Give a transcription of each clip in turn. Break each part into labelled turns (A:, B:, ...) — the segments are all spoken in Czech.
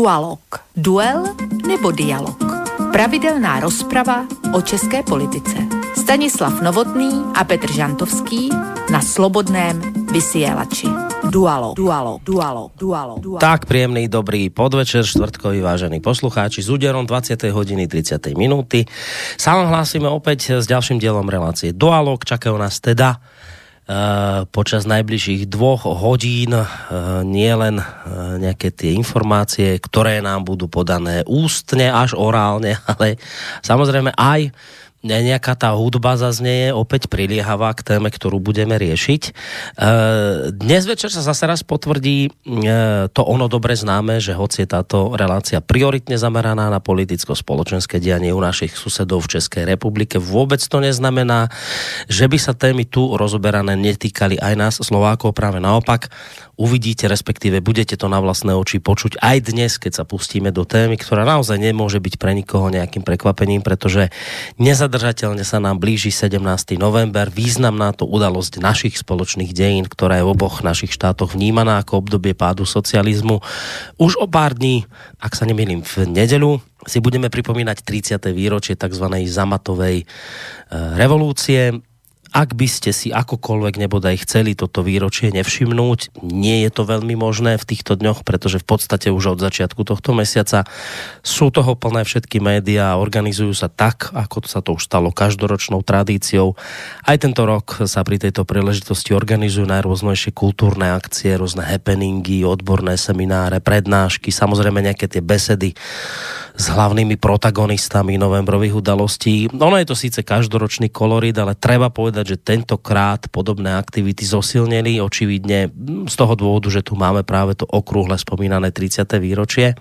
A: Dualog. Duel nebo dialog. Pravidelná rozprava o české politice. Stanislav Novotný a Petr Žantovský na Slobodném vysielači. Dualo, dualo, dualo, dualo, dualo.
B: Tak, príjemný, dobrý podvečer, štvrtkový, vážení poslucháči, s úderom 20. hodiny 30. minúty. Sa vám hlásime opäť s ďalším dielom relácie Dualog. Čakajú nás teda počas najbližších dvoch hodín uh, nie len uh, nejaké tie informácie, ktoré nám budú podané ústne až orálne, ale samozrejme aj nejaká tá hudba zaznieje opäť priliehavá k téme, ktorú budeme riešiť. E, dnes večer sa zase raz potvrdí e, to ono dobre známe, že hoci je táto relácia prioritne zameraná na politicko-spoločenské dianie u našich susedov v Českej republike, vôbec to neznamená, že by sa témy tu rozoberané netýkali aj nás Slovákov, práve naopak uvidíte, respektíve budete to na vlastné oči počuť aj dnes, keď sa pustíme do témy, ktorá naozaj nemôže byť pre nikoho nejakým prekvapením, pretože nezadržateľne sa nám blíži 17. november, významná to udalosť našich spoločných dejín, ktorá je v oboch našich štátoch vnímaná ako obdobie pádu socializmu. Už o pár dní, ak sa nemýlim, v nedelu si budeme pripomínať 30. výročie tzv. zamatovej eh, revolúcie ak by ste si akokoľvek nebodaj chceli toto výročie nevšimnúť, nie je to veľmi možné v týchto dňoch, pretože v podstate už od začiatku tohto mesiaca sú toho plné všetky médiá a organizujú sa tak, ako sa to už stalo každoročnou tradíciou. Aj tento rok sa pri tejto príležitosti organizujú najrôznejšie kultúrne akcie, rôzne happeningy, odborné semináre, prednášky, samozrejme nejaké tie besedy s hlavnými protagonistami novembrových udalostí. Ono je to síce každoročný kolorit, ale treba povedať, že tentokrát podobné aktivity zosilnili, očividne z toho dôvodu, že tu máme práve to okrúhle spomínané 30. výročie.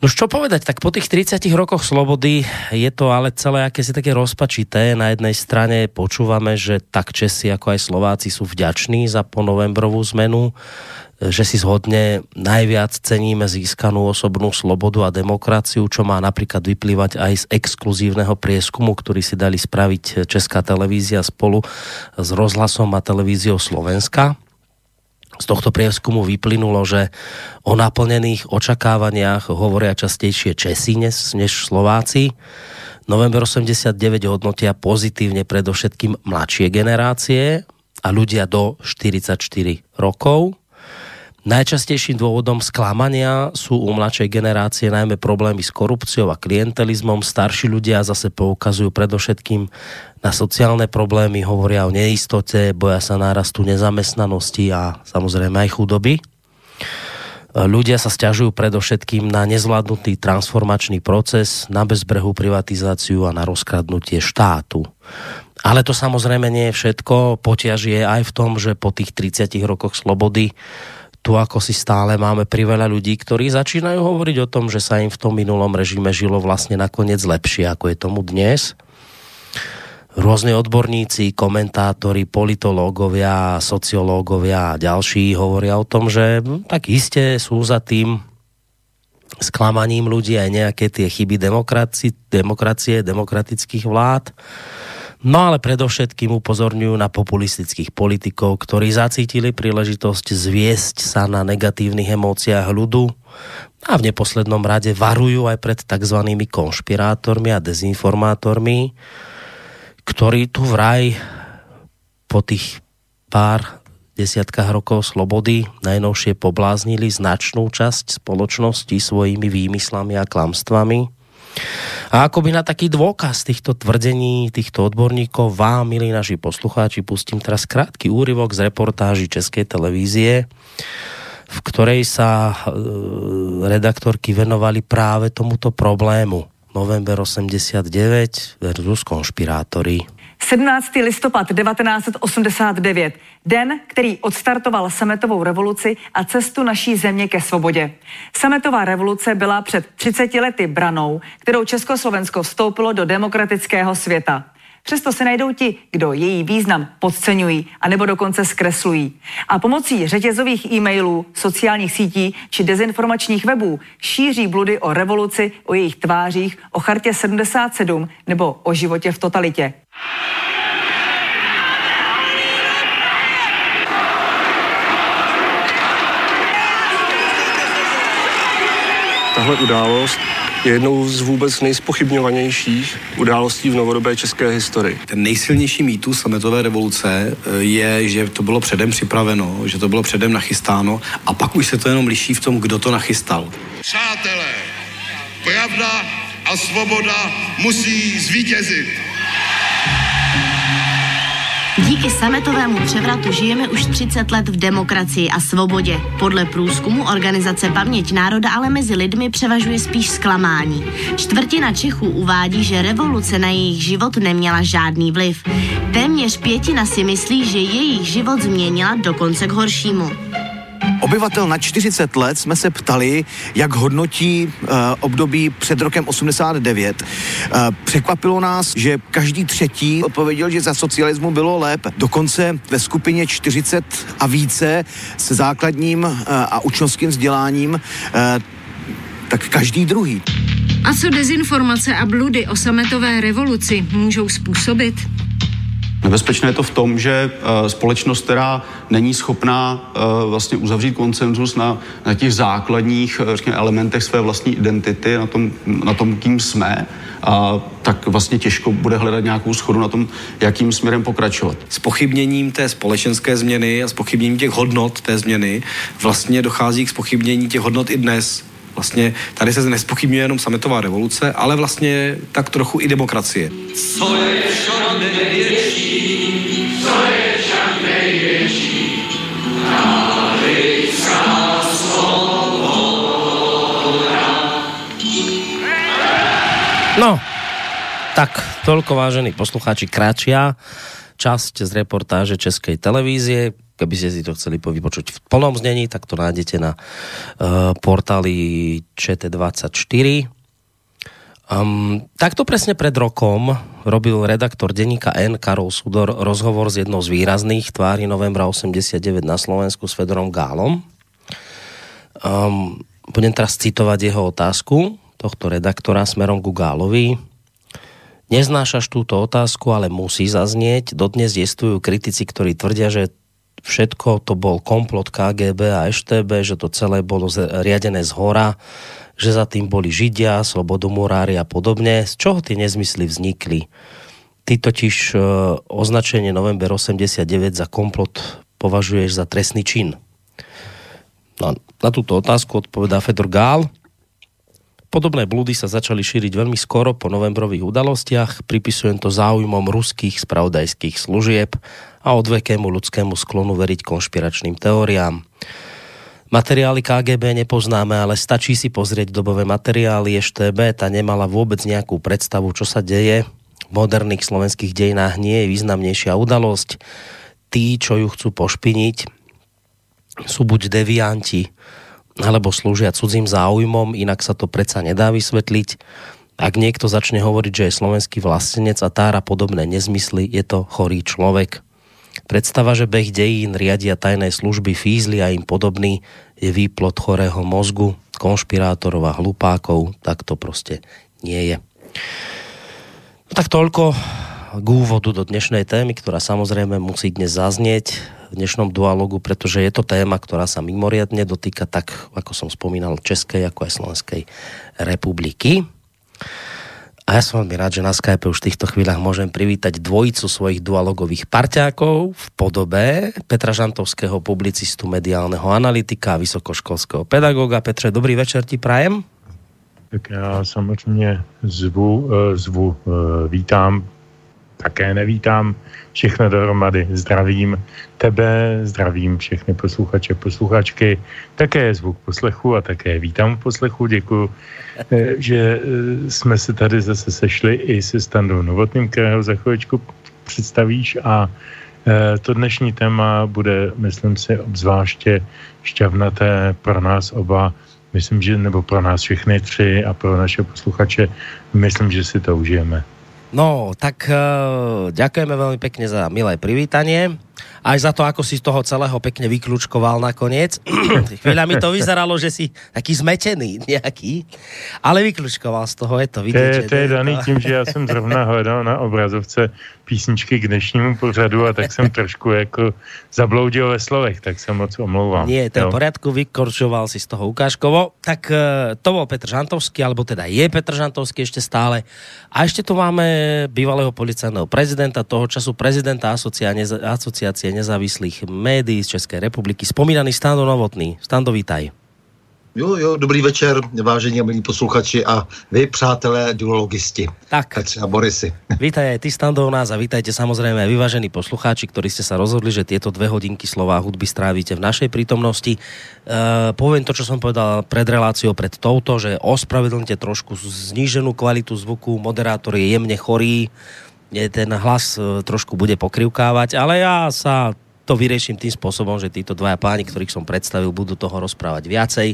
B: No čo povedať, tak po tých 30 rokoch slobody je to ale celé akési také rozpačité. Na jednej strane počúvame, že tak Česi ako aj Slováci sú vďační za ponovembrovú zmenu že si zhodne najviac ceníme získanú osobnú slobodu a demokraciu, čo má napríklad vyplývať aj z exkluzívneho prieskumu, ktorý si dali spraviť Česká televízia spolu s rozhlasom a televíziou Slovenska. Z tohto prieskumu vyplynulo, že o naplnených očakávaniach hovoria častejšie Česi než, Slováci. November 89 hodnotia pozitívne predovšetkým mladšie generácie a ľudia do 44 rokov. Najčastejším dôvodom sklamania sú u mladšej generácie najmä problémy s korupciou a klientelizmom. Starší ľudia zase poukazujú predovšetkým na sociálne problémy, hovoria o neistote, boja sa nárastu nezamestnanosti a samozrejme aj chudoby. Ľudia sa stiažujú predovšetkým na nezvládnutý transformačný proces, na bezbrehu privatizáciu a na rozkradnutie štátu. Ale to samozrejme nie je všetko. Potiaž je aj v tom, že po tých 30 rokoch slobody tu ako si stále máme priveľa ľudí, ktorí začínajú hovoriť o tom, že sa im v tom minulom režime žilo vlastne nakoniec lepšie, ako je tomu dnes. Rôzne odborníci, komentátori, politológovia, sociológovia a ďalší hovoria o tom, že hm, tak iste sú za tým sklamaním ľudí aj nejaké tie chyby demokracie, demokracie demokratických vlád No ale predovšetkým upozorňujú na populistických politikov, ktorí zacítili príležitosť zviesť sa na negatívnych emóciách ľudu a v neposlednom rade varujú aj pred tzv. konšpirátormi a dezinformátormi, ktorí tu vraj po tých pár desiatkách rokov slobody najnovšie pobláznili značnú časť spoločnosti svojimi výmyslami a klamstvami a akoby na taký dôkaz týchto tvrdení, týchto odborníkov vám, milí naši poslucháči, pustím teraz krátky úryvok z reportáži Českej televízie, v ktorej sa e, redaktorky venovali práve tomuto problému. November 89 versus konšpirátory.
C: 17. listopad 1989, den, který odstartoval sametovou revoluci a cestu naší země ke svobodě. Sametová revoluce byla před 30 lety branou, kterou Československo vstoupilo do demokratického světa. Přesto se najdou ti, kdo její význam podceňují a nebo dokonce zkreslují. A pomocí řetězových e-mailů, sociálních sítí či dezinformačních webů šíří bludy o revoluci, o jejich tvářích, o chartě 77 nebo o životě v totalitě.
D: Tahle událost je jednou z vůbec nejspochybňovanějších událostí v novodobé české historii.
E: Ten nejsilnější mýtus sametové revoluce eh, je, že to bylo předem připraveno, že to bylo předem nachystáno a pak už se to jenom liší v tom, kdo to nachystal.
F: Přátelé, pravda a svoboda musí zvítězit.
G: Díky sametovému převratu žijeme už 30 let v demokracii a svobodě. Podle průzkumu organizace Paměť národa ale mezi lidmi převažuje spíš zklamání. Čtvrtina Čechů uvádí, že revoluce na jejich život neměla žádný vliv. Téměř pětina si myslí, že jejich život změnila dokonce k horšímu
H: obyvatel na 40 let jsme se ptali, jak hodnotí uh, období před rokem 89. Uh, eh, překvapilo nás, že každý třetí odpověděl, že za socialismu bylo lépe. Dokonce ve skupině 40 a více se základním uh, a učňovským vzděláním uh, tak každý druhý.
G: A co dezinformace a bludy o sametové revoluci můžou způsobit?
I: Nebezpečné je to v tom, že uh, společnost, která není schopná uh, vlastně uzavřít koncenzus na, na těch základních uh, řekně, elementech své vlastní identity, na tom, na tom, kým jsme, a tak vlastně těžko bude hledat nějakou schodu na tom, jakým směrem pokračovat.
E: S pochybněním té společenské změny a s pochybněním těch hodnot té změny vlastně dochází k spochybnění těch hodnot i dnes. Vlastně tady se nespochybňuje jenom sametová revoluce, ale vlastně tak trochu i demokracie. Co je
B: No, tak toľko vážení poslucháči kráčia časť z reportáže Českej televízie. Keby ste si to chceli vypočuť v plnom znení, tak to nájdete na uh, portáli ČT24. Um, takto presne pred rokom robil redaktor denníka N. Karol Sudor rozhovor s jednou z výrazných tvári novembra 89 na Slovensku s Fedorom Gálom. Um, budem teraz citovať jeho otázku tohto redaktora smerom ku Gálovi. Neznášaš túto otázku, ale musí zaznieť. Dodnes existujú kritici, ktorí tvrdia, že všetko to bol komplot KGB a EŠTB, že to celé bolo riadené z hora, že za tým boli Židia, slobodomurári a podobne. Z čoho tie nezmysly vznikli? Ty totiž e, označenie november 89 za komplot považuješ za trestný čin. No, na túto otázku odpovedá Fedor Gál. Podobné blúdy sa začali šíriť veľmi skoro po novembrových udalostiach. Pripisujem to záujmom ruských spravodajských služieb a odvekému ľudskému sklonu veriť konšpiračným teóriám. Materiály KGB nepoznáme, ale stačí si pozrieť dobové materiály. EŠTB ta nemala vôbec nejakú predstavu, čo sa deje. V moderných slovenských dejinách nie je významnejšia udalosť. Tí, čo ju chcú pošpiniť, sú buď devianti, alebo slúžia cudzím záujmom, inak sa to predsa nedá vysvetliť. Ak niekto začne hovoriť, že je slovenský vlastenec a tára podobné nezmysly, je to chorý človek. Predstava, že beh dejín riadia tajné služby fízly a im podobný je výplot chorého mozgu, konšpirátorov a hlupákov, tak to prostě nie je. No tak toľko k úvodu do dnešnej témy, ktorá samozrejme musí dnes zaznieť v dnešnom dualogu, pretože je to téma, ktorá sa mimoriadne dotýka tak, ako som spomínal, Českej ako aj Slovenskej republiky. A ja som veľmi rád, že na Skype už v týchto chvíľach môžem privítať dvojicu svojich dualogových parťákov v podobe Petra Žantovského, publicistu, mediálneho analytika a vysokoškolského pedagoga. Petře, dobrý večer ti prajem.
J: Tak já samozřejmě zvu, eh, zvu eh, vítám také nevítám všechno dohromady. Zdravím tebe, zdravím všechny posluchače, posluchačky, také zvuk poslechu a také vítám v poslechu. Děkuji, eh, že eh, jsme se tady zase sešli i se Standou Novotným, kterého za chvíličku představíš a eh, to dnešní téma bude, myslím si, obzvláště šťavnaté pro nás oba, myslím, že nebo pro nás všechny tři a pro naše posluchače, myslím, že si to užijeme.
B: No, tak uh, ďakujeme veľmi pekne za milé privítanie. Aj za to, ako si z toho celého pekne vyklúčkoval nakoniec. Chvíľa mi to vyzeralo, že si taký zmetený nejaký, ale vyklúčkoval z toho, je to
J: vidět. To je, to je daný tím, že já jsem zrovna hledal na obrazovce písničky k dnešnímu pořadu a tak jsem trošku jako zabloudil ve slovech, tak se moc omlouvám.
B: Nie, to je v poriadku, vykorčoval si z toho ukážkovo. Tak e, to bol Petr Žantovský, alebo teda je Petr Žantovský ešte stále. A ešte tu máme bývalého policajného prezidenta, toho času prezidenta asociácie nezávislých médií z České republiky, spomínaný Stando Novotný. Stando, vítaj.
K: Jo, jo, dobrý večer, vážení a milí posluchači a vy, přátelé duologisti.
B: Tak.
K: Petře a Borisy.
B: Vítaj aj ty, Stando, u nás a vítajte samozrejme aj vyvážení poslucháči, ktorí ste sa rozhodli, že tieto dve hodinky slova a hudby strávite v našej prítomnosti. E, poviem to, čo som povedal pred reláciou, pred touto, že ospravedlňte trošku zníženú kvalitu zvuku, moderátor je jemne chorý, ten hlas e, trošku bude pokrivkávať, ale ja sa to vyrieším tým spôsobom, že títo dvaja páni, ktorých som predstavil, budú toho rozprávať viacej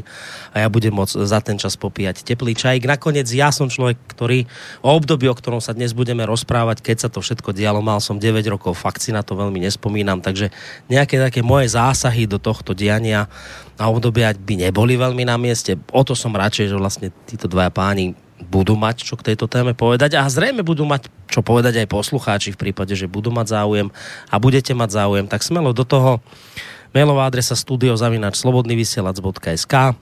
B: a ja budem môcť za ten čas popíjať teplý čajík. Nakoniec ja som človek, ktorý o období, o ktorom sa dnes budeme rozprávať, keď sa to všetko dialo, mal som 9 rokov, fakt si na to veľmi nespomínam, takže nejaké také moje zásahy do tohto diania a obdobia by neboli veľmi na mieste. O to som radšej, že vlastne títo dvaja páni budú mať čo k tejto téme povedať. A zrejme budú mať čo povedať aj poslucháči v prípade, že budú mať záujem a budete mať záujem, tak smelo do toho. Mailová adresa studiozavinač slobodnyvysielac.sk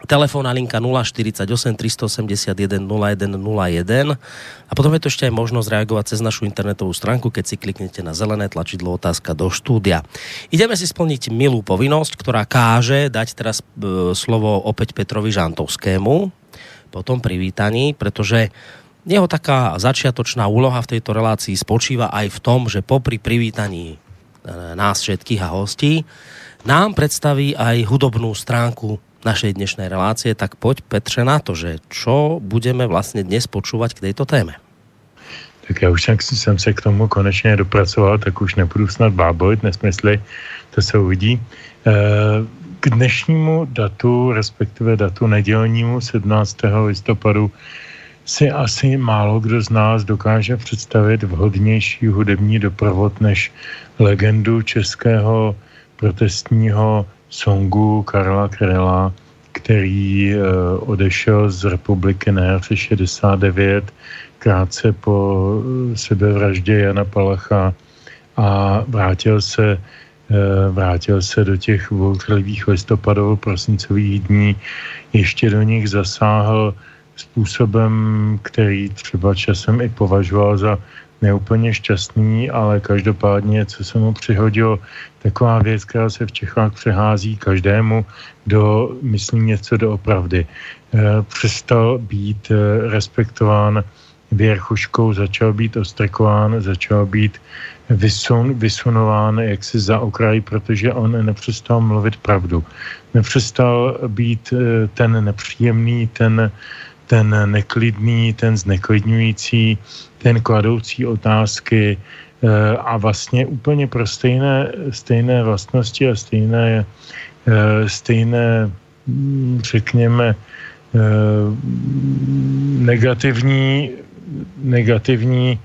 B: Telefónna linka 048 381 0101 a potom je to ešte aj možnosť reagovať cez našu internetovú stránku, keď si kliknete na zelené tlačidlo otázka do štúdia. Ideme si splniť milú povinnosť, ktorá káže dať teraz e, slovo opäť Petrovi Žantovskému, po tom privítaní, pretože jeho taká začiatočná úloha v tejto relácii spočíva aj v tom, že popri privítaní e, nás všetkých a hostí nám predstaví aj hudobnú stránku našej dnešnej relácie, tak poď Petře na to, že čo budeme vlastně dnes počúvať k tejto téme.
J: Tak já už jsem se k tomu konečně dopracoval, tak už nebudu snad bábojit, nesmysly, to se uvidí. E, k dnešnímu datu, respektive datu nedělnímu 17. listopadu, si asi málo kdo z nás dokáže představit vhodnější hudební doprovod než legendu českého protestního songu Karla Krela, který e, odešel z republiky na jaře 69 krátce po eh, sebevraždě Jana Palacha a vrátil se Eh, vrátil se do těch bouřlivých listopadových prosincových dní, ještě do nich zasáhl způsobem, který třeba časem i považoval za neúplně šťastný, ale každopádně, co se mu přihodilo, taková věc, která se v Čechách přehází každému, kdo myslí něco doopravdy. Eh, přestal být eh, respektován věrchuškou, začal být ostrkován, začal být vysun, vysunován jaksi za okraj, protože on nepřestal mluvit pravdu. Nepřestal být eh, ten nepříjemný, ten, ten neklidný, ten zneklidňující, ten kladoucí otázky eh, a vlastně úplně pro stejné, stejné vlastnosti a stejné, eh, stejné hm, řekněme, negativní, negativní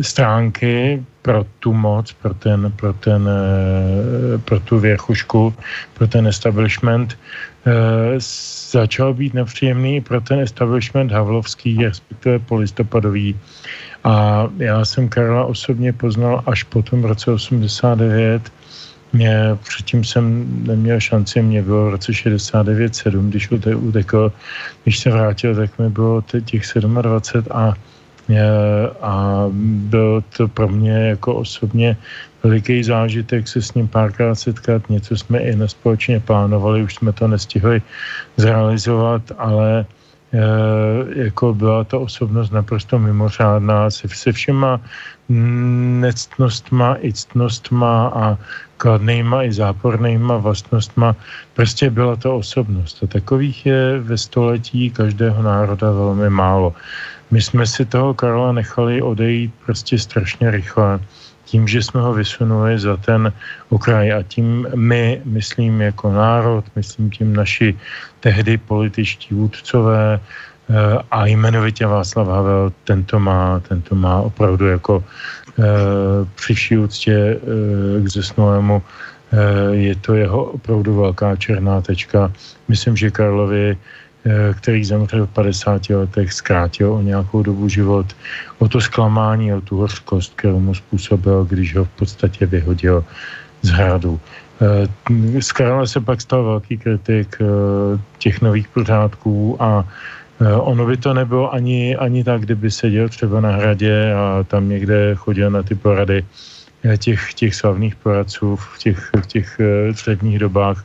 J: stránky pro tu moc, pro, ten, pro, ten, eh, pro tu věrchušku, pro ten establishment, eh, začal být nepříjemný pro ten establishment havlovský, respektive polistopadový. A já jsem Karla osobně poznal až po tom roce 89, mě, předtím jsem neměl šanci, mě bylo v roce 69-7, když utekl, když se vrátil, tak mi bylo těch 27 a a byl to pro mě jako osobně veliký zážitek se s ním párkrát setkat. Něco jsme i nespolečně plánovali, už jsme to nestihli zrealizovat, ale e, jako byla to osobnost naprosto mimořádná se, se všema nectnostma, i ctnostma a kladnýma i zápornýma vlastnostma. Prostě byla to osobnost. A takových je ve století každého národa velmi málo. My jsme si toho Karla nechali odejít prostě strašně rychle tím, že jsme ho vysunuli za ten okraj a tím my, myslím jako národ, myslím tím naši tehdy političtí vůdcové, a jmenovitě Václav Havel, tento má, tento má opravdu jako při vší úctě k zesnulému je to jeho opravdu velká černá tečka. Myslím, že Karlovi který zemřel v 50 letech, zkrátil o nějakou dobu život, o to zklamání, o tu hořkost, kterou mu způsobil, když ho v podstatě vyhodil z hradu. Z Karla se pak stal velký kritik těch nových pořádků a ono by to nebylo ani, ani tak, kdyby seděl třeba na hradě a tam někde chodil na ty porady těch, těch slavných poradců v těch, v těch středních dobách.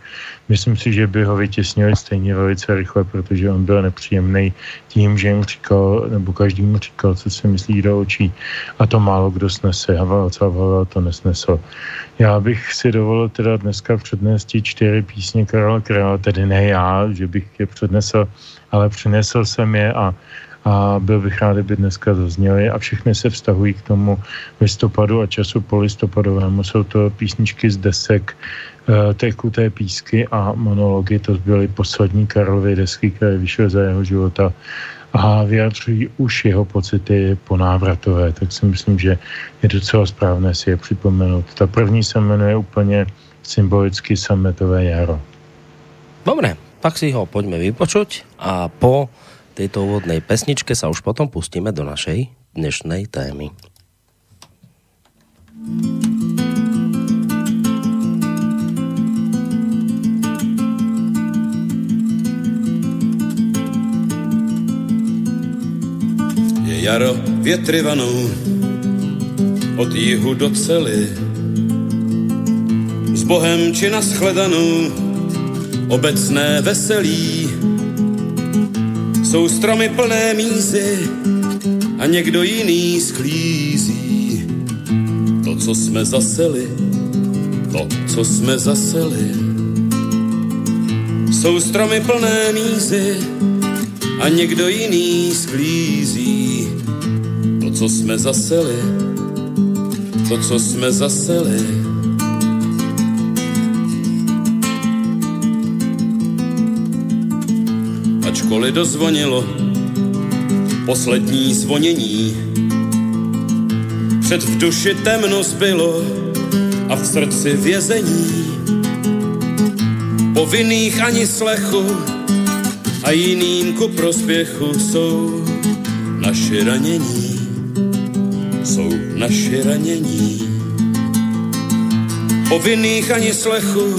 J: Myslím si, že by ho vytěsnili stejně velice rychle, protože on byl nepříjemný tím, že jim říkal, nebo každý mu říkal, co si myslí do očí. A to málo kdo snese. Havel Havel to nesnesl. Já bych si dovolil teda dneska přednést čtyři písně Karla Krála, tedy ne já, že bych je přednesl, ale přinesl jsem je a a byl bych rád, kdyby dneska zazněly a všechny se vztahují k tomu listopadu a času polistopadovému. Jsou to písničky z desek uh, Tekuté písky a monology, to byly poslední Karlovy desky, které vyšly za jeho života a vyjadřují už jeho pocity po návratové, tak si myslím, že je docela správné si je připomenout. Ta první se jmenuje úplně symbolicky sametové jaro.
B: Dobre, tak si ho pojďme vypočuť a po tejto úvodnej pesničke sa už potom pustíme do našej dnešnej témy.
L: Je jaro větry vanou od jihu do cely s Bohem či na shledanou obecné veselí jsou stromy plné mízy a někdo jiný sklízí. To, co jsme zaseli, to, co jsme zaseli. Jsou stromy plné mízy a někdo jiný sklízí. To, co jsme zaseli, to, co jsme zaseli. Školy dozvonilo poslední zvonění. Před v duši temno zbylo a v srdci vězení. Povinných ani slechu a jiným ku prospěchu jsou naše ranění. Jsou naše ranění. Povinných ani slechu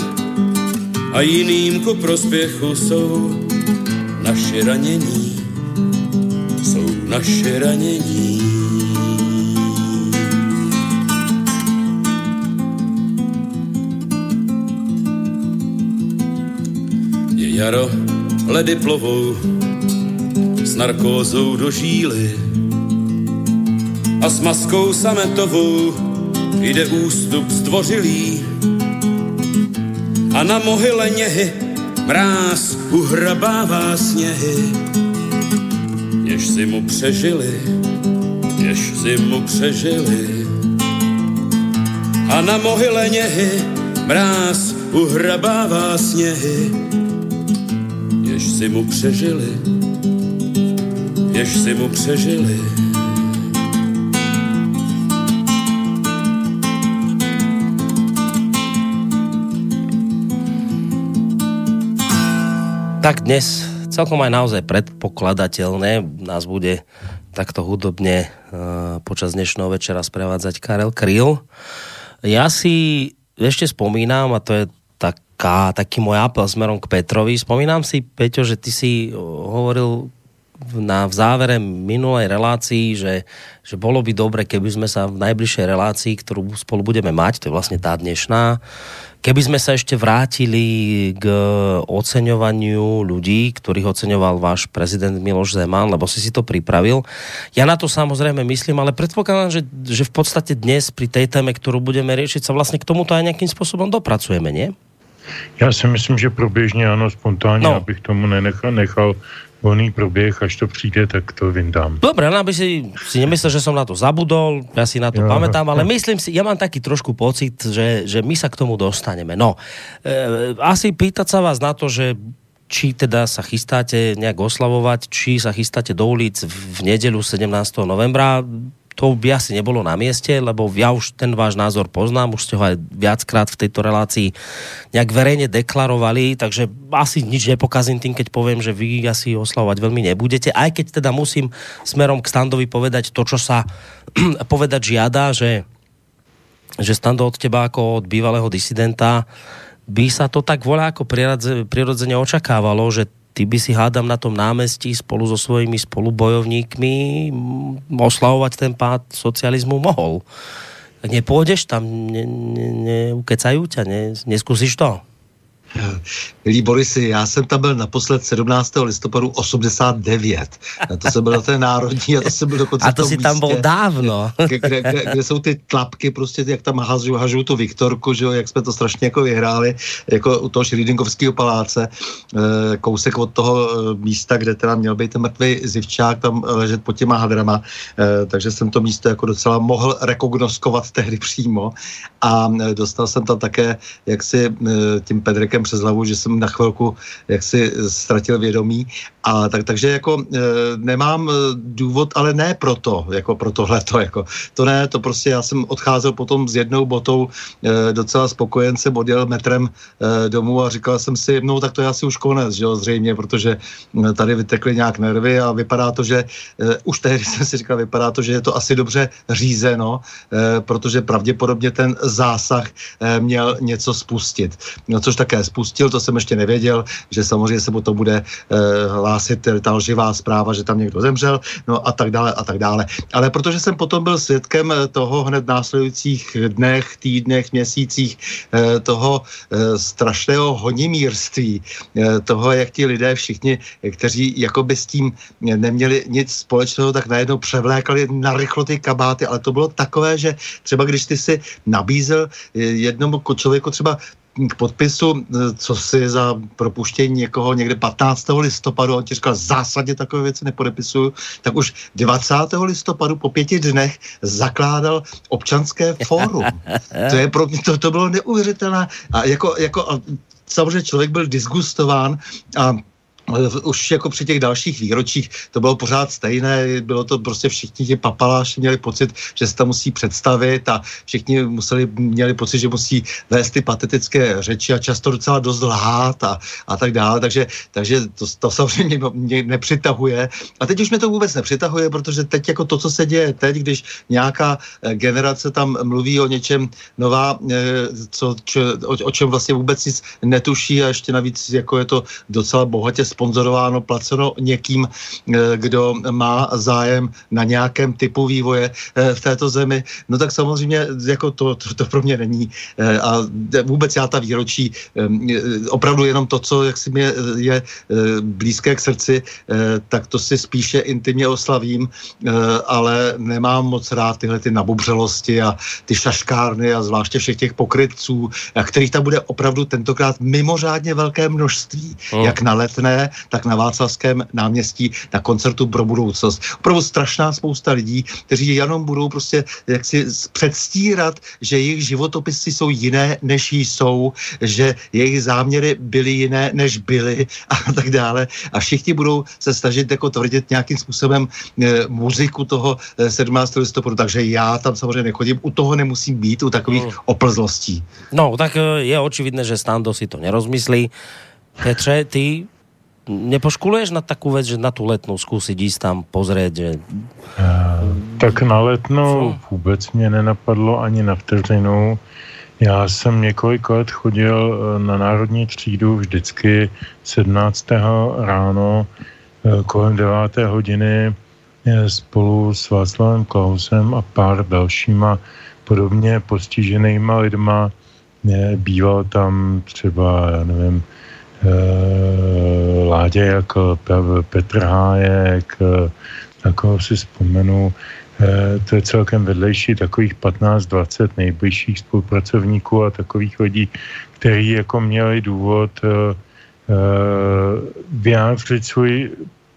L: a jiným ku prospěchu jsou naše ranění, jsou naše ranění. Je jaro, ledy plovou s narkózou do žíly a s maskou sametovou jde ústup zdvořilý a na mohyle něhy mráz uhrabává sněhy, jež si mu přežili, jež si mu přežili. A na mohyle něhy mráz uhrabává sněhy, jež si mu přežili, jež si mu přežili.
B: Tak dnes celkom aj naozaj predpokladateľné nás bude takto hudobne uh, počas dnešného večera sprevádzať Karel Kryl. Ja si ešte spomínam, a to je taká, taký môj apel smerom k Petrovi, spomínam si, Peťo, že ty si hovoril na, v závere minulej relácii, že, že bolo by dobre, keby sme sa v najbližšej relácii, ktorú spolu budeme mať, to je vlastne tá dnešná, Keby sme sa ešte vrátili k oceňovaniu ľudí, ktorých oceňoval váš prezident Miloš Zeman, lebo si si to pripravil. Ja na to samozrejme myslím, ale predpokladám, že, že v podstate dnes pri tej téme, ktorú budeme riešiť, sa vlastne k tomuto aj nejakým spôsobom dopracujeme, nie?
J: Já si myslím, že proběžně ano, spontánně, no. abych tomu nenechal, nechal volný proběh, až to přijde, tak to vyndám.
B: Dobre, no aby si, si nemyslel, že som na to zabudol, ja si na to ja. pamätám, ale myslím si, ja mám taký trošku pocit, že, že my sa k tomu dostaneme. No, e, asi pýtať sa vás na to, že či teda sa chystáte nejak oslavovať, či sa chystáte do ulic v nedelu 17. novembra to by asi nebolo na mieste, lebo ja už ten váš názor poznám, už ste ho aj viackrát v tejto relácii nejak verejne deklarovali, takže asi nič nepokazím tým, keď poviem, že vy asi oslavovať veľmi nebudete, aj keď teda musím smerom k Standovi povedať to, čo sa povedať žiada, že, že Stando od teba ako od bývalého disidenta by sa to tak voľa ako prirodzene očakávalo, že ty by si hádam na tom námestí spolu so svojimi spolubojovníkmi oslavovať ten pád socializmu mohol. Nepôjdeš tam, ne, ne, neukecajú ťa, ne, neskúsiš to?
K: Milí Borisy, já jsem tam byl naposled 17. listopadu 89. A to jsem byl na té národní a to jsem byl dokonce
B: A to si tam byl dávno.
K: Kde, kde, kde, kde, jsou ty tlapky, prostě jak tam hažu, hažu tu Viktorku, že jo, jak jsme to strašně jako vyhráli, jako u toho Šrýdinkovského paláce, eh, kousek od toho eh, místa, kde teda měl být ten mrtvý zivčák, tam ležet pod těma hadrama, eh, takže jsem to místo jako docela mohl rekognoskovat tehdy přímo a dostal jsem tam také jaksi tím Pedrekem přes hlavu, že jsem na chvilku jaksi ztratil vědomí. A tak, takže jako e, nemám e, důvod, ale ne proto, jako pro tohleto, jako to ne, to prostě já jsem odcházel potom s jednou botou e, docela spokojen jsem odjel metrem e, domů a říkal jsem si, no tak to je asi už konec, že jo, zřejmě, protože e, tady vytekly nějak nervy a vypadá to, že e, už tehdy jsem si říkal, vypadá to, že je to asi dobře řízeno, e, protože pravděpodobně ten zásah e, měl něco spustit. No, což také spustil, to jsem ještě nevěděl, že samozřejmě se to bude eh, hlásit ta lživá zpráva, že tam někdo zemřel, no a tak dále a tak dále. Ale protože jsem potom byl svědkem eh, toho hned následujících dnech, týdnech, měsících, eh, toho eh, strašného honimírství, eh, toho, jak ti lidé všichni, kteří jakoby s tím neměli nic společného, tak najednou převlékali na rychlo ty kabáty, ale to bylo takové, že třeba když ty si nabízel eh, jednomu člověku třeba k podpisu, e, co si za propuštění někoho někde 15. listopadu, on ti říkal, zásadně takové věci nepodepisuju, tak už 20. listopadu po pěti dnech zakládal občanské fórum. To, je pro mě, to, to bylo neuvěřitelné. A jako, jako a samozřejmě člověk byl disgustován a už jako při těch dalších výročích to bylo pořád stejné, bylo to prostě všichni ti papaláši měli pocit, že se tam musí představit a všichni museli, měli pocit, že musí vést ty patetické řeči a často docela dost lhát a, a tak dále, takže, takže to, to samozřejmě mě nepřitahuje. A teď už mě to vůbec nepřitahuje, protože teď jako to, co se děje teď, když nějaká eh, generace tam mluví o něčem nová, eh, co, čo, o, o čem vlastně vůbec nic netuší a ještě navíc jako je to docela bohatě sponzorováno, placeno někým, eh, kdo má zájem na nějakém typu vývoje eh, v této zemi, no tak samozřejmě jako to, to, to pro mě není. Eh, a vůbec já ta výročí, opravdu jenom to, co jak si mě je blízké k srdci, tak to si spíše intimně oslavím, ale nemám moc rád tyhle ty nabubřelosti a ty šaškárny a zvláště všech těch pokrytců, kterých tam bude opravdu tentokrát mimořádně velké množství, oh. jak na letné, tak na Václavském náměstí na koncertu pro budoucnost. Opravdu strašná spousta lidí, kteří jenom budou prostě jaksi předstírat, že jejich životopisy jsou jiné, než jsou, že jejich záměry byly jiné, než byly a tak dále. A všichni budou se snažit jako tvrdit nějakým způsobem e, muziku toho 17. Eh, listopadu, takže já tam samozřejmě nechodím, u toho nemusím být, u takových mm. oplzlostí.
B: No, tak eh, je očividné, že Stando si to nerozmyslí. Petře, ty nepoškuluješ na takovou věc, že na tu letnou zkusit jíst tam pozrieť? Že...
J: Tak na letnou vůbec mě nenapadlo ani na vteřinu. Já jsem několik let chodil eh, na národní třídu vždycky 17. ráno eh, kolem 9. hodiny eh, spolu s Václavem Klausem a pár dalšíma podobně postiženýma lidma. Býval tam třeba, já nevím, Eh, Ládě jako Petr Hájek, eh, na koho si vzpomenu, eh, to je celkem vedlejší takových 15-20 nejbližších spolupracovníků a takových lidí, kteří jako měli důvod vyjádřit svůj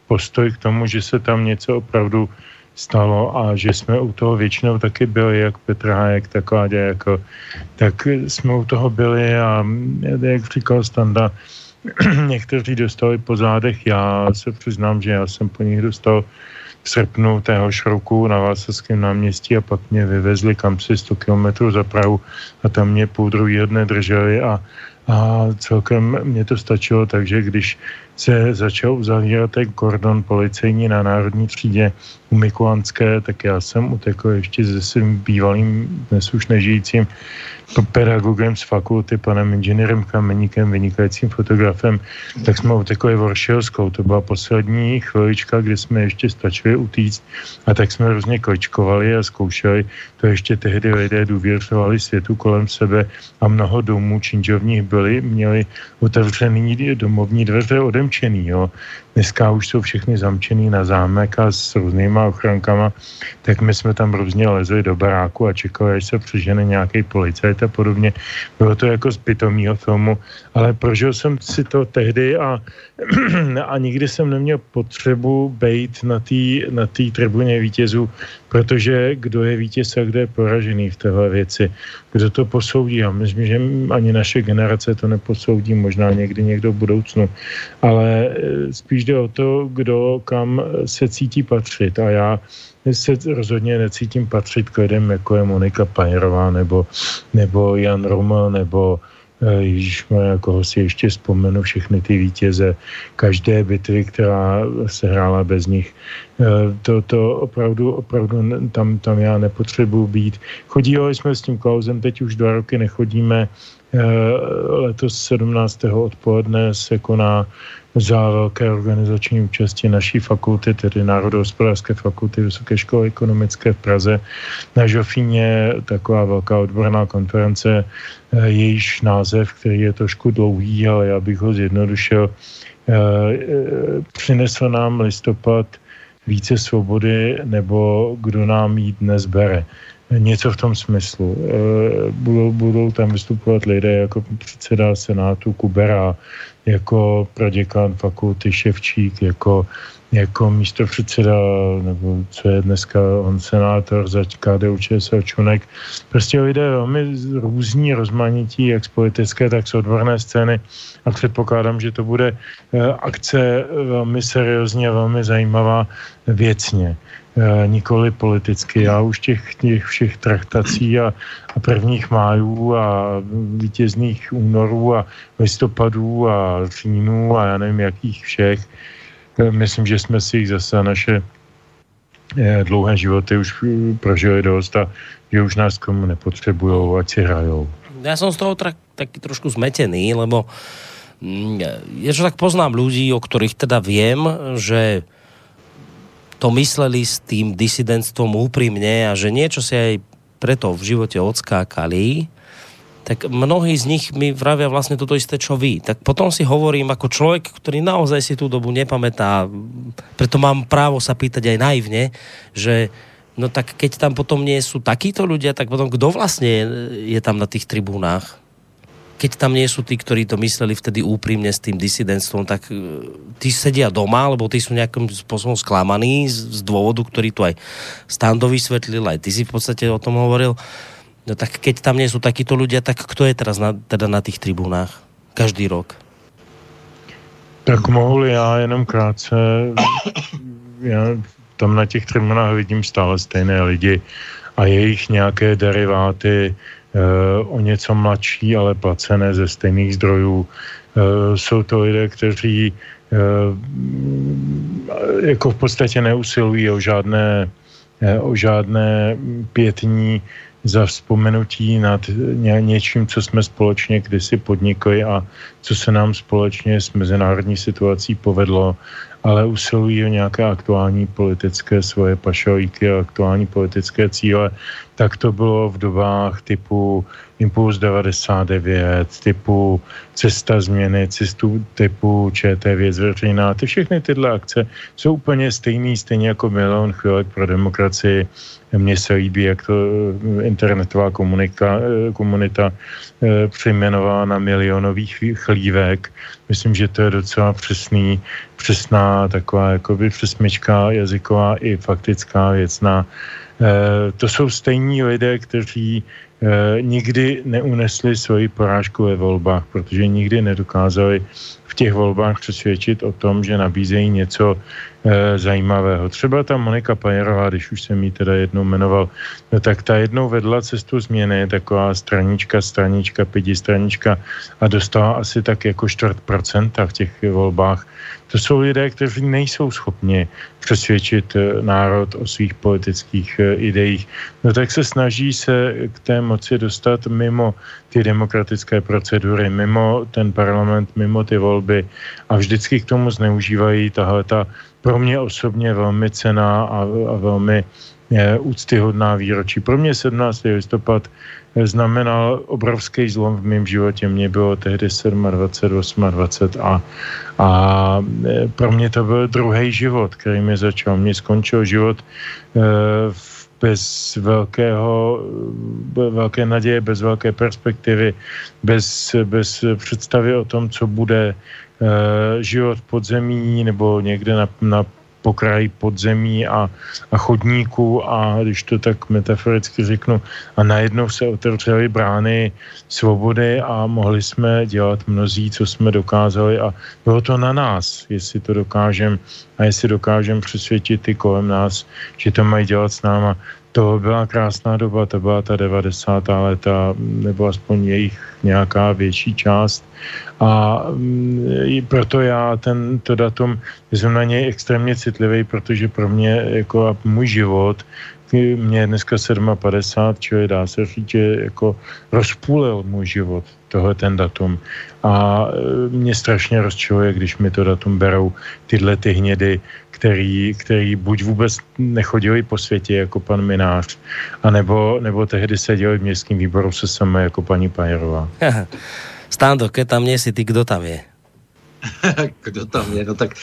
J: postoj k tomu, že se tam něco opravdu stalo a že jsme u toho většinou taky byli, jak Petr Hájek, tak Ládě, jako, tak jsme u toho byli a jak říkal Standa, někteří dostali po zádech. Já se přiznám, že já jsem po nich dostal v srpnu téhož roku na Václavském náměstí a pak mě vyvezli kam si 100 kilometrů za Prahu a tam mě půl druhý dne drželi a a celkem mě to stačilo, takže když se začal uzavírat ten kordon policejní na národní třídě u Mikulanské, tak já jsem utekl ještě se svým bývalým, dnes už nežijícím pedagogem z fakulty, panem inženýrem Kameníkem, vynikajícím fotografem, tak jsme utekli Voršilskou. To byla poslední chvilička, kdy jsme ještě stačili utíct a tak jsme různě kočkovali a zkoušeli. To ještě tehdy lidé důvěřovali světu kolem sebe a mnoho domů činžovních byli, měli otevřený domovní dveře odemčený. Jo. Dneska už jsou všechny zamčený na zámek a s různýma ochrankama, tak my jsme tam různě lezli do baráku a čekali, až se přežene nějaký policajt a podobně. Bylo to jako z pitomýho filmu, ale prožil jsem si to tehdy a, a nikdy jsem neměl potřebu být na té na tribuně vítězů, protože kdo je vítěz a kdo je poražený v téhle věci, kdo to posoudí. Já myslím, že ani naše generace to neposoudí, možná někdy někdo v budoucnu, ale eh, spíš jde o to, kdo kam se cítí patřit. A já se rozhodně necítím patřit k lidem, jako je Monika Pajerová nebo, nebo Jan Romel nebo Ježíš koho si ještě vzpomenu všechny ty vítěze každé bitvy, která se hrála bez nich. Eh, to, to opravdu, opravdu tam, tam já nepotřebuji být. Chodili jsme s tím Klausem, teď už dva roky nechodíme. Eh, letos 17. odpoledne se koná za velké organizační účasti naší fakulty, tedy Národohospodářské fakulty Vysoké školy ekonomické v Praze. Na Žofíně taková velká odborná konference, eh, jejíž název, který je trošku dlouhý, ale já bych ho zjednodušil, eh, eh, přinesl nám listopad více svobody, nebo kdo nám jí dnes bere. Něco v tom smyslu. Budou, budou tam vystupovat lidé jako předseda Senátu Kubera, jako proděkán fakulty Ševčík, jako, jako místo předseda, nebo co je dneska on senátor za KDU ČSL Čunek. Prostě lidé velmi různí, rozmanití, jak z politické, tak z odborné scény a předpokládám, že to bude eh, akce velmi seriózně, velmi zajímavá věcně. Eh, nikoli politicky. Já už těch, těch všech traktací a, a prvních májů a vítězných únorů a listopadů a říjnů a já nevím jakých všech, eh, myslím, že jsme si jich zase naše eh, dlouhé životy už prožili dost a že už nás komu nepotřebují, ať si hrajou.
B: Já jsem z toho tak, taky trošku zmetený, lebo mm, je, že tak poznám ľudí, o ktorých teda viem, že to mysleli s tým disidentstvom úprimne a že niečo si aj preto v živote odskákali, tak mnohí z nich mi vravia vlastne toto isté, čo vy. Tak potom si hovorím ako človek, ktorý naozaj si tú dobu nepamätá, preto mám právo sa pýtať aj naivne, že no tak keď tam potom nie sú takíto ľudia, tak potom kdo vlastne je, je tam na tých tribúnách? Keď tam nie sú tí, ktorí to mysleli vtedy úprimne s tým disidentstvom, tak e, tí sedia doma, lebo tí sú nejakým spôsobom sklamaní z, z dôvodu, ktorý tu aj Stando vysvetlil, aj ty si v podstate o tom hovoril. No tak keď tam nie sú takíto ľudia, tak kto je teraz na, teda na tých tribunách? Každý rok.
J: Tak mohu já jenom krátce. Já tam na těch tribunách vidím stále stejné lidi a jejich nějaké deriváty, o něco mladší, ale placené ze stejných zdrojů. Eh, jsou to lidé, kteří eh, jako v podstatě neusilují o žádné, o žádné pětní za vzpomenutí nad ně, něčím, co jsme společně kdysi podnikli a co se nám společně s mezinárodní situací povedlo ale usilují o nějaké aktuální politické svoje pašalíky a aktuální politické cíle, tak to bylo v dobách typu Impuls 99, typu Cesta změny, cestu typu ČT věc veřejná. Ty všechny tyhle akce jsou úplně stejný, stejně jako milion chvílek pro demokracii. Mně se líbí, jak to eh, internetová komunika, eh, komunita eh, přejmenová na milionových chlívek. Myslím, že to je docela přesný, přesná taková jakoby přesmička jazyková i faktická věcná to jsou stejní lidé, kteří nikdy neunesli svoji porážku ve volbách, protože nikdy nedokázali v těch volbách přesvědčit o tom, že nabízejí něco e, zajímavého. Třeba ta Monika Pajerová, když už jsem ji teda jednou jmenoval, no tak ta jednou vedla cestu změny, taková stranička, stranička, pětistranička a dostala asi tak jako čtvrt procenta v těch volbách. To jsou lidé, kteří nejsou schopni přesvědčit eh, národ o svých politických eh, ideích. No tak se snaží se k té moci dostat mimo ty demokratické procedury, mimo ten parlament, mimo ty volby a vždycky k tomu zneužívají tahle ta pro mě osobně velmi cená a, a velmi je, úctyhodná výročí. Pro mě 17. listopad znamenal obrovský zlom v mém životě. Mně bylo tehdy 27, 28 a, a e, pro mě to byl druhý život, který mi začal. Mně skončil život e, bez velkého, velké naděje, bez velké perspektivy, bez, bez představy o tom, co bude e, život podzemí nebo někde na, na pokraji podzemí a, a chodníků a když to tak metaforicky řeknu, a najednou se otevřely brány svobody a mohli jsme dělat mnozí, co jsme dokázali a bylo to na nás, jestli to dokážeme a jestli dokážeme přesvědčit ty kolem nás, že to mají dělat s náma. To byla krásná doba, to byla ta 90. léta, nebo aspoň jejich nějaká větší část. A mm, proto já tento datum jsem na něj extrémně citlivý, protože pro mě jako můj život mě je dneska 57, čili dá se říct, že jako rozpůlil můj život tohle ten datum. A e, mě strašně rozčiluje, když mi to datum berou tyhle ty hnědy, který, který buď vůbec nechodili po světě jako pan Minář, anebo, nebo tehdy seděli v městském výboru se samé jako paní Pajerová.
B: Stando, keď tam nie si ty, kdo tam je?
K: Kdo tam je? No tak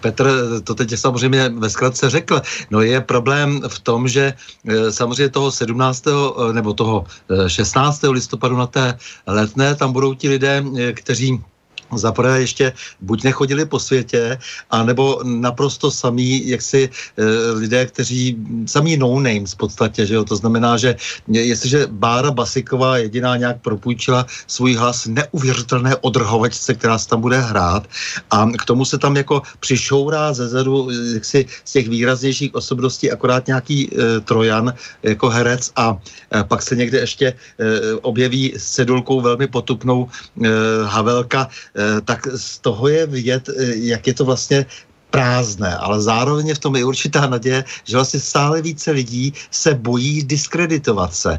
K: Petr to teď samozřejmě ve zkratce řekl. No je problém v tom, že e, samozřejmě toho 17. E, nebo toho 16. E, listopadu na té letné tam budou ti lidé, kteří za prvé ještě buď nechodili po světě, anebo naprosto samý, jak si e, lidé, kteří samý no names v podstatě, že jo, to znamená, že jestliže Bára Basiková jediná nějak propůjčila svůj hlas neuvěřitelné odrhovačce, která se tam bude hrát a k tomu se tam jako přišourá ze zadu si z těch výraznějších osobností akorát nějaký e, Trojan jako herec a e, pak se někde ještě e, objeví s cedulkou velmi potupnou e, Havelka, Eh, tak z toho je vidět, eh, jak je to vlastně prázdné, ale zároveň je v tom i určitá naděje, že vlastně stále více lidí se bojí diskreditovat se e,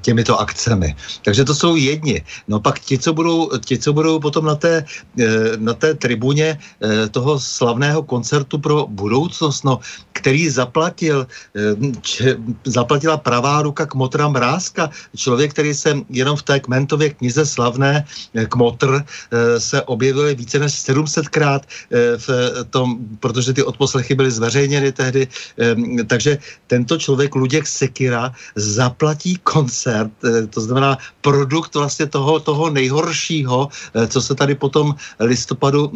K: těmito akcemi. Takže to jsou jedni. No pak ti, co budou, ti, co budou potom na té, e, na té tribuně e, toho slavného koncertu pro budoucnost, no, který zaplatil, č, zaplatila pravá ruka Kmotra Mrázka, člověk, který se jenom v té Kmentově knize slavné Kmotr se objevil více než 700krát v tom protože ty odposlechy byly zveřejněny tehdy, takže tento člověk, Luděk Sekira, zaplatí koncert, eh, to znamená produkt vlastně toho, toho nejhoršího, eh, co se tady potom listopadu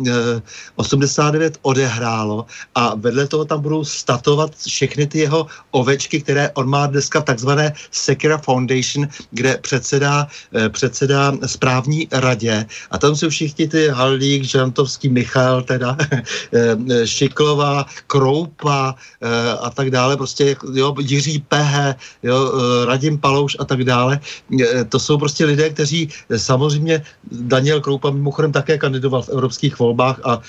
K: 89 eh, odehrálo a vedle toho tam budou statovat všechny ty jeho ovečky, které on má dneska v takzvané Sekira Foundation, kde předsedá, předsedá správní radě. A tam jsou všichni ty Haldík, Žantovský, Michal teda, Šiklová, Kroupa e, a tak dále, prostě jo, Jiří Pehe, jo, eh, Radim Palouš a tak dále. To jsou prostě lidé, kteří samozřejmě Daniel Kroupa mimochodem také kandidoval v evropských volbách a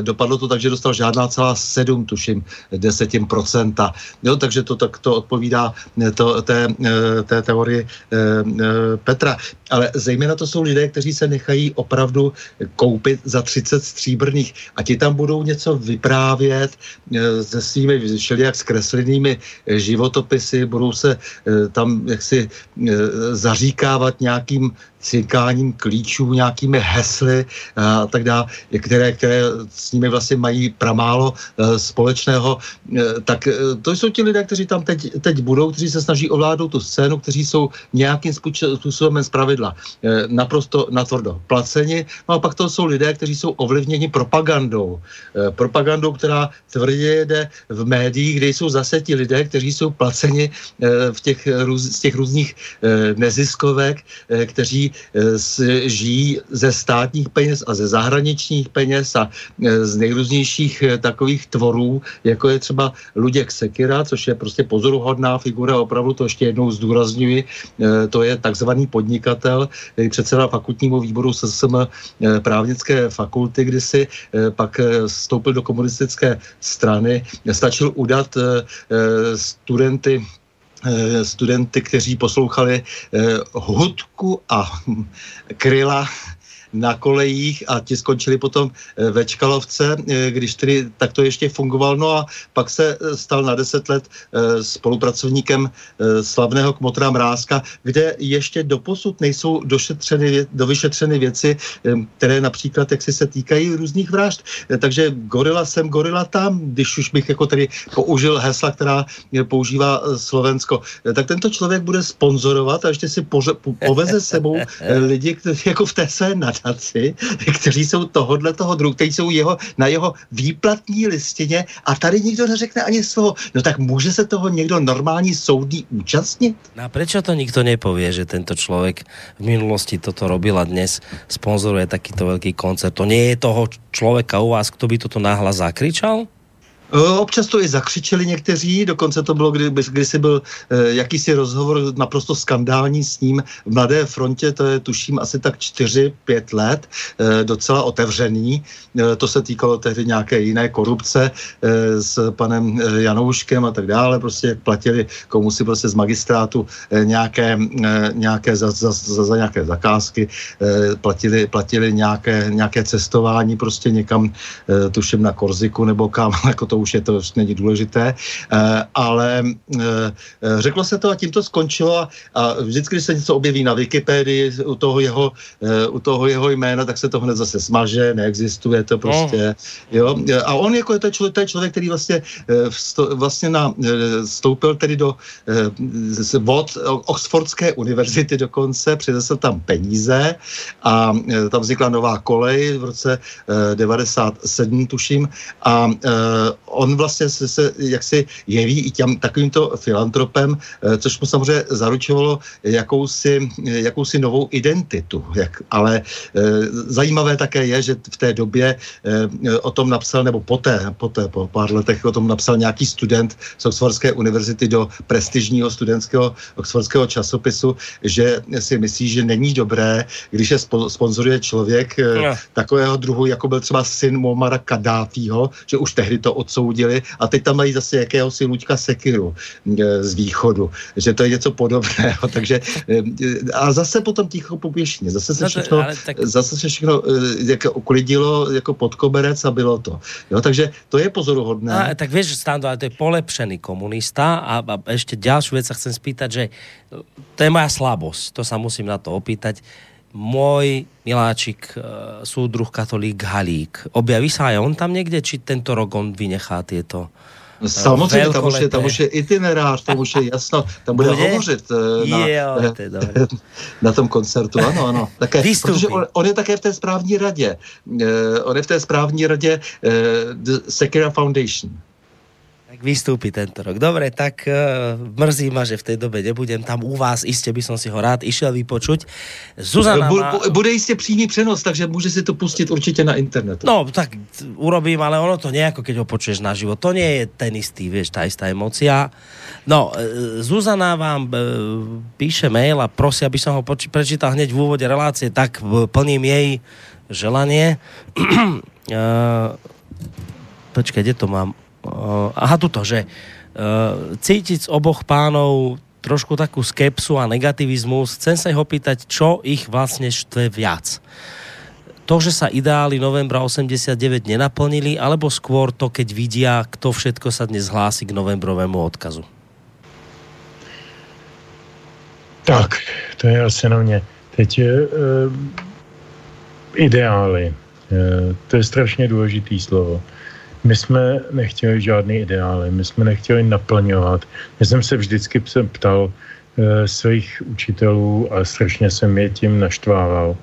K: dopadlo to tak, že dostal žádná celá sedm, tuším, desetin procenta. Jo, takže to tak to odpovídá to, té, té teorii Petra. Ale zejména to jsou lidé, kteří se nechají opravdu koupit za 30 stříbrných a ti tam budou něco vyprávět eh, se svými všelijak zkreslenými eh, životopisy, budou se eh, tam jaksi zaříkávat nějakým cinkáním klíčů, nějakými hesly a tak dále, které, které s nimi vlastně mají pramálo společného, tak to jsou ti lidé, kteří tam teď, teď budou, kteří se snaží ovládnout tu scénu, kteří jsou nějakým způsobem zpravidla naprosto natvrdo placeni. No a pak to jsou lidé, kteří jsou ovlivněni propagandou. Propagandou, která tvrdě jde v médiích, kde jsou zase ti lidé, kteří jsou placeni v těch, z těch různých neziskovek, kteří žijí ze státních peněz a ze zahraničních peněz a z nejrůznějších takových tvorů, jako je třeba Luděk Sekira, což je prostě pozoruhodná figura, opravdu to ještě jednou zdůrazňuji, to je takzvaný podnikatel, předseda fakultního výboru SSM právnické fakulty kdysi, pak vstoupil do komunistické strany, stačil udat studenty Eh, studenty, kteří poslouchali eh, hudku a kryla na kolejích a ti skončili potom eh, ve Čkalovce, eh, když tedy tak to ještě fungoval. No a pak se eh, stal na deset let spolupracovníkem slavného Kmotra Mrázka, kde ještě doposud nejsou došetřeny, dovyšetřeny věci, které například jak si se týkají různých vražd. Takže gorila jsem, gorila tam, když už bych jako tady použil hesla, která používá Slovensko. Tak tento člověk bude sponzorovat a ještě si poře, po, poveze sebou lidi, kteří jako v té své nadaci, kteří jsou tohodle toho druhu, kteří jsou jeho, na jeho výplatní listině a tady nikdo neřekne ani slovo. No tak může se toho někdo normální soudný účastnit?
B: No a prečo to nikto nepovie, že tento člověk v minulosti toto robil a dnes sponzoruje takýto velký koncert? To nie je toho člověka u vás, kdo by toto náhlas zakričal?
K: Občas to i zakřičeli někteří, dokonce to bylo, kdy, kdysi byl eh, jakýsi rozhovor naprosto skandální s ním v Mladé frontě, to je tuším asi tak 4-5 let, eh, docela otevřený. Eh, to se týkalo tehdy nějaké jiné korupce eh, s panem eh, Janouškem a tak dále, prostě jak platili komu si prostě z magistrátu eh, nějaké, eh, nějaké za, za, za, za nějaké zakázky, eh, platili, platili nějaké, nějaké cestování prostě někam, eh, tuším na Korziku nebo kam, jako to to už je to není důležité, eh, ale eh, řeklo se to a tím to skončilo a, vždycky, když se něco objeví na Wikipedii u toho jeho, eh, u toho jeho jména, tak se to hned zase smaže, neexistuje to prostě, jo. A on jako je to člověk, to je člověk který vlastně, vlastně na, vstoupil tedy do vod Oxfordské univerzity dokonce, přinesl tam peníze a tam vznikla nová kolej v roce 97, tuším, a on vlastně se, se jaksi jeví i těm takovýmto filantropem, eh, což mu samozřejmě zaručovalo jakousi, jakousi novou identitu. Jak, ale eh, zajímavé také je, že v té době eh, o tom napsal, nebo poté, poté po pár letech o tom napsal nějaký student z Oxfordské univerzity do prestižního studentského oxfordského časopisu, že si myslí, že není dobré, když je spo, sponzoruje člověk no. takového druhu, jako byl třeba syn Muammara Kadáfího, že už tehdy to od odsoudili a teď tam mají zase jakéhosi Luďka Sekiru e, z východu, že to je něco podobného, takže e, a zase potom ticho popěšně, zase se no všechno, tak... zase se všechno jako uklidilo jako pod koberec a bylo to. Jo, takže to je pozoruhodné.
B: A, tak vieš, Stando, ale to je polepšený komunista a, a ešte ďalšiu vec sa chcem spýtať, že to je moja slabosť, to sa musím na to opýtať môj miláčik, uh, súdruh katolík Halík. Objaví sa aj on tam někde, či tento rok on vynechá tieto
K: uh, Samozřejmě, tam už, je, tam už je itinerář, tam už je jasno, tam bude, bude? hovořit uh, na, jo, na tom koncertu, ano, ano. Také, protože on, on je také v té správní radě. Uh, on je v té správní radě uh, The Sekira Foundation
B: tak vystúpi tento rok. Dobre, tak uh, mrzí ma, že v tej dobe nebudem tam u vás, iste by som si ho rád išiel vypočuť.
K: Zuzana má... Bude jistě přímý přenos, takže může si to pustit určitě na internetu.
B: No, tak urobím, ale ono to nejako, keď ho počuješ na život. To nie je ten istý, vieš, tá istá emocia. No, uh, Zuzana vám uh, píše mail a prosí, aby som ho prečítal hneď v úvode relácie, tak plním jej želanie. uh, počkaj, kde to mám? Uh, aha, tuto, že uh, cítiť z oboch pánov trošku takú skepsu a negativizmus. Chcem sa ich opýtať, čo ich vlastne štve viac. To, že sa ideály novembra 89 nenaplnili, alebo skôr to, keď vidia, kto všetko sa dnes hlási k novembrovému odkazu?
J: Tak, to je asi na mě. Teď je, e, ideály. E, to je strašně důležitý slovo. My jsme nechtěli žádný ideály, my jsme nechtěli naplňovat. Já jsem se vždycky ptal e, svých učitelů a strašně jsem je tím naštvával.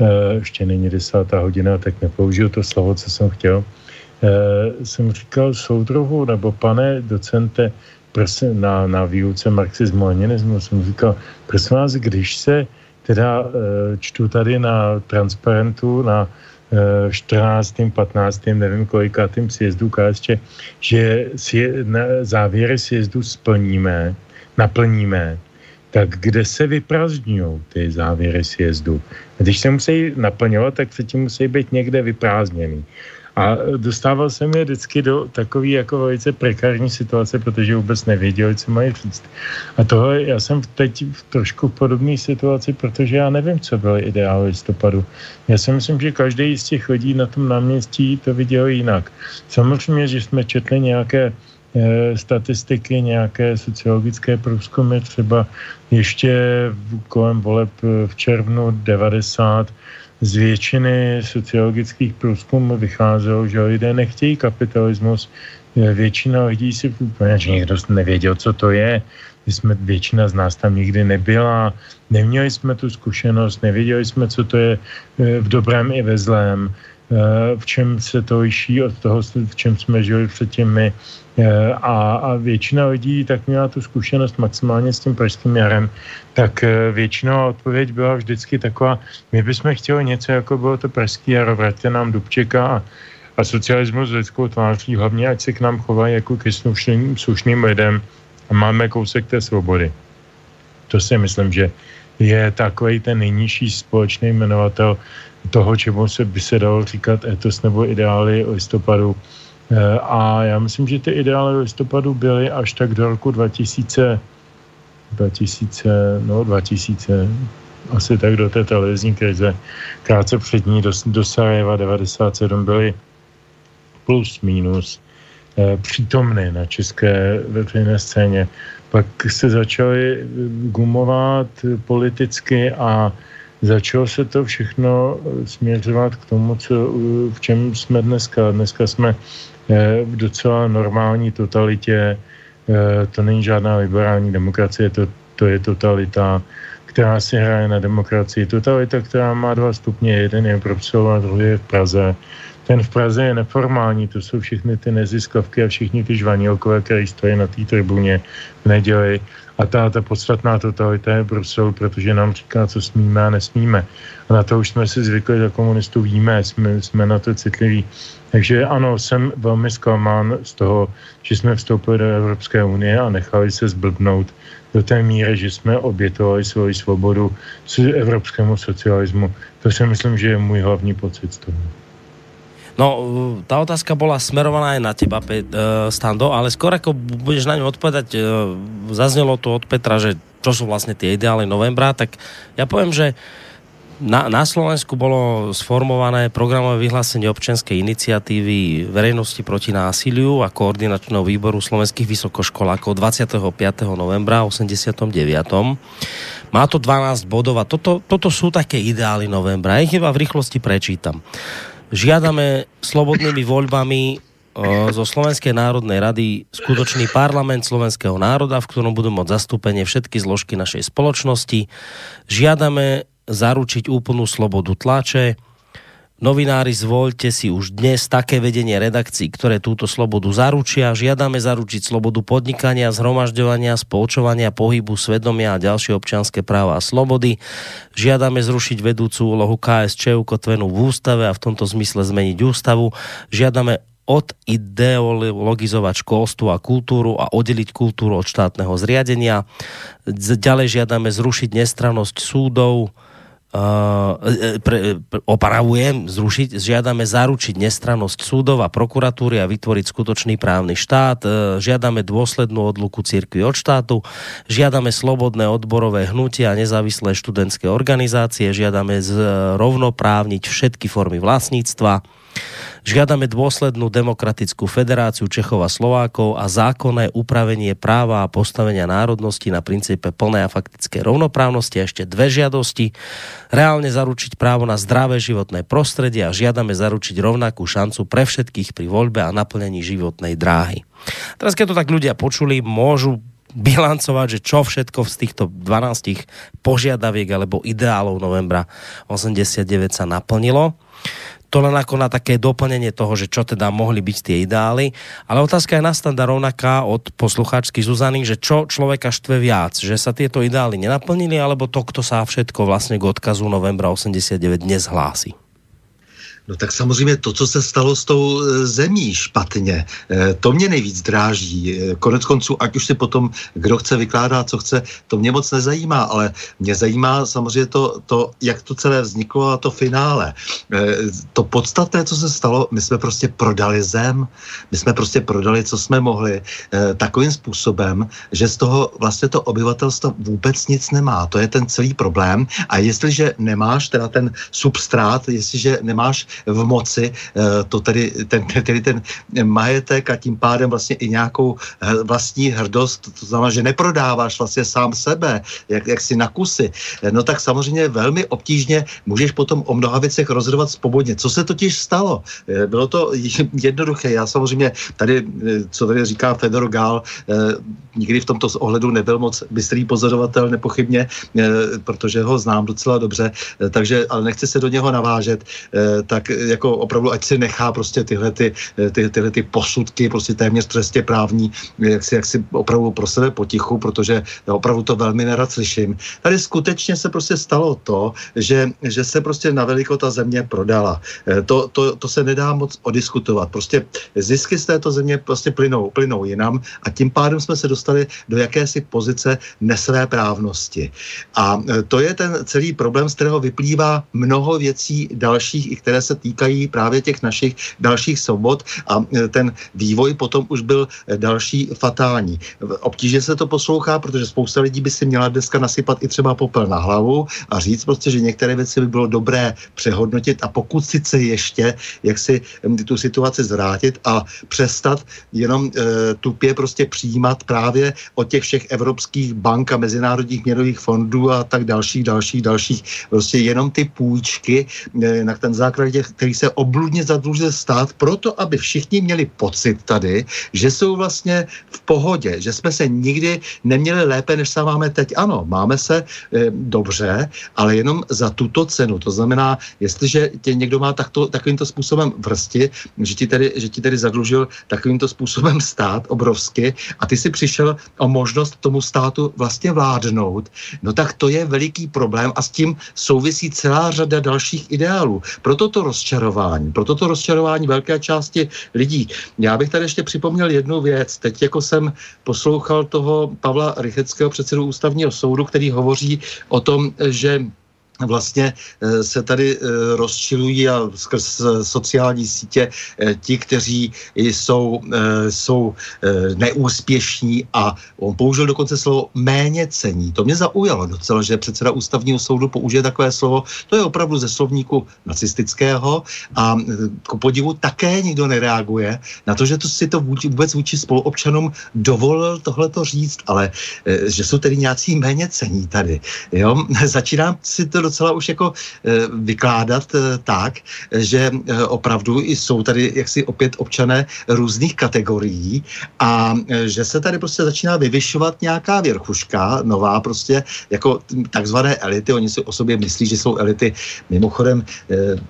J: E, ještě není desátá hodina, tak nepoužiju to slovo, co jsem chtěl. E, jsem říkal soudruhu nebo pane docente prosím, na, na výuce marxismu a leninismu, jsem říkal, prosím vás, když se teda čtu tady na transparentu, na 14., 15., nevím kolikátým sjezdu KSČ, že si, závěry sjezdu splníme, naplníme, tak kde se vyprázdňují ty závěry sjezdu? Když se musí naplňovat, tak se tím musí být někde vyprázdněný. A dostával jsem je vždycky do takové jako velice prekární situace, protože vůbec nevěděli, co mají říct. A tohle já jsem teď v trošku podobné situaci, protože já nevím, co byl ideál listopadu. Já si myslím, že každý z těch lidí na tom náměstí to viděl jinak. Samozřejmě, že jsme četli nějaké e, statistiky, nějaké sociologické průzkumy, třeba ještě kolem voleb v červnu 90 z většiny sociologických průzkumů vycházelo, že lidé nechtějí kapitalismus. Většina lidí si, že někdo nevěděl, co to je. My jsme, většina z nás tam nikdy nebyla, neměli jsme tu zkušenost, nevěděli jsme, co to je eh, v dobrém i ve zlém, eh, v čem se to liší od toho, v čem jsme žili předtím my. Eh, a, a většina lidí tak měla tu zkušenost maximálně s tím pražským jarem, tak eh, většinou odpověď byla vždycky taková, my bychom chtěli něco, jako bylo to pražský jaro, vraťte nám Dubčeka a, a socialismus s lidskou tváří, hlavně ať se k nám chovají jako k slušným, slušným lidem a máme kousek té svobody. To si myslím, že je takový ten nejnižší společný jmenovatel toho, čemu se by se dalo říkat etos nebo ideály listopadu a já myslím, že ty ideály listopadu byly až tak do roku 2000, 2000, no 2000, asi tak do té televizní krize, krátce před ní do, do Sarajeva 97 byly plus minus eh, přítomny na české veřejné scéně. Pak se začaly gumovat politicky a začalo se to všechno směřovat k tomu, co, v čem jsme dneska. Dneska jsme v docela normální totalitě. Eh, to není žádná liberální demokracie, to, to je totalita, která si hraje na demokracii. Totalita, která má dva stupně, jeden je v Bruselu a druhý je v Praze. Ten v Praze je neformální, to jsou všechny ty neziskovky a všichni ty žvanilkové, které stojí na té tribuně v neděli. A ta, ta podstatná totalita je Brusel, protože nám říká, co smíme a nesmíme. A na to už jsme si zvykli, za komunistů víme, jsme, jsme na to citliví. Takže ano, jsem velmi zklamán z toho, že jsme vstoupili do Evropské unie a nechali se zblbnout do té míry, že jsme obětovali svoji svobodu s evropskému socialismu. To si myslím, že je můj hlavní pocit z toho.
B: No, tá otázka bola smerovaná aj na teba, Pe- uh, Stando, ale skôr ako budeš na ňu odpovedať, uh, zaznelo to od Petra, že čo sú vlastne tie ideály novembra, tak ja poviem, že na, na Slovensku bolo sformované programové vyhlásenie občianskej iniciatívy verejnosti proti násiliu a koordinačného výboru slovenských vysokoškolákov 25. novembra 89. Má to 12 bodov a toto, toto sú také ideály novembra. Ich iba v rýchlosti prečítam. Žiadame slobodnými voľbami zo Slovenskej národnej rady skutočný parlament slovenského národa, v ktorom budú môcť zastúpenie všetky zložky našej spoločnosti. Žiadame zaručiť úplnú slobodu tlače. Novinári, zvolte si už dnes také vedenie redakcií, ktoré túto slobodu zaručia. Žiadame zaručiť slobodu podnikania, zhromažďovania, spolčovania, pohybu, svedomia a ďalšie občianské práva a slobody. Žiadame zrušiť vedúcu úlohu KSČ ukotvenú v ústave a v tomto zmysle zmeniť ústavu. Žiadame odideologizovať školstvo a kultúru a oddeliť kultúru od štátneho zriadenia. Ďalej žiadame zrušiť nestrannosť súdov, Uh, pre, pre, opravujem, zrušiť, žiadame zaručiť nestrannosť súdov a prokuratúry a vytvoriť skutočný právny štát, uh, žiadame dôslednú odluku církvy od štátu, žiadame slobodné odborové hnutia a nezávislé študentské organizácie, žiadame zrovnoprávniť všetky formy vlastníctva, Žiadame dôslednú demokratickú federáciu Čechov a Slovákov a zákonné upravenie práva a postavenia národnosti na princípe plnej a faktické rovnoprávnosti a ešte dve žiadosti. Reálne zaručiť právo na zdravé životné prostredie a žiadame zaručiť rovnakú šancu pre všetkých pri voľbe a naplnení životnej dráhy. Teraz, keď to tak ľudia počuli, môžu bilancovať, že čo všetko z týchto 12 požiadaviek alebo ideálov novembra 89 sa naplnilo. To len ako na také doplnenie toho, že čo teda mohli byť tie ideály. Ale otázka je nastanda rovnaká od poslucháčky Zuzany, že čo človeka štve viac, že sa tieto ideály nenaplnili, alebo to, kto sa všetko vlastne k odkazu novembra 89 dnes hlási.
K: No tak samozřejmě to, co se stalo s tou e, zemí špatně, e, to mě nejvíc dráží. E, konec konců, ať už si potom kdo chce vykládá, co chce, to mě moc nezajímá, ale mě zajímá samozřejmě to, to jak to celé vzniklo a to finále. To podstatné, co se stalo, my jsme prostě prodali zem, my jsme prostě prodali, co jsme mohli, takovým způsobem, že z toho vlastně to obyvatelstvo vůbec nic nemá. To je ten celý problém. A jestliže nemáš teda ten substrát, jestliže nemáš v moci, eh, to tedy ten, tedy ten majetek a tím pádem vlastně i nějakou eh, vlastní hrdost, to znamená, že neprodáváš vlastně sám sebe, jak, jak si na kusy, eh, no tak samozřejmě velmi obtížně můžeš potom o mnoha věcech rozhodovat svobodně. Co se totiž stalo? Bylo to jednoduché. Já samozřejmě tady, co tady říká Fedor Gál, nikdy v tomto ohledu nebyl moc bystrý pozorovatel, nepochybně, protože ho znám docela dobře, takže, ale nechci se do něho navážet, tak tak jako opravdu, ať si nechá prostě tyhle, ty, ty, tyhle ty posudky, prostě téměř trestě právní, jak si, jak si opravdu pro sebe potichu, protože já opravdu to velmi nerad slyším. Tady skutečně se prostě stalo to, že, že se prostě na veliko ta země prodala. Eh, to, to, to se nedá moc odiskutovat. Prostě zisky z této země prostě plynou, plynou jinam a tím pádem jsme se dostali do jakési pozice nesvé právnosti. A eh, to je ten celý problém, z kterého vyplývá mnoho věcí dalších, i které se se týkají právě těch našich dalších svobod a e, ten vývoj potom už byl e, další fatální. Obtížně se to poslouchá, protože spousta lidí by si měla dneska nasypat i třeba popel na hlavu a říct prostě, že některé věci by bylo dobré přehodnotit a pokud sice ještě, jak si tu situaci zvrátit a přestat jenom e, tupě prostě přijímat právě od těch všech evropských bank a mezinárodních měnových fondů a tak dalších, dalších, dalších, prostě jenom ty půjčky, e, na ten základě který se obludně zadlužil stát, proto aby všichni měli pocit tady, že jsou vlastně v pohodě, že jsme se nikdy neměli lépe, než se máme teď. Ano, máme se e, dobře, ale jenom za tuto cenu. To znamená, jestliže tě někdo má takto, takovýmto způsobem vrsti, že ti, tedy, že ti tedy zadlužil takovýmto způsobem stát obrovsky a ty si přišel o možnost tomu státu vlastně vládnout, no tak to je veliký problém a s tím souvisí celá řada dalších ideálů. Proto to rozčarování. Proto to rozčarování velké části lidí. Já bych tady ještě připomněl jednu věc. Teď jako jsem poslouchal toho Pavla Rycheckého, předsedu ústavního soudu, který hovoří o tom, že vlastně eh, se tady eh, rozčilují a skrz eh, sociální sítě ti, kteří jsou, jsou neúspěšní a on použil dokonce slovo méně cení. To mě zaujalo docela, že předseda ústavního soudu použije takové slovo. To je opravdu ze slovníku nacistického a ku podivu také nikdo nereaguje na to, že to si to vůči, vůbec vůči spoluobčanům dovolil tohleto říct, ale že jsou tedy nějací méně cení tady. Jo? Začínám si to docela už jako eh, vykládat eh, tak, že eh, opravdu jsou tady jaksi opět občané různých kategorií a že se tady prostě začíná vyvyšovat nějaká věrchuška, nová prostě jako takzvané elity, oni si o sobě myslí, že jsou elity. Mimochodem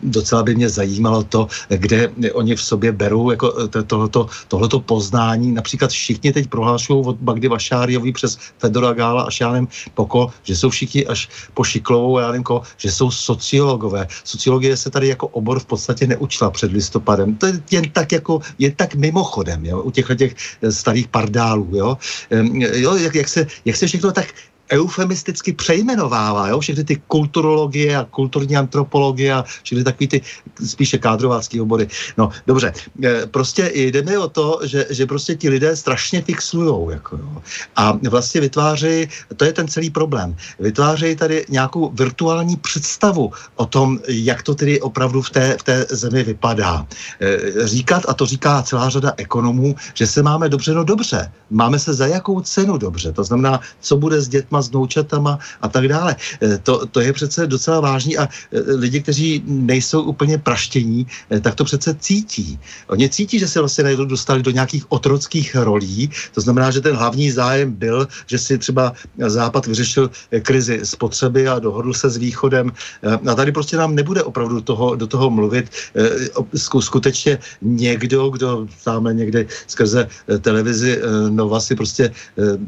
K: docela by mě zajímalo to, kde oni v sobě berou jako tohleto, tohleto poznání. Například všichni teď prohlášují od Bagdy Vašáriovi přes Fedora Gála a Šánem Poko, že jsou všichni až po Šiklovou, já nevím, ko, že jsou sociologové. Sociologie se tady jako obor v podstatě neučila před listopadem. To je jen tak jako, je tak mimochodem, jo, u těchto těch eh, starých pardálů, jo. jo jak, jak, se, jak se všechno tak eufemisticky přejmenovává, jo? všechny ty kulturologie a kulturní antropologie a všechny takový ty spíše kádrovácký obory. No, dobře, e, prostě jde mi o to, že, že prostě ti lidé strašně fixujou, jako jo. A vlastně vytvářejí, to je ten celý problém, vytvářejí tady nějakou virtuální představu o tom, jak to tedy opravdu v té, v té zemi vypadá. E, říkat, a to říká celá řada ekonomů, že se máme dobře, no dobře. Máme se za jakou cenu dobře. To znamená, co bude s dětma, s noučatama a tak dále. E, to, to je přece docela vážný a e, lidi, kteří nejsou úplně praštění, e, tak to přece cítí. Oni cítí, že se vlastně najednou dostali do nějakých otrockých rolí. To znamená, že ten hlavní zájem byl, že si třeba Západ vyřešil krizi spotřeby a dohodl se s Východem. A tady prostě nám nebude opravdu toho, do toho mluvit skutečně někdo, kdo tam někde skrze televizi Nova si prostě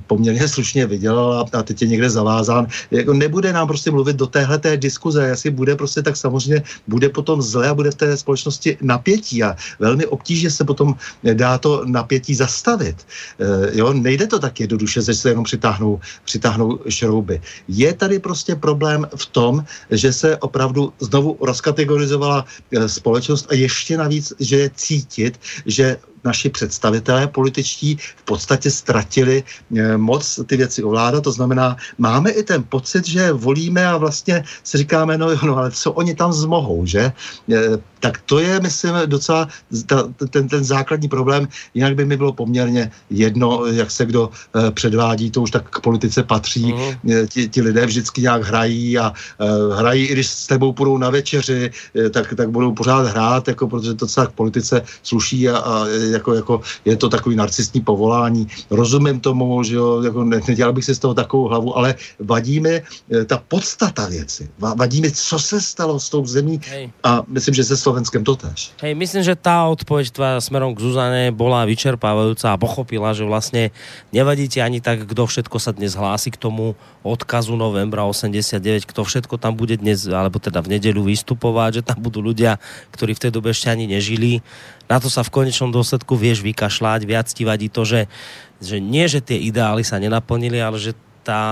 K: poměrně slušně vydělal a teď je někde zavázán. Jako nebude nám prostě mluvit do téhle té diskuze, jestli bude prostě tak samozřejmě bude potom zle a bude v té společnosti napětí a velmi obtížně se potom dá to napětí zastavit. E, jo, nejde to tak jednoduše, že se jenom přitáhnou, přitáhnou šrouby. Je tady prostě problém v tom, že se opravdu znovu rozkategorizovala e, společnost a ještě navíc, že je cítit, že naši představitelé političtí v podstatě ztratili eh, moc ty věci ovládat. To znamená, máme i ten pocit, že volíme a vlastně si říkáme, no, no ale co oni tam zmohou, že? Eh, tak to je, myslím, docela ta, ten, ten základní problém. Jinak by mi bylo poměrně jedno, jak se kdo uh, předvádí, to už tak k politice patří. Uh-huh. Ti, ti lidé vždycky nějak hrají a uh, hrají, i když s tebou půjdou na večeři, uh, tak, tak budou pořád hrát, jako, protože to celá k politice sluší a, a jako, jako je to takový narcistní povolání. Rozumím tomu, že jo, jako ne, nedělal bych si z toho takovou hlavu, ale vadí mi ta podstata věci. Vadí mi, co se stalo s tou zemí Hej. a myslím, že se Slovenskem tež.
B: Hej, myslím, že tá odpoveď tvoja smerom k Zuzane bola vyčerpávajúca a pochopila, že vlastne nevadí ti ani tak, kdo všetko sa dnes hlási k tomu odkazu novembra 89, kto všetko tam bude dnes, alebo teda v nedeľu vystupovať, že tam budú ľudia, ktorí v tej dobe ešte ani nežili. Na to sa v konečnom dôsledku vieš vykašľať, viac ti vadí to, že, že nie, že tie ideály sa nenaplnili, ale že tá,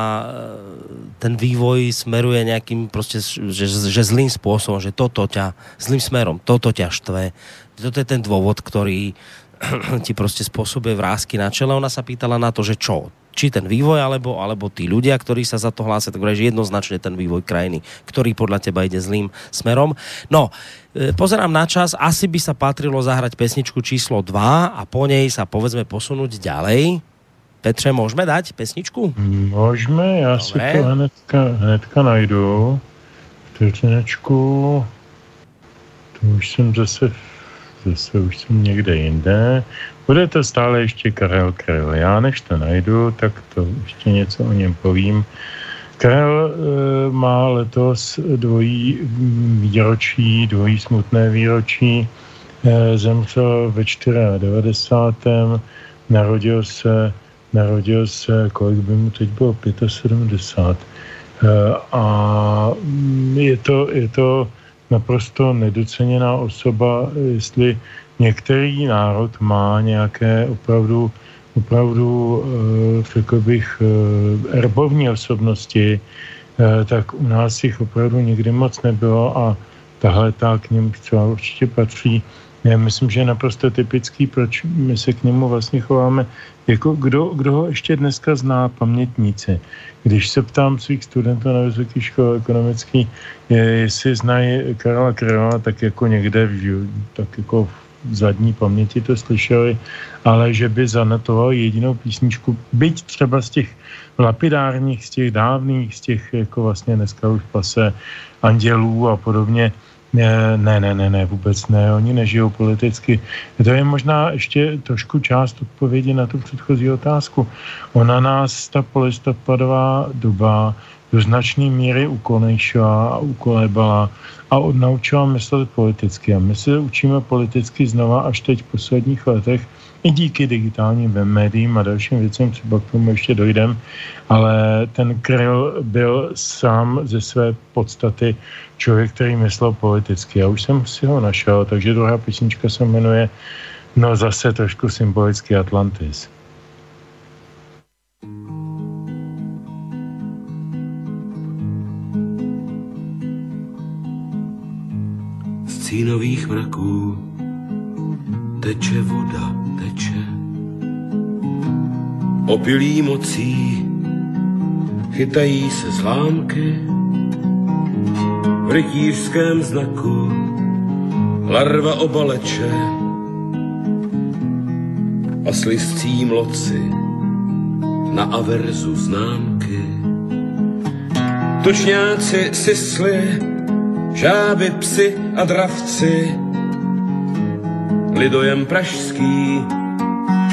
B: ten vývoj smeruje nejakým prostě, že, že zlým spôsobom, že toto ťa, zlým smerom, toto ťa štve. Toto je ten dôvod, ktorý ti prostě spôsobuje vrázky na čele. Ona sa pýtala na to, že čo, či ten vývoj, alebo, alebo tí ľudia, ktorí sa za to hlásia, tak že jednoznačne ten vývoj krajiny, ktorý podľa teba ide zlým smerom. No, e, pozerám na čas, asi by sa patrilo zahrať pesničku číslo 2 a po nej sa povedzme posunúť ďalej Petře, můžeme dať pesničku?
J: Můžeme, já Dobre. si to hnedka, hnedka najdu. Vteřinečku. To už jsem zase, zase už jsem někde jinde. Bude to stále ještě Karel Kryl. Já než to najdu, tak to ještě něco o něm povím. Karel e, má letos dvojí výročí, dvojí smutné výročí. E, zemřel ve 94. Narodil se Narodil se, kolik by mu teď bylo, 75. Eh, a je to, je to naprosto nedoceněná osoba, jestli některý národ má nějaké opravdu, opravdu eh, řekl bych, eh, erbovní osobnosti, tak u nás jich opravdu nikdy moc nebylo a tahle ta k ním třeba určitě patří. Já myslím, že je naprosto typický, proč my se k němu vlastně chováme. Jako kdo, kdo ho ještě dneska zná, pamětníci. Když se ptám svých studentů na vysoké škole ekonomické, jestli znají Karla Kryla, tak jako někde, tak jako v zadní paměti to slyšeli, ale že by zanetoval jedinou písničku, byť třeba z těch lapidárních, z těch dávných, z těch jako vlastně dneska už pase andělů a podobně, ne, ne, ne, ne, vůbec ne, oni nežijou politicky. To je možná ještě trošku část odpovědi na tu předchozí otázku. Ona nás, ta polistopadová doba, do značné míry ukonejšila a ukolebala a odnaučila myslet politicky. A my se učíme politicky znova až teď v posledních letech, i díky digitálním médiím a dalším věcem třeba k tomu ještě dojdem, ale ten Kryl byl sám ze své podstaty člověk, který myslel politicky. Já už jsem si ho našel, takže druhá písnička se jmenuje No zase trošku symbolicky Atlantis.
L: Z cínových mraků teče voda, teče. Opilí mocí chytají se zlámky v rytířském znaku larva obaleče a slistcí loci na averzu známky. Tučňáci sisly, žáby, psi a dravci, lidojem pražský,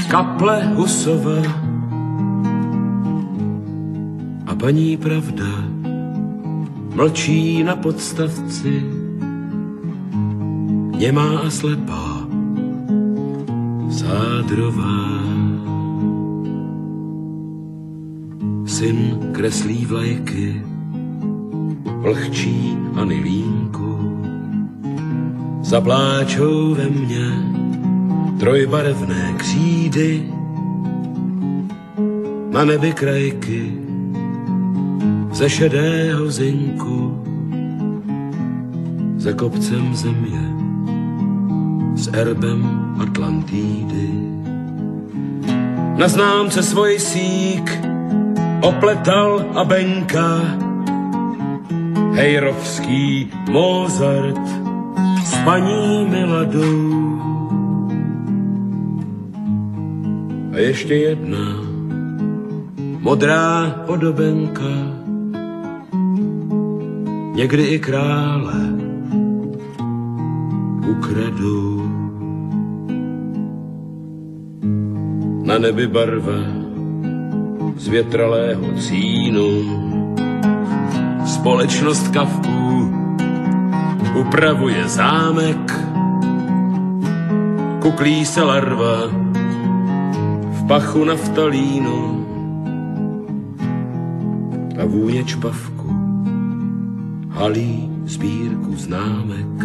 L: kaple Husova. A paní pravda mlčí na podstavci, němá a slepá, sádrová. Syn kreslí vlajky, vlhčí a nilínku, zapláčou ve mně trojbarevné křídy, na nebi krajky ze šedého zinku, za kopcem země, s erbem Atlantídy. Na známce svoj sík opletal a benka, Hejrovský Mozart s paní Miladou. A ještě jedna modrá podobenka, někdy i krále ukradou. Na nebi barva z větralého cínu, společnost kavků upravuje zámek, kuklí se larva pachu naftalínu a vůně čpavku halí sbírku známek.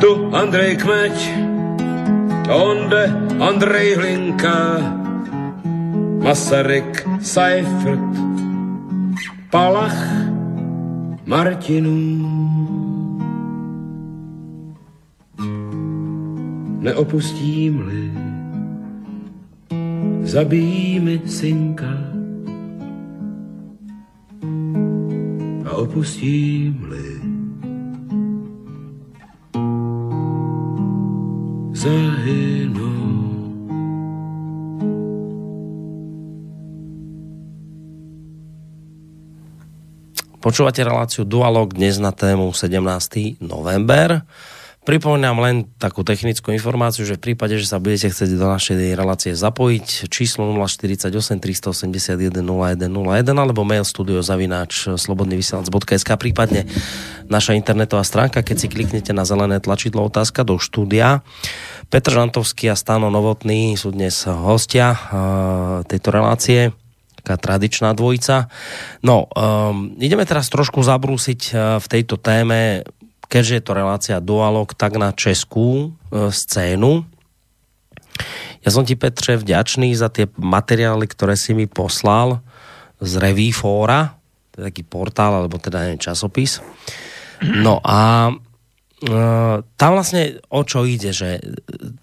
L: Tu Andrej Kmeď, onde Andrej Hlinka, Masaryk Seifert, Palach Martinů. Neopustím-li, zabijí mi synka a opustím-li, zahynu.
B: Počúvate reláciu Dualog dnes na tému 17. november. Pripomínam len takú technickú informáciu, že v prípade, že sa budete chcieť do našej relácie zapojiť, číslo 048 381 0101 alebo mail studiozavináč slobodnyvysielac.sk prípadne naša internetová stránka, keď si kliknete na zelené tlačidlo otázka do štúdia. Petr Žantovský a Stano Novotný sú dnes hostia uh, tejto relácie taká tradičná dvojica. No, um, ideme teraz trošku zabrúsiť uh, v tejto téme, keďže je to relácia dualog, tak na českú uh, scénu. Ja som ti, Petře, vďačný za tie materiály, ktoré si mi poslal z Revifóra, to je taký portál, alebo teda neviem, časopis. No a tam vlastne o čo ide, že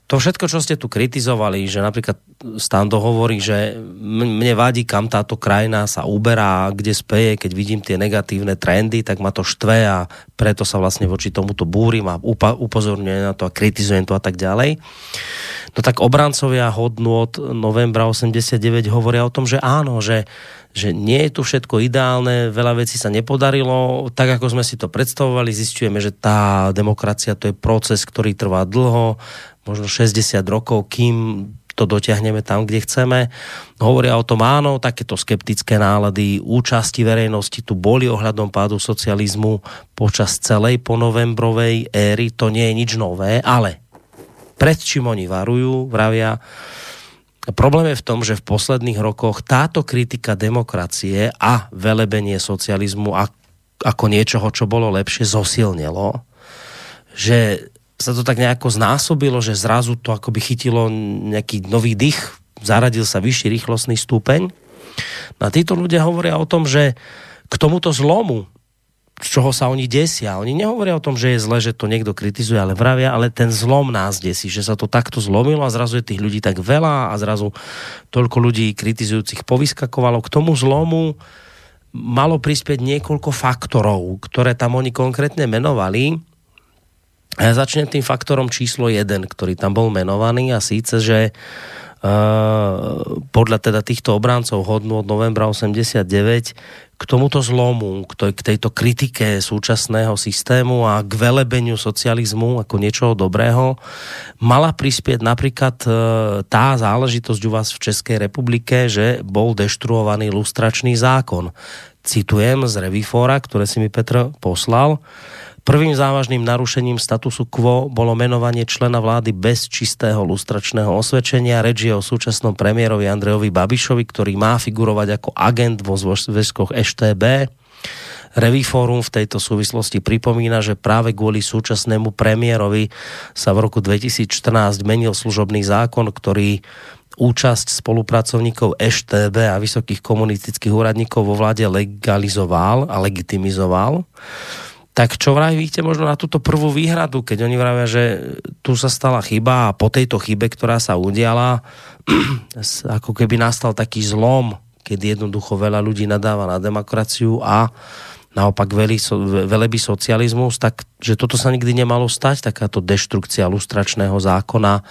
B: to všetko, čo ste tu kritizovali, že napríklad Stando hovorí, že mne vadí, kam táto krajina sa uberá, kde speje, keď vidím tie negatívne trendy, tak ma to štve a preto sa vlastne voči tomuto búrim a upozorňujem na to a kritizujem to a tak ďalej. No tak obrancovia hodnú od novembra 89 hovoria o tom, že áno, že že nie je tu všetko ideálne, veľa vecí sa nepodarilo, tak ako sme si to predstavovali, zistujeme, že tá demokracia to je proces, ktorý trvá dlho, možno 60 rokov, kým to dotiahneme tam, kde chceme. Hovoria o tom, áno, takéto skeptické nálady účasti verejnosti tu boli ohľadom pádu socializmu počas celej ponovembrovej éry, to nie je nič nové, ale pred čím oni varujú, vravia, Problém je v tom, že v posledných rokoch táto kritika demokracie a velebenie socializmu a, ako niečoho, čo bolo lepšie, zosilnilo. Že sa to tak nejako znásobilo, že zrazu to akoby chytilo nejaký nový dých, zaradil sa vyšší rýchlostný stupeň. No a títo ľudia hovoria o tom, že k tomuto zlomu čoho sa oni desia. Oni nehovoria o tom, že je zle, že to niekto kritizuje, ale vravia, ale ten zlom nás desí, že sa to takto zlomilo a zrazu je tých ľudí tak veľa a zrazu toľko ľudí kritizujúcich povyskakovalo. K tomu zlomu malo prispieť niekoľko faktorov, ktoré tam oni konkrétne menovali. A ja začnem tým faktorom číslo 1, ktorý tam bol menovaný a síce, že podľa teda týchto obráncov hodnú od novembra 89 k tomuto zlomu, k tejto kritike súčasného systému a k velebeniu socializmu ako niečoho dobrého, mala prispieť napríklad uh, tá záležitosť u vás v Českej republike, že bol deštruovaný lustračný zákon. Citujem z Revifora, ktoré si mi Petr poslal. Prvým závažným narušením statusu quo bolo menovanie člena vlády bez čistého lustračného osvedčenia. Reč je o súčasnom premiérovi Andrejovi Babišovi, ktorý má figurovať ako agent vo zväzkoch EŠTB. Reviforum v tejto súvislosti pripomína, že práve kvôli súčasnému premiérovi sa v roku 2014 menil služobný zákon, ktorý účasť spolupracovníkov EŠTB a vysokých komunistických úradníkov vo vláde legalizoval a legitimizoval. Tak čo vravíte možno na túto prvú výhradu, keď oni vravia, že tu sa stala chyba a po tejto chybe, ktorá sa udiala, ako keby nastal taký zlom, keď jednoducho veľa ľudí nadáva na demokraciu a naopak velí, velebí socializmus, tak že toto sa nikdy nemalo stať, takáto deštrukcia lustračného zákona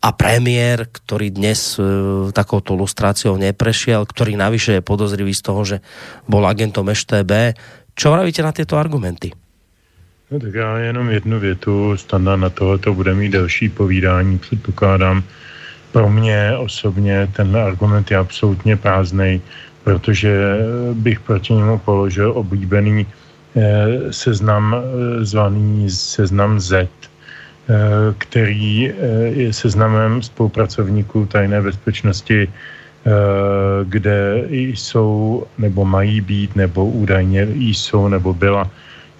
B: a premiér, ktorý dnes e, takouto lustráciou neprešiel, ktorý navyše je podozrivý z toho, že bol agentom EŠTB. Čo vravíte na tieto argumenty?
J: No tak já jenom jednu větu, standa na tohle to bude mít delší povídání, předpokládám. Pro mě osobně ten argument je absolutně prázdný, protože bych proti němu položil oblíbený eh, seznam eh, zvaný seznam Z, eh, který eh, je seznamem spolupracovníků tajné bezpečnosti, eh, kde jsou nebo mají být, nebo údajně jsou nebo byla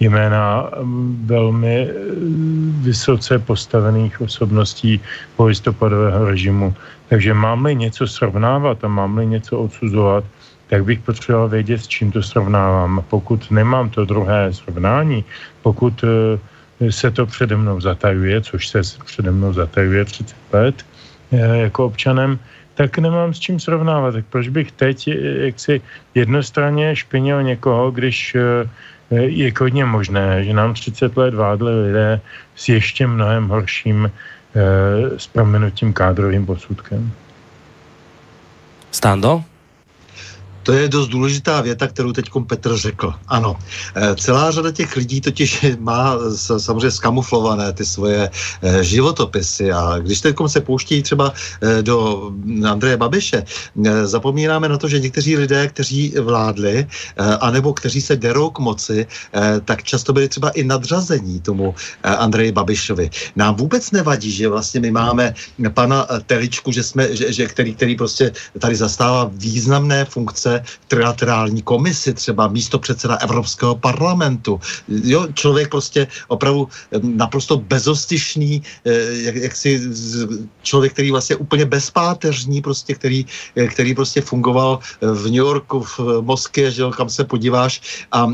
J: jména mm, velmi eh, vysoce postavených osobností listopadového režimu. Takže máme něco srovnávat a máme něco odsuzovat, tak bych potřeboval vědět, s čím to srovnávám. Pokud nemám to druhé srovnání, pokud eh, se to přede mnou zatajuje, což se přede mnou zatajuje 30 let eh, jako občanem, tak nemám s čím srovnávat. Tak proč bych teď jaksi jednostranně špinil někoho, když je hodně možné, že nám 30 let vládli lidé s ještě mnohem horším e, s proměnutím kádrovým posudkem.
B: Stando?
K: To je dost důležitá věta, kterou teď Petr řekl. Ano, eh, celá řada těch lidí totiž má samozřejmě skamuflované ty svoje eh, životopisy a když teď se pouští třeba eh, do Andreje Babiše, zapomínáme na to, že někteří lidé, kteří vládli, anebo kteří se derou k moci, tak často byli třeba i nadřazení tomu Andreji Babišovi. Nám vůbec nevadí, že vlastně my máme pana Teličku, že jsme, že, že který, který prostě tady zastává významné funkce trilaterální komisi, třeba místo předseda Evropského parlamentu. Jo, člověk prostě opravdu naprosto bezostyšný, eh, jak, jak si člověk, který vlastně úplně bezpáteřní, prostě, který, eh, který prostě fungoval eh, v New Yorku, v Moskvě, že jo, kam se podíváš a,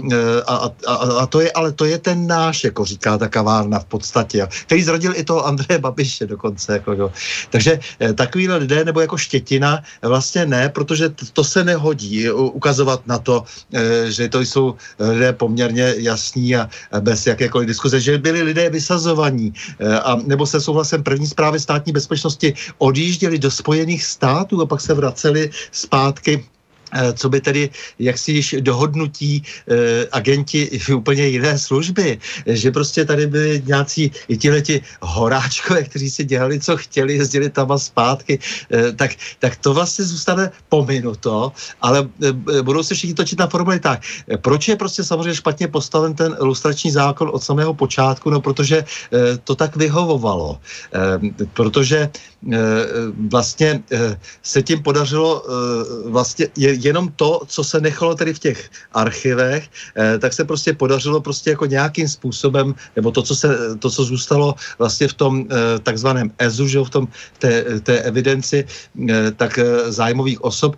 K: a, a, a, to je, ale to je ten náš, jako říká ta kavárna v podstatě, který zrodil i toho Andreje Babiše dokonce, jako jo. Takže takovýhle lidé, nebo jako štětina, vlastně ne, protože to se nehodí ukazovat na to, eh, že to jsou lidé poměrně jasní a bez jakékoliv diskuze, že byli lidé vysazovaní eh, a nebo se souhlasem první zprávy státní bezpečnosti odjížděli do Spojených států a pak se vraceli zpátky co by tedy jaksi již dohodnutí eh, agenti úplně jiné služby, že prostě tady byli nějací i tihleti horáčkové, kteří si dělali, co chtěli, jezdili tam a zpátky, eh, tak, tak to vlastně zůstane pominuto, ale eh, budou se všichni točit na formuly tak. Proč je prostě samozřejmě špatně postaven ten lustrační zákon od samého počátku? No, protože eh, to tak vyhovovalo. Eh, protože vlastně se tím podařilo vlastně jenom to, co se nechalo tedy v těch archivech, tak se prostě podařilo prostě jako nějakým způsobem, nebo to, co, se, to, co zůstalo vlastně v tom takzvaném EZU, že v tom té, té evidenci, tak zájmových osob,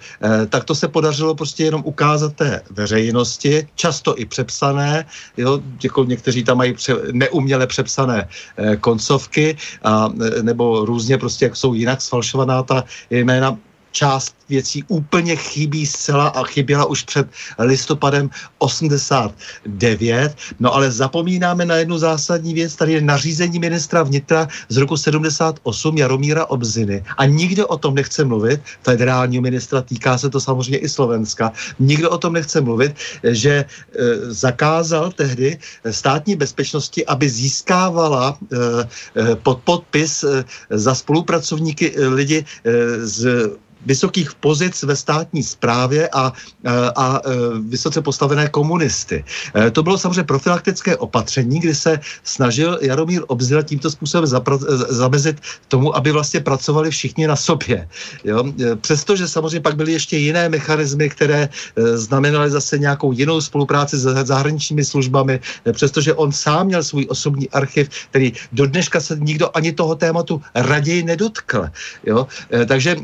K: tak to se podařilo prostě jenom ukázat té veřejnosti, často i přepsané, jo, jako někteří tam mají pře, neuměle přepsané eh, koncovky, a, nebo různě prostě, jak jsou jinak sfalšovaná ta jména, část věcí úplně chybí zcela a chyběla už před listopadem 89. No ale zapomínáme na jednu zásadní věc, tady je nařízení ministra vnitra z roku 78 Jaromíra Obziny. A nikdo o tom nechce mluvit, federálního ministra, týká se to samozřejmě i Slovenska, nikdo o tom nechce mluvit, že e, zakázal tehdy státní bezpečnosti, aby získávala e, e, pod podpis e, za spolupracovníky e, lidi e, z vysokých pozic ve státní správě a, a, e, vysoce postavené komunisty. E, to bylo samozřejmě profilaktické opatření, kdy se snažil Jaromír Obzila tímto způsobem zapra- e, zamezit tomu, aby vlastně pracovali všichni na sobě. Jo? Přestože samozřejmě pak byly ještě jiné mechanismy, které znamenaly zase nějakou jinou spolupráci s zahraničními službami, přestože on sám měl svůj osobní archiv, který do dneška se nikdo ani toho tématu raději nedotkl. Jo? Takže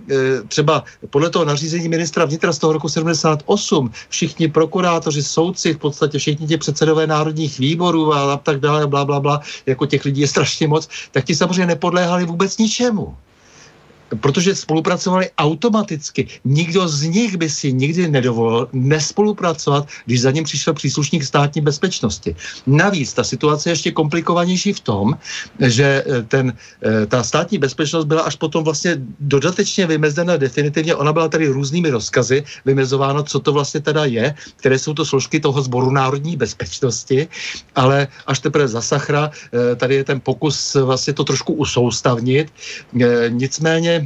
K: třeba třeba podle toho nařízení ministra vnitra z toho roku 78 všichni prokurátoři, soudci, v podstatě všichni ti předsedové národních výborů a tak dále, bla, bla, bla, jako těch lidí je strašně moc, tak ti samozřejmě nepodléhali vůbec ničemu protože spolupracovali automaticky. Nikdo z nich by si nikdy nedovolil nespolupracovat, když za ním přišel příslušník státní bezpečnosti. Navíc ta situace je ještě komplikovanější v tom, že eh, ten, eh, ta státní bezpečnost byla až potom vlastně dodatečně vymezena definitivně. Ona byla tady různými rozkazy vymezováno, co to vlastně teda je, které jsou to složky toho sboru národní bezpečnosti, ale až teprve za Sachra eh, tady je ten pokus vlastně to trošku usoustavnit. Nicméně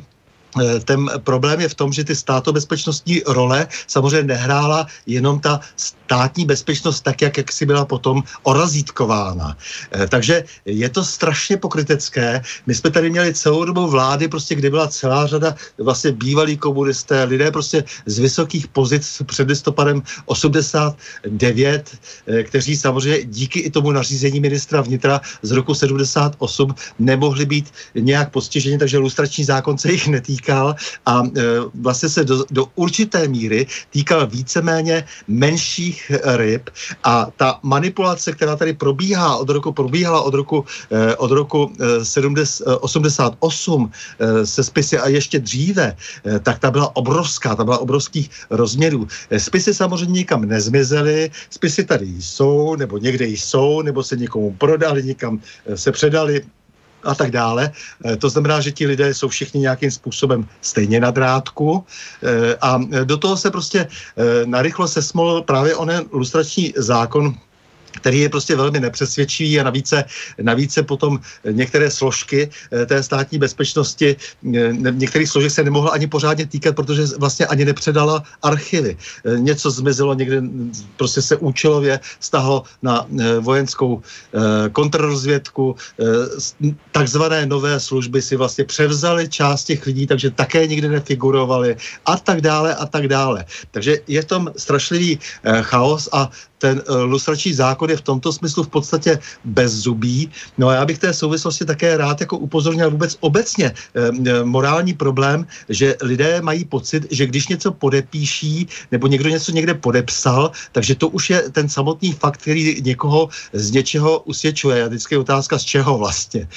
K: ten problém je v tom, že ty státobezpečnostní role samozřejmě nehrála jenom ta státní bezpečnost tak, jak, jak si byla potom orazítkována. Eh, takže je to strašně pokrytecké. My jsme tady měli celou dobu vlády, prostě, kde byla celá řada vlastně bývalí komunisté, lidé prostě z vysokých pozic před listopadem 89, eh, kteří samozřejmě díky i tomu nařízení ministra vnitra z roku 78 nemohli být nějak postiženi, takže lustrační zákon se jich netýká týkal a e, vlastně se do, do určité míry týkal víceméně menších ryb a ta manipulace, která tady probíhá od roku, probíhala od roku, e, od roku e, 70, 88 e, se spisy a ještě dříve, tak ta byla obrovská, ta byla obrovských rozměrů. Spisy samozřejmě nikam nezmizely, spisy tady jsou, nebo někde jsou, nebo se někomu prodali, někam se předali, a tak dále. Eh, to znamená, že ti lidé jsou všichni nějakým způsobem stejně na drátku eh, a do toho se prostě eh, narychlo sesmol právě onen lustrační zákon, který je prostě velmi nepřesvědčivý a navíc se, navíc se potom některé složky eh, té státní bezpečnosti, eh, některých složek se nemohla ani pořádně týkat, protože vlastně ani nepředala archivy. Eh, něco zmizelo někde, prostě se účelově stahlo na vojenskou kontrarozvědku, takzvané nové služby si vlastně převzali část těch lidí, takže také nikdy nefigurovali a tak dále a tak dále. Takže je tom strašlivý chaos a ten uh, lustrační zákon je v tomto smyslu v podstatě bezzubý. No a já bych té souvislosti také rád jako upozornil vůbec obecně e, morální problém, že lidé mají pocit, že když něco podepíší nebo někdo něco někde podepsal, takže to už je ten samotný fakt, který někoho z něčeho usvědčuje. A vždycky je otázka, z čeho vlastně.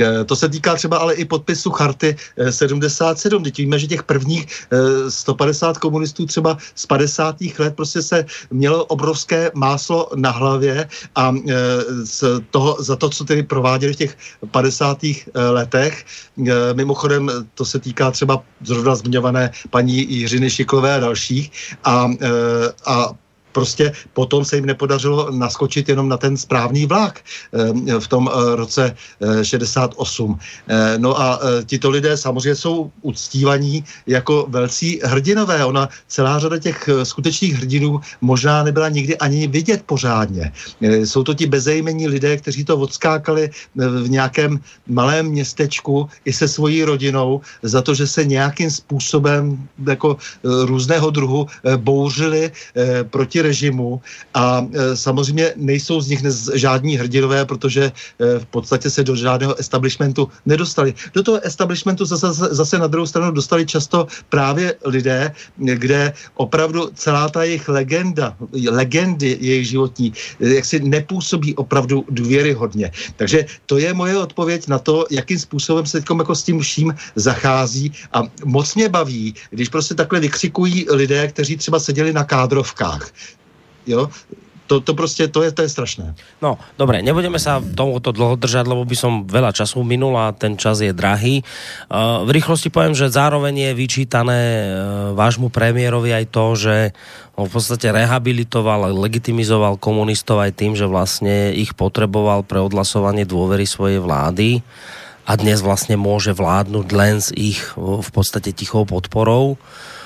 K: E, to se týká třeba ale i podpisu charty e, 77. Teď víme, že těch prvních e, 150 komunistů třeba z 50. let prostě se mělo obrovské máslo na hlavě a e, z toho, za to, co tedy prováděli v těch 50. E, letech. E, mimochodem, to se týká třeba zrovna zmiňované paní Jiřiny Šiklové a dalších. A, a prostě potom se jim nepodařilo naskočit jenom na ten správný vlak v tom roce 68. No a tito lidé samozřejmě jsou uctívaní jako velcí hrdinové. Ona celá řada těch skutečných hrdinů možná nebyla nikdy ani vidět pořádně. Jsou to ti bezejmení lidé, kteří to odskákali v nějakém malém městečku i se svojí rodinou za to, že se nějakým způsobem jako různého druhu bouřili proti režimu a e, samozřejmě nejsou z nich žádní hrdinové, protože e, v podstatě se do žádného establishmentu nedostali. Do toho establishmentu zase, zase na druhou stranu dostali často právě lidé, kde opravdu celá ta jejich legenda, legendy jejich životní, e, jak si nepůsobí opravdu důvěryhodně. Takže to je moje odpověď na to, jakým způsobem se teď jako s tím vším zachází a moc mě baví, když prostě takhle vykřikují lidé, kteří třeba seděli na kádrovkách jo, to, to prostě, to je, to je strašné.
B: No, dobre, nebudeme sa tomuto dlho držať, lebo by som veľa času minul a ten čas je drahý. Uh, v rýchlosti poviem, že zároveň je vyčítané uh, vášmu premiérovi aj to, že on v podstate rehabilitoval, legitimizoval komunistov aj tým, že vlastne ich potreboval pre odhlasovanie dôvery svojej vlády a dnes vlastne môže vládnuť len s ich v podstate tichou podporou. Uh,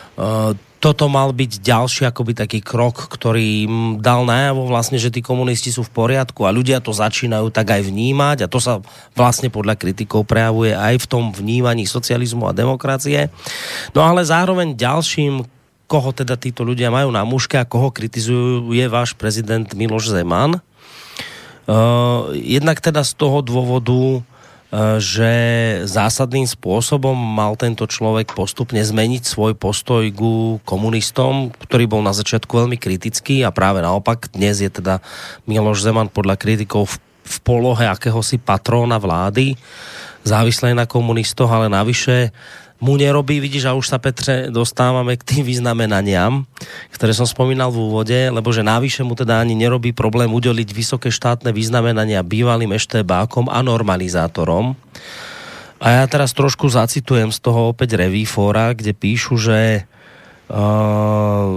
B: toto mal byť ďalší akoby taký krok, ktorý dal najavo vlastne, že tí komunisti sú v poriadku a ľudia to začínajú tak aj vnímať a to sa vlastne podľa kritikov prejavuje aj v tom vnímaní socializmu a demokracie. No ale zároveň ďalším, koho teda títo ľudia majú na muške a koho kritizujú, je váš prezident Miloš Zeman. Uh, jednak teda z toho dôvodu, Eh, že zásadným spôsobom mal tento človek postupne zmeniť svoj postoj ku komunistom, ktorý bol na začiatku veľmi kritický a práve naopak dnes je teda Miloš Zeman podľa kritikov v, polohe akéhosi patróna vlády, závislé na komunistoch, ale navyše mu nerobí, vidíš, a už sa Petře dostávame k tým vyznamenaniam, ktoré som spomínal v úvode, lebo že návyše mu teda ani nerobí problém udeliť vysoké štátne vyznamenania bývalým eštebákom a normalizátorom. A ja teraz trošku zacitujem z toho opäť Revifora, kde píšu, že uh,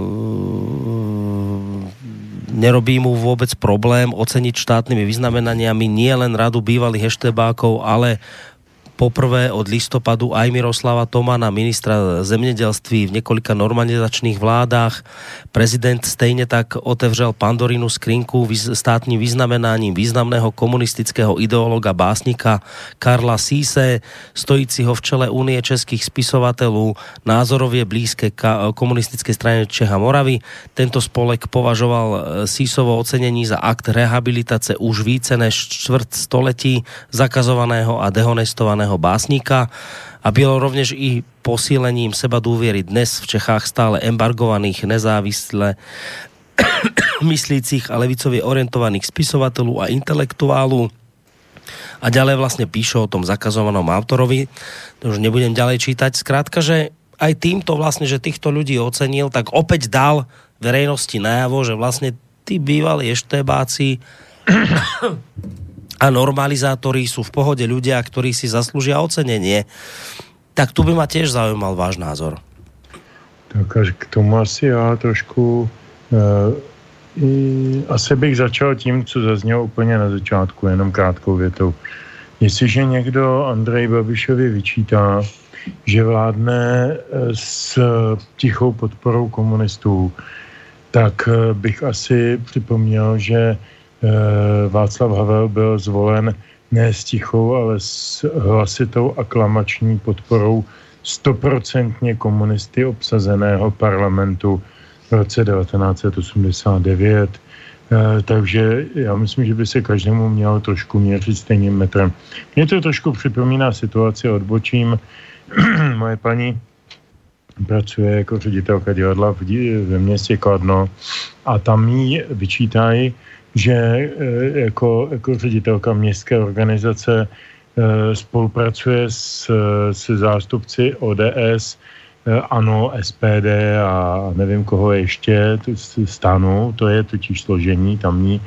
B: nerobí mu vôbec problém oceniť štátnymi vyznamenaniami nie len radu bývalých eštebákov, ale poprvé od listopadu aj Miroslava Tomana, ministra zemědělství v několika normalizačných vládách. Prezident stejně tak otevřel Pandorinu skrinku státním vyznamenáním významného komunistického ideologa básnika Karla Síse, stojícího v čele Unie českých spisovatelů, názorově blízké komunistické straně Čeha Moravy. Tento spolek považoval e, Sísovo ocenění za akt rehabilitace už více než čtvrt století zakazovaného a dehonestovaného slávného básnika a bylo rovněž i posílením seba důvěry dnes v Čechách stále embargovaných nezávisle myslících a levicově orientovaných spisovatelů a intelektuálů. A ďalej vlastně píšu o tom zakazovanom autorovi, to už nebudem ďalej čítať. Zkrátka, že aj týmto vlastně, že týchto ľudí ocenil, tak opäť dal verejnosti najavo, že vlastně tí bývalí eštebáci a normalizátori sú v pohode ľudia, ktorí si zaslúžia ocenenie. Tak tu by ma tiež zaujímal váš názor.
J: Tak až k tomu asi já trošku i, asi bych začal tím, co zaznělo úplně na začátku, jenom krátkou větou. Jestliže někdo Andrej Babišovi vyčítá, že vládne eh, s tichou podporou komunistů, tak eh, bych asi připomněl, že Václav Havel byl zvolen ne s tichou, ale s hlasitou aklamační podporou stoprocentně komunisty obsazeného parlamentu v roce 1989. Eh, takže já myslím, že by se každému mělo trošku měřit stejným metrem. Mě to trošku připomíná situaci, odbočím. Moje paní pracuje jako ředitelka divadla ve městě Kladno a tam jí vyčítají, že eh, jako, jako ředitelka městské organizace eh, spolupracuje s, se zástupci ODS, eh, ANO, SPD a nevím koho ještě, stanu, to je totiž složení tamní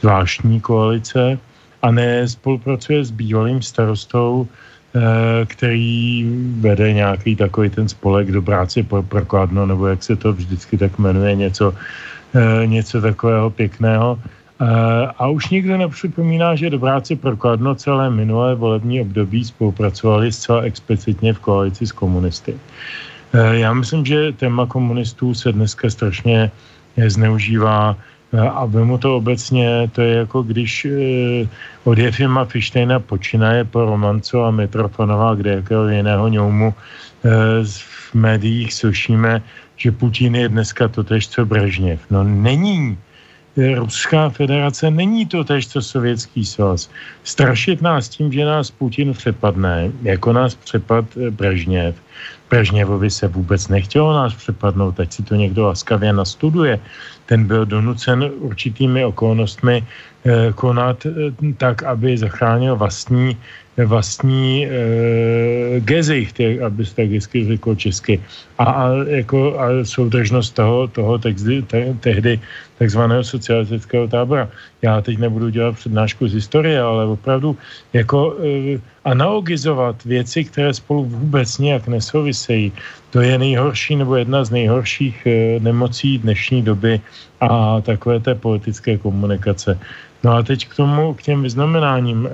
J: zvláštní koalice a ne spolupracuje s bývalým starostou, který vede nějaký takový ten spolek do práce pro prokladno, nebo jak se to vždycky tak jmenuje, něco, něco takového pěkného. A už nikdo nepřipomíná, že dobráci pro Kladno celé minulé volební období spolupracovali zcela explicitně v koalici s komunisty. Já myslím, že téma komunistů se dneska strašně zneužívá a vemu to obecně, to je jako když od Jefima Fištejna počínaje po Romanco a Mitrofanova, kde jakého jiného ňoumu v médiích slyšíme, že Putin je dneska totež co Brežněv. No není. Ruská federace není to tež, co Sovětský svaz. Strašit nás tím, že nás Putin přepadne, jako nás přepad eh, Brežněv. Brežněvovi se vůbec nechtělo nás přepadnout, ať si to někdo laskavě nastuduje. Ten byl donucen určitými okolnostmi konat eh, tak, aby zachránil vlastní vlastní e, gezicht, aby se tak hezky řekl česky. A, a, jako, a soudržnost toho, toho texty, te, tehdy takzvaného socialistického tábora. Já teď nebudu dělat přednášku z historie, ale opravdu jako e, analogizovat věci, které spolu vůbec nějak nesouvisejí, to je nejhorší nebo jedna z nejhorších e, nemocí dnešní doby a takové té politické komunikace. No a teď k tomu, k těm vyznamenáním. E,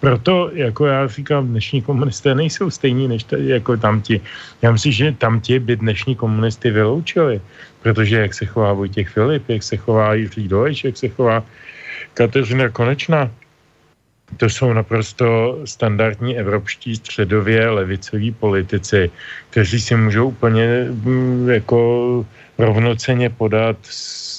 J: proto, jako já říkám, dnešní komunisté nejsou stejní než tady, jako tamti. Já myslím, že tamti by dnešní komunisty vyloučili, protože jak se chová Vojtěch Filip, jak se chová Jiří Dolejš, jak se chová Kateřina Konečná, to jsou naprosto standardní evropští středově levicoví politici, kteří si můžou úplně mm, jako rovnoceně podat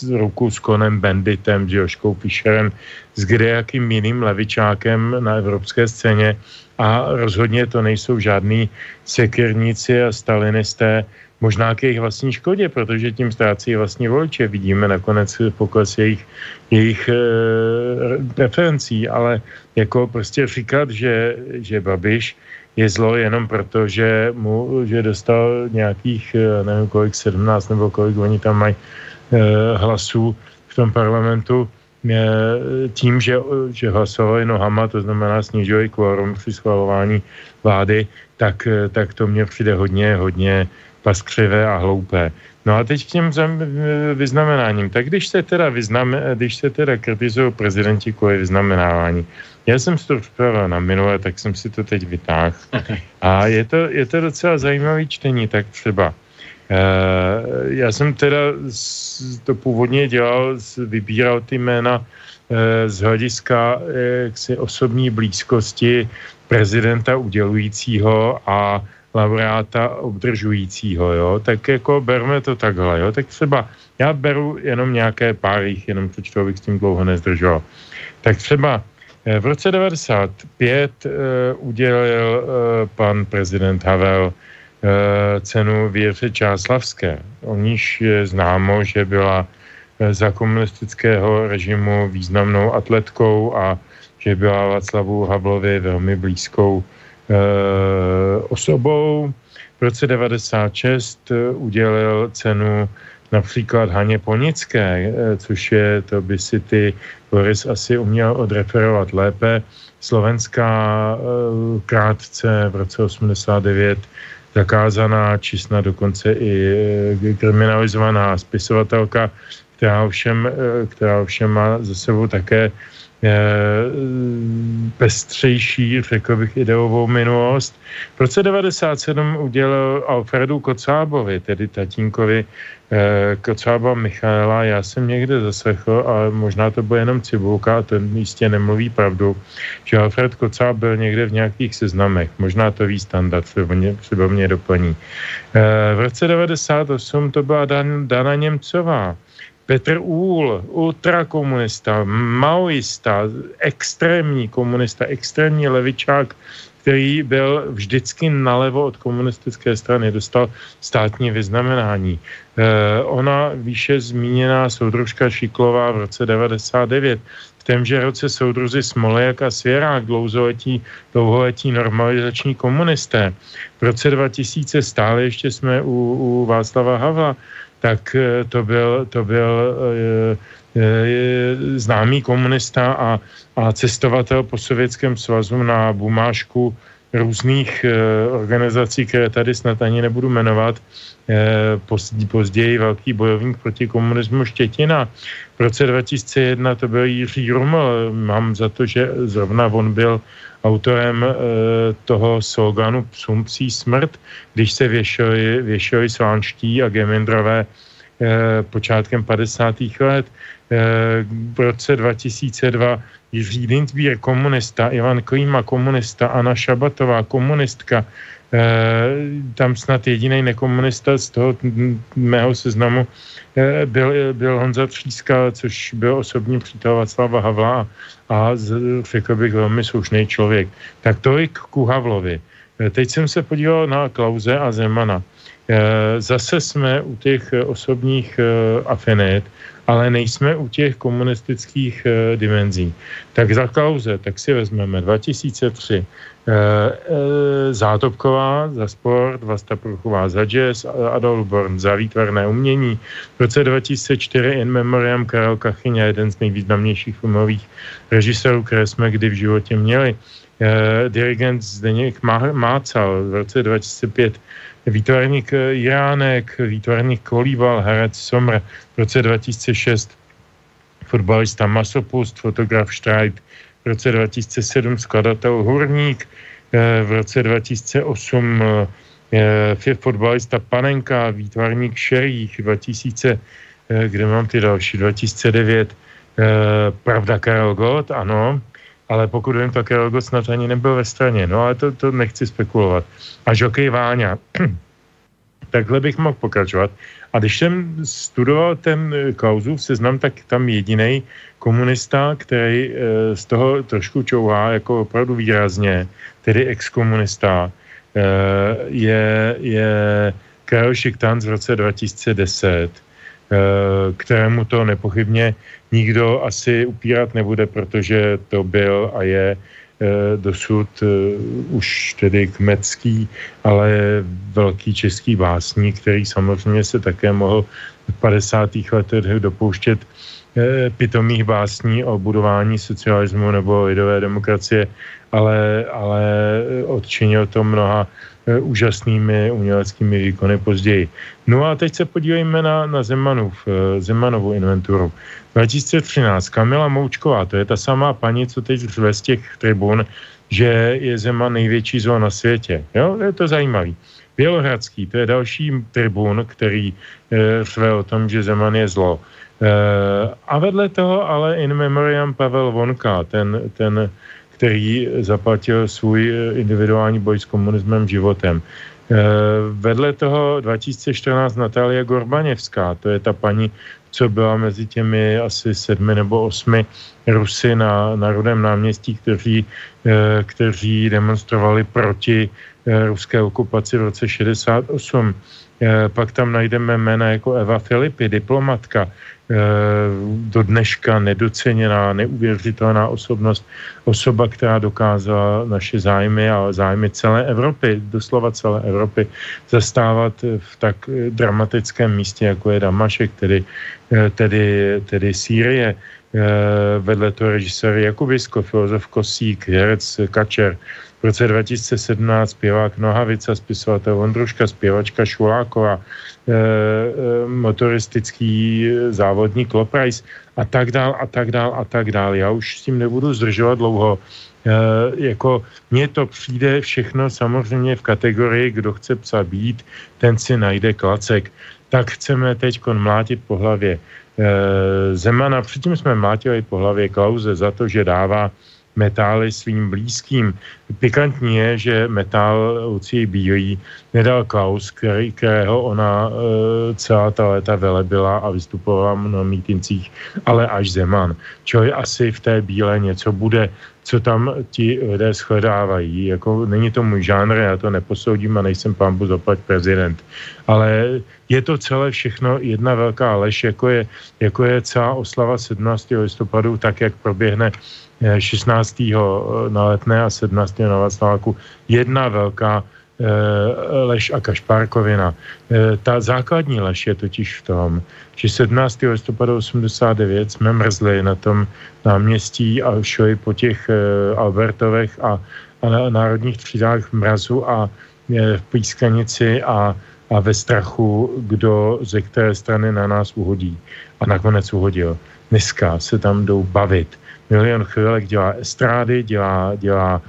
J: ruku s Konem Benditem, Joškou Fischerem, s kdejakým jiným levičákem na evropské scéně a rozhodně to nejsou žádní sekirníci a stalinisté, možná k jejich vlastní škodě, protože tím ztrácí vlastní voliče. Vidíme nakonec pokles jejich, jejich e, preferencí, ale jako prostě říkat, že, že Babiš je zlo jenom proto, že mu, že dostal nějakých, eh, nevím kolik, 17 nebo kolik oni tam mají e, hlasů v tom parlamentu, e, tím, že, že hlasovali nohama, to znamená snižovali kvorum při schvalování vlády, tak, tak to mně přijde hodně, hodně paskřivé a hloupé. No a teď k těm vyznamenáním. Tak když se teda, vyznam, když se teda kritizují prezidenti kvůli vyznamenávání, já jsem si to připravil na minulé, tak jsem si to teď vytáhl. A je to, je to docela zajímavý čtení, tak třeba. Uh, já jsem teda to původně dělal, vybíral ty jména uh, z hlediska uh, jaksi osobní blízkosti prezidenta udělujícího a laureáta obdržujícího, jo, tak jako berme to takhle, jo, tak třeba já beru jenom nějaké pár jich, jenom přečtu, abych s tím dlouho nezdržoval. Tak třeba eh, v roce 95 uh, eh, udělil uh, pan prezident Havel uh, cenu Věře Čáslavské. O níž je známo, že byla za komunistického režimu významnou atletkou a že byla Václavu Havlovi velmi blízkou osobou. V roce 96 eh, udělil cenu například Haně Ponické, eh, což je, to by si ty Boris asi uměl odreferovat lépe, slovenská krátce v roce 89 zakázaná, či snad dokonce i kriminalizovaná spisovatelka, která ovšem, která ovšem má za sebou také pestřejší, řekl bych, ideovou minulost. V roce 97 udělal Alfredu Kocábovi, tedy tatínkovi eh, Kocába Michaela. Já jsem někde zaslechl, ale možná to bylo jenom cibulka, a ten jistě nemluví pravdu, že Alfred Kocáb byl někde v nějakých seznamech. Možná to ví standard, třeba mě, třeba mě doplní. Eh, v roce 98 to byla Dan, Dana Němcová, Petr Úl, ultrakomunista, maoista, extrémní komunista, extrémní levičák, který byl vždycky nalevo od komunistické strany, dostal státní vyznamenání. E, ona výše zmíněná soudružka Šiklová v roce 99 v témže roce soudruzi Smolejak a Svěrák, dlouholetí, dlouholetí normalizační komunisté. V roce 2000 stále ještě jsme u, u Václava Havla tak eh, to byl, to byl eh, eh, známý komunista a, a cestovatel po Sovětském svazu na bumášku různých e, organizací, které tady snad ani nebudu jmenovat, e, později velký bojovník proti komunismu Štětina. V roce 2001 to byl Jiří Ruml. Mám za to, že zrovna on byl autorem e, toho sloganu Psům psí smrt, když se věšeli, věšeli slánští a gemendrové e, počátkem 50. let. E, v roce 2002 Jiří Dinsbír, komunista, Ivan Klíma, komunista, Anna Šabatová, komunistka, e, tam snad jediný nekomunista z toho mého seznamu e, byl, byl Honza Tříska, což byl osobní přítel Václava Havla a řekl bych velmi slušný člověk. Tak tolik ku Havlovi. Teď jsem se podíval na Klauze a Zemana. E, zase jsme u těch osobních e, afinit ale nejsme u těch komunistických dimenzí. Tak za kauze, tak si vezmeme 2003 e, e, Zátopková za sport, Vasta Pruchová za jazz, Adolf Born za výtvarné umění. V roce 2004 in memoriam Karel Kachyňa, jeden z nejvýznamnějších filmových režisérů, které jsme kdy v životě měli. Dirigent Zdeněk Mácal v roce 2005 výtvarník Jánek, výtvarník Kolíbal, herec Somr v roce 2006, fotbalista Masopust, fotograf Štrajt v roce 2007, skladatel Hurník, eh, v roce 2008 eh, fotbalista Panenka, výtvarník Šerých, 2000, eh, kde mám ty další, 2009, Pravda Karel Gott, ano, ale pokud vím, tak Elgo snad ani nebyl ve straně. No ale to, to nechci spekulovat. A Žokej Váňa. Takhle bych mohl pokračovat. A když jsem studoval ten Klausův seznam, tak tam jediný komunista, který e, z toho trošku čouhá jako opravdu výrazně, tedy exkomunista, e, je, je Karel Šiktan z roce 2010, Eh, kterému to nepochybně nikdo asi upírat nebude, protože to byl a je eh, dosud eh, už tedy kmecký, ale velký český básník, který samozřejmě se také mohl v 50. letech dopouštět pitomých básní o budování socialismu nebo lidové demokracie, ale, ale odčinil to mnoha úžasnými uměleckými výkony později. No a teď se podívejme na, na Zemanův, e, Zemanovu inventuru. 2013 Kamila Moučková, to je ta samá paní, co teď řve z těch tribun, že je Zeman největší zlo na světě. Jo, je to zajímavý. Bělohradský, to je další tribun, který e, řve o tom, že Zeman je zlo. E, a vedle toho ale in memoriam Pavel Vonka, ten, ten který zaplatil svůj eh, individuální boj s komunismem životem. Eh, vedle toho 2014 Natalia Gorbaněvská, to je ta paní, co byla mezi těmi asi sedmi nebo osmi Rusy na Národném náměstí, kteří, eh, kteří demonstrovali proti ruské okupaci v roce 68. Pak tam najdeme jména jako Eva Filipy, diplomatka, do dneška nedoceněná, neuvěřitelná osobnost, osoba, která dokázala naše zájmy a zájmy celé Evropy, doslova celé Evropy, zastávat v tak dramatickém místě, jako je Damašek, tedy, eh, tedy, tedy Sýrie. Eh, vedle toho režisér Jakubisko, filozof Kosík, herec Kačer, v roce 2017 zpěvák Nohavica, spisovatel Vondruška, zpěvačka Šuláková, e, motoristický závodník Loprajs a tak dál a tak dál a tak dál. Já už s tím nebudu zdržovat dlouho. E, jako mně to přijde všechno samozřejmě v kategorii, kdo chce psa být, ten si najde klacek. Tak chceme teď mlátit po hlavě e, Zemana. Předtím jsme mlátili po hlavě Klauze za to, že dává metály svým blízkým. Pikantní je, že metál Lucie Bílý nedal Klaus, který, kterého ona e, celá ta léta velebila a vystupovala na mítincích, ale až Zeman. Čili asi v té bílé něco bude, co tam ti lidé shledávají. Jako, není to můj žánr, já to neposoudím a nejsem pán zaplať prezident. Ale je to celé všechno jedna velká lež, jako je, jako je celá oslava 17. listopadu, tak jak proběhne 16. Eh, na letné a 17. na Václaváku jedna velká lež a kašpárkovina. Ta základní lež je totiž v tom, že 17. listopadu 89 jsme mrzli na tom náměstí a šli po těch Albertovech a, a národních třídách v mrazu a v pískanici a, a ve strachu, kdo ze které strany na nás uhodí. A nakonec uhodil. Dneska se tam jdou bavit. Milion chvílek dělá estrády, dělá, dělá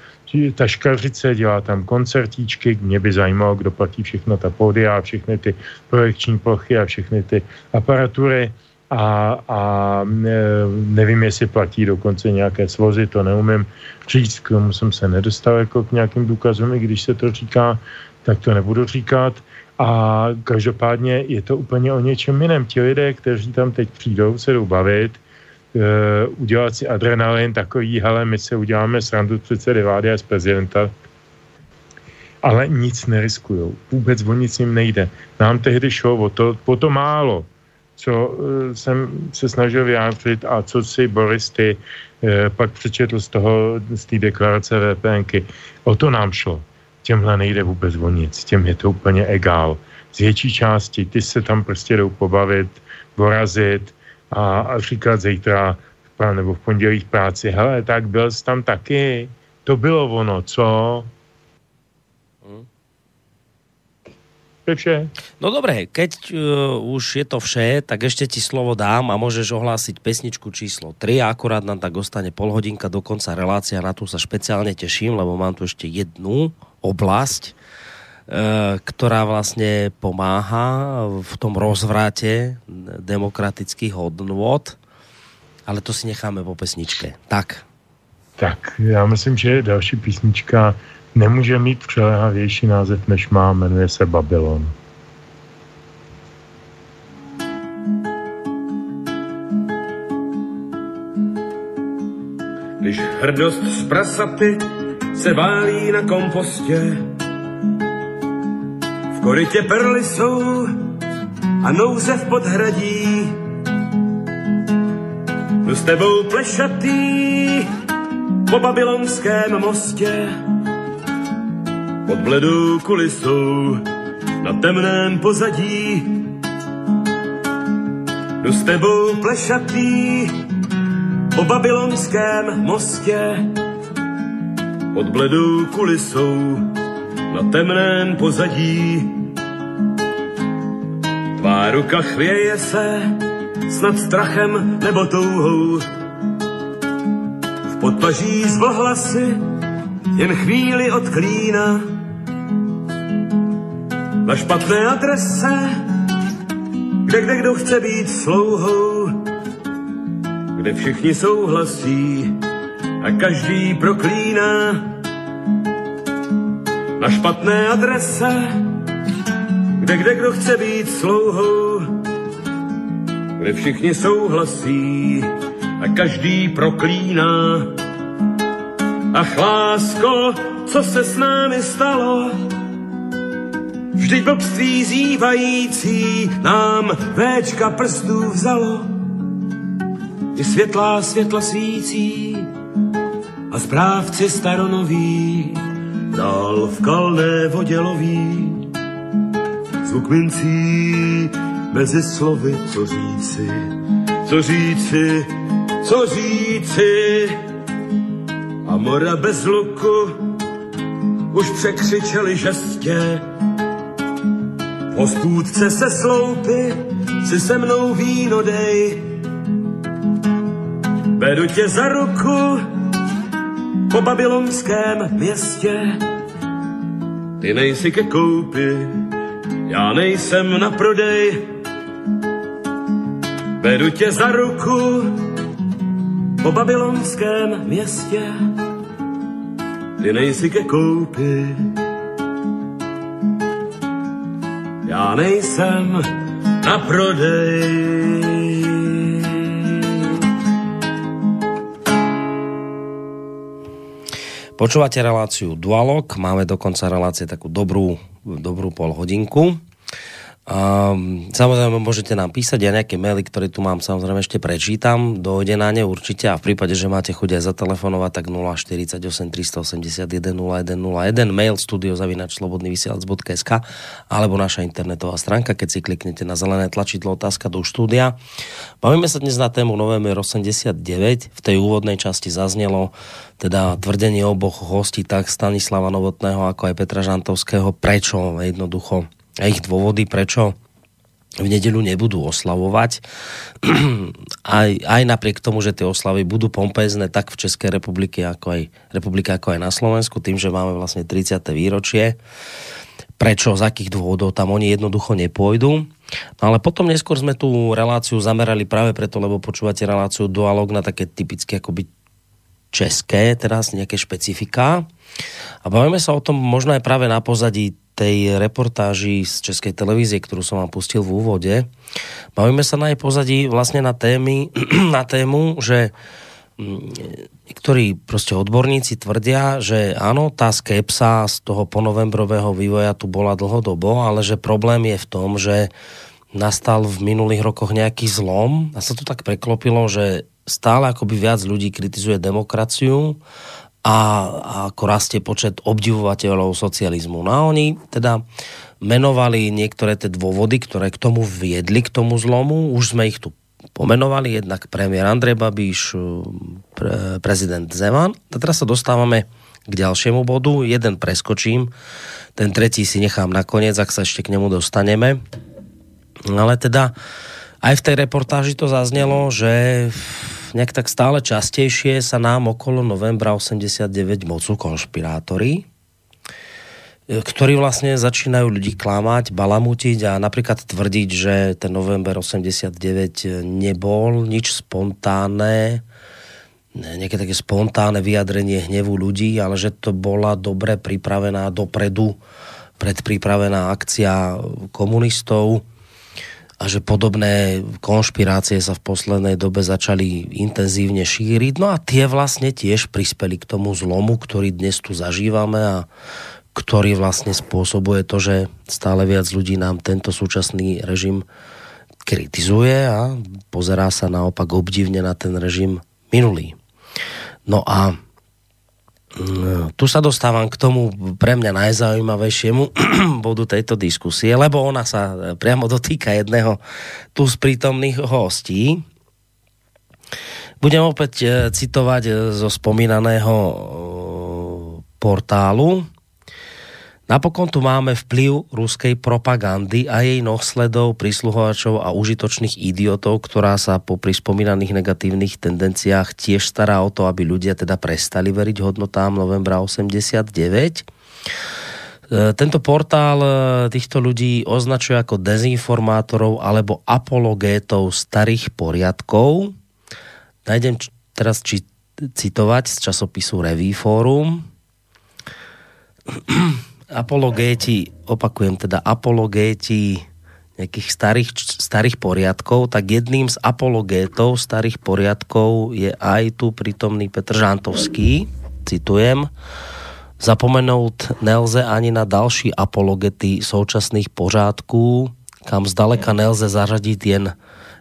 J: taškařice, dělá tam koncertíčky, mě by zajímalo, kdo platí všechno ta pódia, všechny ty projekční plochy a všechny ty aparatury a, a nevím, jestli platí dokonce nějaké svozy, to neumím říct, k tomu jsem se nedostal jako k nějakým důkazům, i když se to říká, tak to nebudu říkat. A každopádně je to úplně o něčem jiném. Ti lidé, kteří tam teď přijdou, se jdou bavit, udělat si adrenalin takový, hele, my se uděláme srandu předsedy vlády a z prezidenta, ale nic neriskují. Vůbec o nic jim nejde. Nám tehdy šlo o to, o to málo, co uh, jsem se snažil vyjádřit a co si Boris ty uh, pak přečetl z toho, z té deklarace VPNky. O to nám šlo. Těmhle nejde vůbec o nic. Těm je to úplně egál. Z větší části ty se tam prostě jdou pobavit, porazit, a, a říkat zítra nebo v pondělí v práci, hele, tak byl jsi tam taky, to bylo ono, co? To vše.
B: No dobré, keď uh, už je to vše, tak ešte ti slovo dám a môžeš ohlásiť pesničku číslo 3 a akorát nám tak ostane pol hodinka do konca relácia, na tú sa špeciálne teším, lebo mám tu ešte jednu oblasť, Eh, ktorá vlastne pomáha v tom rozvrate demokratických hodnôt, ale to si necháme po pesničke. Tak.
J: Tak, já myslím, že další písnička nemůže mít přelehavější název, než má, jmenuje se Babylon.
L: Když hrdost z prasaty se válí na kompostě, v korytě perly jsou a nouze v podhradí. Jdu s tebou plešatý po babylonském mostě, pod bledou kulisou na temném pozadí. Jdu s tebou plešatý po babylonském mostě, pod bledou kulisou na temném pozadí. Tvá ruka chvěje se snad strachem nebo touhou. V podpaží z vlhlasy jen chvíli od klína. Na špatné adrese, kde kde kdo chce být slouhou, kde všichni souhlasí a každý proklíná na špatné adrese, kde kde kdo chce být slouhou, kde všichni souhlasí a každý proklíná. Ach lásko, co se s námi stalo? Vždyť blbství zývající nám véčka prstů vzalo. I světlá světla svící a správci staronoví dál v kalné vodě loví. Zvuk mincí mezi slovy, co říci, co říci, co říci. A mora bez luku už překřičeli žestě. V hospůdce se sloupy, si se mnou víno dej. Vedu tě za ruku, po babylonském městě. Ty nejsi ke koupi, já nejsem na prodej. Vedu tě za ruku po babylonském městě. Ty nejsi ke koupi, já nejsem na prodej.
B: Počúvate reláciu Dualog, máme dokonca relácie takú dobrú, dobrú pol hodinku. Um, samozrejme môžete nám písať, ja nejaké maily, ktoré tu mám, samozrejme ešte prečítam, dojde na ne určite a v prípade, že máte chuť aj zatelefonovať, tak 048 381 0101, mail studiozavinačslobodnyvysielac.sk alebo naša internetová stránka, keď si kliknete na zelené tlačidlo otázka do štúdia. Bavíme sa dnes na tému november 89. V tej úvodnej časti zaznelo teda tvrdenie oboch hostí, tak Stanislava Novotného, ako aj Petra Žantovského, prečo jednoducho a ich dôvody, prečo v nedelu nebudú oslavovať. aj, aj napriek tomu, že tie oslavy budú pompezné tak v Českej republike, ako aj, republike, ako aj na Slovensku, tým, že máme vlastne 30. výročie. Prečo, z akých dôvodov tam oni jednoducho nepôjdu. No ale potom neskôr sme tú reláciu zamerali práve preto, lebo počúvate reláciu Dualog na také typické akoby české, teraz nejaké špecifika. A bavíme sa o tom možno aj práve na pozadí tej reportáži z Českej televízie, ktorú som vám pustil v úvode. Bavíme sa na jej pozadí vlastne na, témy, na tému, že mm, niektorí proste odborníci tvrdia, že áno, tá skepsa z toho ponovembrového vývoja tu bola dlhodobo, ale že problém je v tom, že nastal v minulých rokoch nejaký zlom a sa to tak preklopilo, že stále akoby viac ľudí kritizuje demokraciu a, ako rastie počet obdivovateľov socializmu. No a oni teda menovali niektoré tie dôvody, ktoré k tomu viedli, k tomu zlomu. Už sme ich tu pomenovali, jednak premiér Andrej Babiš, pre, prezident Zeman. A teraz sa dostávame k ďalšiemu bodu. Jeden preskočím, ten tretí si nechám nakoniec, ak sa ešte k nemu dostaneme. Ale teda aj v tej reportáži to zaznelo, že nejak tak stále častejšie sa nám okolo novembra 89 mocu konšpirátori, e, ktorí vlastne začínajú ľudí klamať, balamutiť a napríklad tvrdiť, že ten november 89 nebol nič spontánne, nejaké také spontánne vyjadrenie hnevu ľudí, ale že to bola dobre pripravená dopredu, predpripravená akcia komunistov, a že podobné konšpirácie sa v poslednej dobe začali intenzívne šíriť. No a tie vlastne tiež prispeli k tomu zlomu, ktorý dnes tu zažívame a ktorý vlastne spôsobuje to, že stále viac ľudí nám tento súčasný režim kritizuje a pozerá sa naopak obdivne na ten režim minulý. No a tu sa dostávam k tomu pre mňa najzaujímavejšiemu bodu tejto diskusie, lebo ona sa priamo dotýka jedného tu z prítomných hostí. Budem opäť eh, citovať eh, zo spomínaného portálu Napokon tu máme vplyv ruskej propagandy a jej nosledov, prísluhovačov a užitočných idiotov, ktorá sa po spomínaných negatívnych tendenciách tiež stará o to, aby ľudia teda prestali veriť hodnotám novembra 89. E, tento portál e, týchto ľudí označuje ako dezinformátorov alebo apologétov starých poriadkov. Najdem teraz či, citovať z časopisu Revíforum apologéti, opakujem teda apologéti nejakých starých, starých poriadkov, tak jedným z apologétov starých poriadkov je aj tu prítomný Petr Žantovský, citujem, zapomenout nelze ani na další apologety současných pořádků, kam zdaleka nelze zařadit jen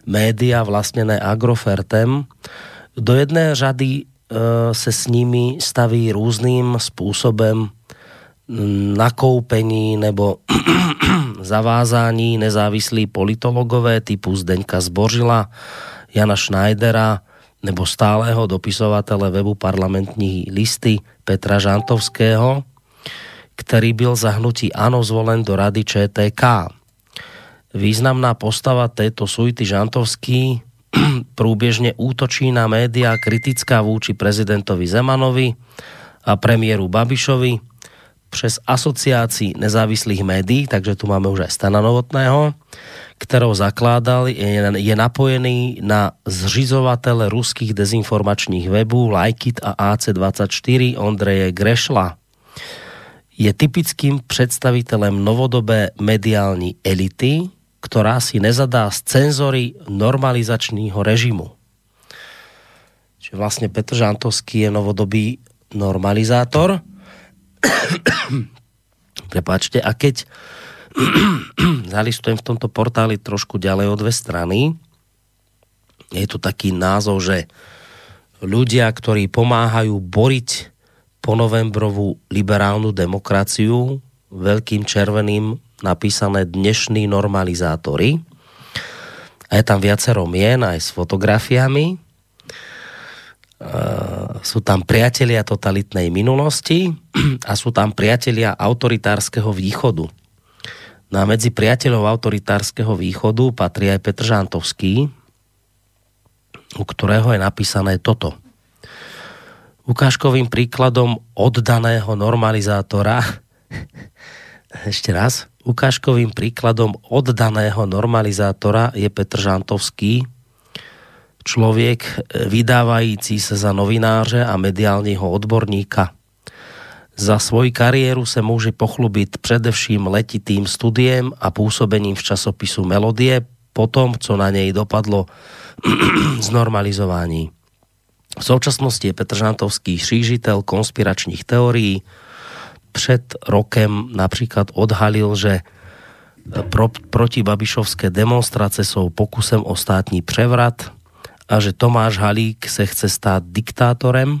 B: média vlastnené Agrofertem. Do jedné řady e, se s nimi staví různým způsobem nakoupení nebo zavázání nezávislí politologové typu Zdeňka Zbořila, Jana Schneidera nebo stálého dopisovatele webu parlamentní listy Petra Žantovského, který byl zahnutí ANO zvolen do rady ČTK. Významná postava této suity Žantovský průběžně útočí na média kritická vůči prezidentovi Zemanovi a premiéru Babišovi, přes asociácii nezávislých médií, takže tu máme už aj Stana Novotného, kterou zakládal, je, je napojený na zřizovatele ruských dezinformačních webů Lajkit a AC24 Ondreje Grešla. Je typickým představitelem novodobé mediální elity, která si nezadá z cenzory normalizačního režimu. Čiže vlastně Petr Žantovský je novodobý normalizátor, Prepáčte, a keď zalistujem v tomto portáli trošku ďalej o dve strany. Je tu taký názov, že ľudia, ktorí pomáhajú boriť po novembrovú liberálnu demokraciu, veľkým červeným napísané dnešní normalizátory. A je tam viacero mien aj s fotografiami. Uh, sú tam priatelia totalitnej minulosti a sú tam priatelia autoritárskeho východu. No medzi priateľov autoritárskeho východu patrí aj Petr Žantovský, u ktorého je napísané toto. Ukážkovým príkladom oddaného normalizátora ešte raz, ukážkovým príkladom oddaného normalizátora je Petr Žantovský, člověk vydávající se za novináře a mediálního odborníka. Za svoji kariéru se může pochlubit především letitým studiem a působením v časopisu Melodie po tom, co na něj dopadlo znormalizování. V současnosti je Petr Žantovský šížitel konspiračních teorií, před rokem například odhalil, že pro, proti Babišovské demonstrace jsou pokusem o státní převrat a že Tomáš Halík se chce stát diktátorem.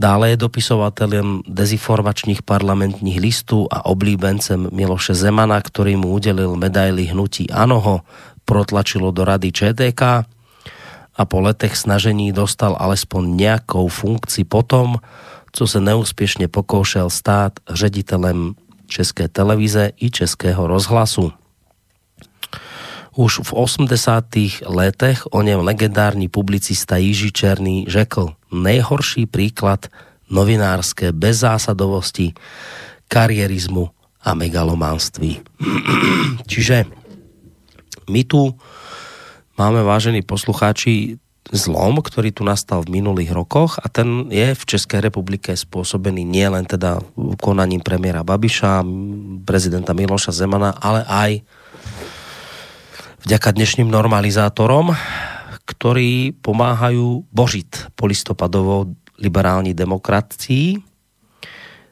B: Dále je dopisovatelem dezinformačních parlamentních listů a oblíbencem Miloše Zemana, který mu udělil medaily hnutí Anoho, protlačilo do rady ČTK a po letech snažení dostal alespoň nějakou funkci potom, co se neúspěšně pokoušel stát ředitelem České televize i Českého rozhlasu. Už v 80. letech o něm legendární publicista Jiří Černý řekl nejhorší příklad novinárské bezzásadovosti, karierizmu a megalománství. Čiže my tu máme, vážení poslucháči, zlom, ktorý tu nastal v minulých rokoch a ten je v České republike spôsobený nielen teda konaním premiéra Babiša, prezidenta Miloša Zemana, ale aj vďaka dnešným normalizátorom, ktorí pomáhajú božiť polistopadovou liberální demokracii.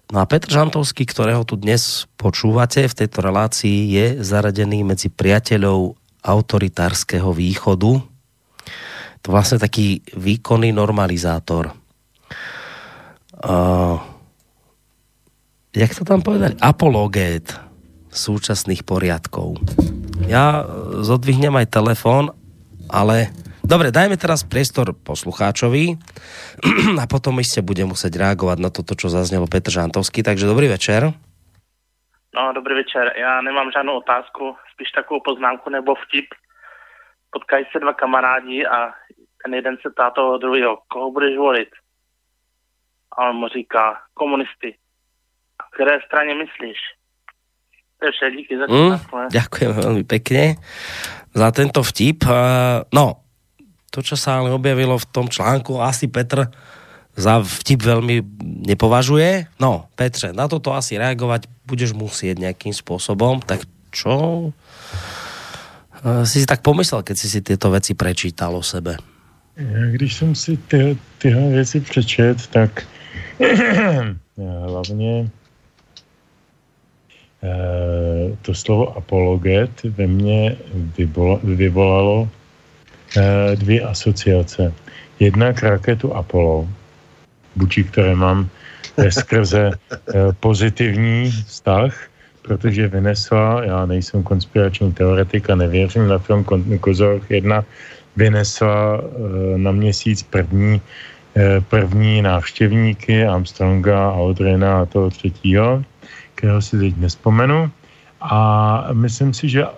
B: No a Petr Žantovský, ktorého tu dnes počúvate v tejto relácii, je zaradený medzi priateľov autoritárskeho východu, to vlastně taký výkonný normalizátor. Uh, jak to tam povedali? Apologét súčasných poriadkov. Ja zodvihnem aj telefon, ale Dobre, dajme teraz priestor poslucháčovi a potom ešte bude muset reagovat na toto, čo zaznělo Petr Žantovský. Takže dobrý večer.
M: No, dobrý večer. Já nemám žádnou otázku, spíš takovou poznámku nebo vtip. Potkají se dva kamarádi a ten jeden se ptá toho druhého, koho budeš volit? A on mu říká, komunisty. A které straně myslíš? Díky za mm,
B: Ďakujem veľmi pekne za tento vtip. No, to, čo sa ale objavilo v tom článku, asi Petr za vtip veľmi nepovažuje. No, Petře, na toto asi reagovať budeš musieť nejakým spôsobom, tak čo si si tak pomyslel, keď si si tieto veci prečítal o sebe?
J: Když jsem si ty, tyhle věci přečet, tak hlavně to slovo apologet ve mně vyvolalo eh, dvě asociace. Jedna k raketu Apollo, vůči které mám skrze eh, pozitivní vztah, protože vynesla, já nejsem konspirační teoretik a nevěřím na film Kozorch 1, vynesla eh, na měsíc první, eh, první návštěvníky Armstronga, Aldrina a toho třetího, kterého si teď nespomenu. A myslím si, že eh,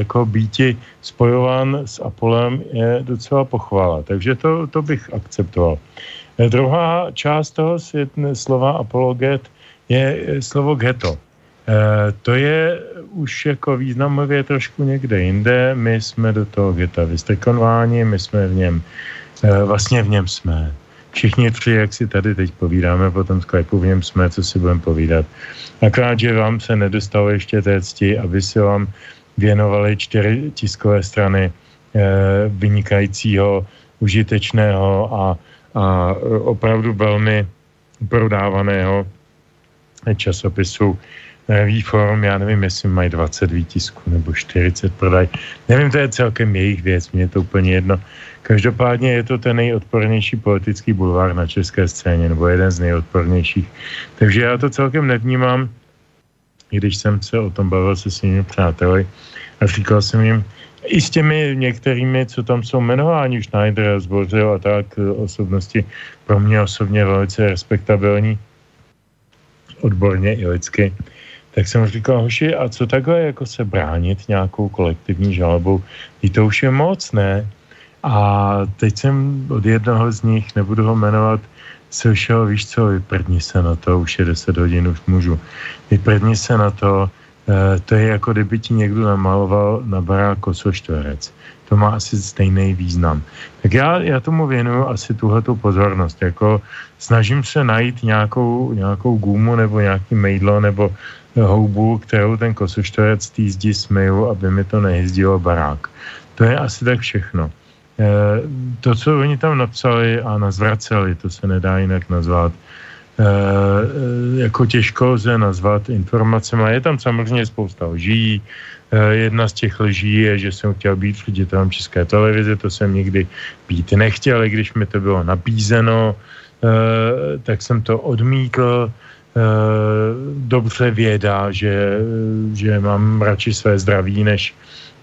J: jako býti spojován s Apolem je docela pochvala. Takže to, to bych akceptoval. Druhá část toho slova apologet je slovo ghetto. Eh, to je už jako významově trošku někde jinde. My jsme do toho geta vystrkonováni, my jsme v něm, eh, vlastně v něm jsme. Všichni tři, jak si tady teď povídáme po tom Skypeu, v něm jsme, co si budeme povídat. Akorát, že vám se nedostalo ještě té cti, aby si vám věnovali čtyři tiskové strany eh, vynikajícího, užitečného a, a opravdu velmi prodávaného časopisu Revý forum, já nevím, jestli mají 20 výtisků nebo 40 prodaj. Nevím, to je celkem jejich věc, mě je to úplně jedno. Každopádně je to ten nejodpornější politický bulvár na české scéně, nebo jeden z nejodpornějších. Takže já to celkem nevnímám, když jsem se o tom bavil se svými přáteli a říkal jsem jim, i s těmi některými, co tam jsou jmenováni, Schneider, Zbořil a tak, osobnosti pro mě osobně velice respektabilní, odborně i lidsky, tak jsem říkal, hoši, a co takhle jako se bránit nějakou kolektivní žalobou? I to už je moc, ne? A teď jsem od jednoho z nich, nebudu ho jmenovat, slyšel, víš co, vyprdni se na to, už je 10 hodin, už můžu. Vyprdni se na to, e, to je jako kdyby ti někdo namaloval na barák kosoštverec. To má asi stejný význam. Tak já, já tomu věnuju asi tuhletu pozornost. Jako snažím se najít nějakou, nějakou gumu nebo nějaký mejdlo nebo houbu, kterou ten kosoštverec tý zdi smyju, aby mi to nejezdilo barák. To je asi tak všechno. Eh, to, co oni tam napsali a nazvraceli, to se nedá jinak nazvat, eh, jako těžko lze nazvat informacemi. Je tam samozřejmě spousta lží. Jedna z těch lží je, že jsem chtěl být ředitelem České televize, to jsem nikdy být nechtěl, i když mi to bylo nabízeno, tak jsem to odmítl. Dobře vědá, že, že mám radši své zdraví, než,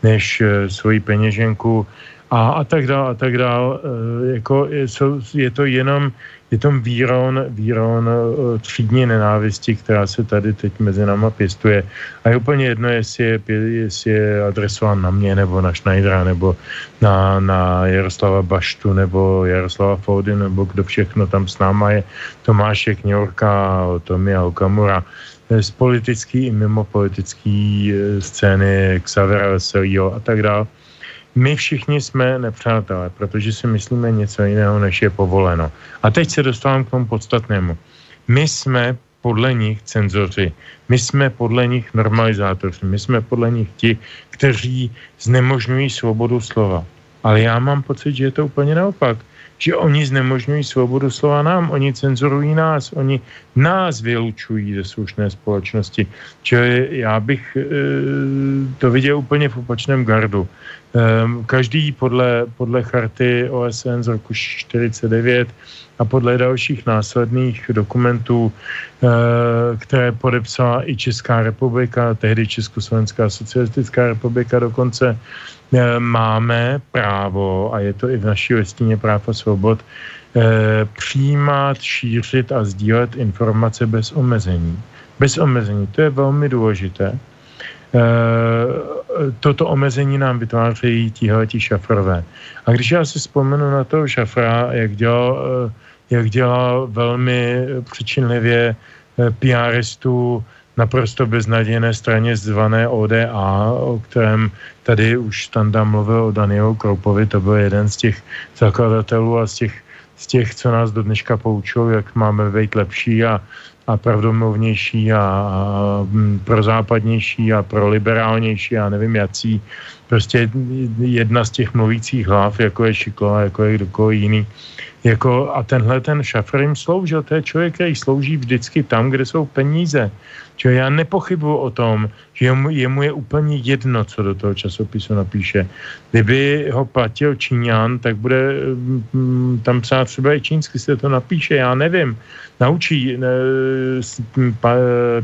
J: než svoji peněženku a, a tak dál, a tak dál. E, jako je, je to jenom, je to výron, výron e, třídní nenávisti, která se tady teď mezi náma pěstuje. A je úplně jedno, jestli je, jestli je adresován na mě, nebo na Schneidera, nebo na, na Jaroslava Baštu, nebo Jaroslava Foudy, nebo kdo všechno tam s náma je. Tomášek Ňorka, Tomia Okamura e, z politický i mimo politický scény, Xavera Veselýho a tak dále my všichni jsme nepřátelé, protože si myslíme něco jiného, než je povoleno. A teď se dostávám k tomu podstatnému. My jsme podle nich cenzoři, my jsme podle nich normalizátoři, my jsme podle nich ti, kteří znemožňují svobodu slova. Ale já mám pocit, že je to úplně naopak že oni znemožňují svobodu slova nám, oni cenzurují nás, oni nás vylučují ze slušné společnosti. Čili já bych e, to viděl úplně v opačném gardu. E, každý podle, podle charty OSN z roku 49 a podle dalších následných dokumentů, e, které podepsala i Česká republika, tehdy Československá socialistická republika dokonce, máme právo, a je to i v naší listině práv a svobod, eh, přijímat, šířit a sdílet informace bez omezení. Bez omezení, to je velmi důležité. Eh, toto omezení nám vytvářejí tihleti šafrové. A když já si vzpomenu na toho šafra, jak dělal, jak dělal velmi přičinlivě PRistů naprosto beznadějné straně zvané ODA, o kterém tady už Standa mluvil o Danielu Kroupovi, to byl jeden z těch zakladatelů a z těch, z těch co nás do dneška poučil, jak máme být lepší a, a pravdomluvnější a, a prozápadnější a proliberálnější a nevím jací. Prostě jedna z těch mluvících hlav, jako je Šiklo, jako je kdokoliv jiný, jako, a tenhle ten šafr jim sloužil, to je člověk, který slouží vždycky tam, kde jsou peníze. Čo já nepochybuji o tom, že jemu, jemu je úplně jedno, co do toho časopisu napíše. Kdyby ho platil Číňan, tak bude mm, tam psát třeba i čínsky se to napíše, já nevím. Naučí ne, pa,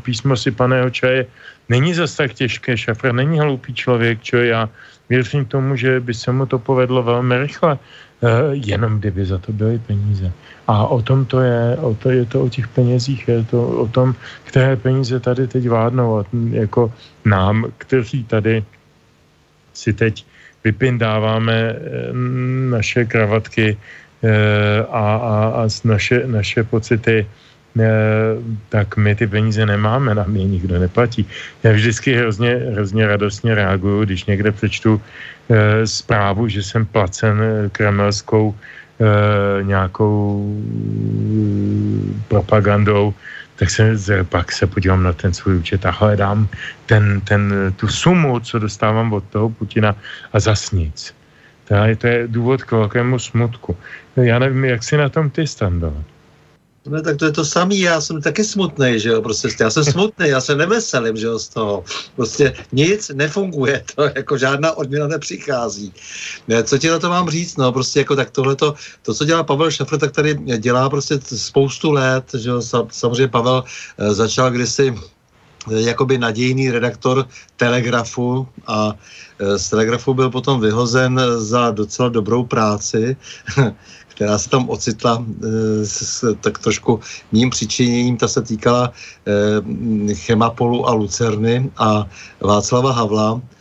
J: písmo si paného čaje. Není zase tak těžké, šafr není hloupý člověk, čo já věřím tomu, že by se mu to povedlo velmi rychle. Eh, jenom kdyby za to byly peníze. A o tom to je, o to je to o těch penězích, je to o tom, které peníze tady teď vládnou. Jako nám, kteří tady si teď vypindáváme eh, naše kravatky eh, a, a, a naše, naše pocity tak my ty peníze nemáme, nám je nikdo neplatí. Já vždycky hrozně, hrozně radostně reaguju, když někde přečtu e, zprávu, že jsem placen eh, kremelskou e, nějakou propagandou, tak se pak se podívám na ten svůj účet a hledám ten, ten, tu sumu, co dostávám od toho Putina a zas nic. To je, to je důvod k velkému smutku. Já nevím, jak si na tom ty standard.
K: No tak to je to samý, já jsem taky smutný, že jo, prostě já jsem smutný, já se neveselím, že jo, z toho. Prostě nic nefunguje, to jako žádná odměna nepřichází. Ne, co ti na to mám říct, no, prostě jako tak tohle to, to, co dělá Pavel Šafr, tak tady dělá prostě spoustu let, že jo, samozřejmě Pavel eh, začal kdysi eh, jakoby nadějný redaktor Telegrafu a eh, z Telegrafu byl potom vyhozen za docela dobrou práci která se tam ocitla e, s, tak trošku mým přičiněním, ta se týkala e, Chemapolu a Lucerny a Václava Havla, Eh,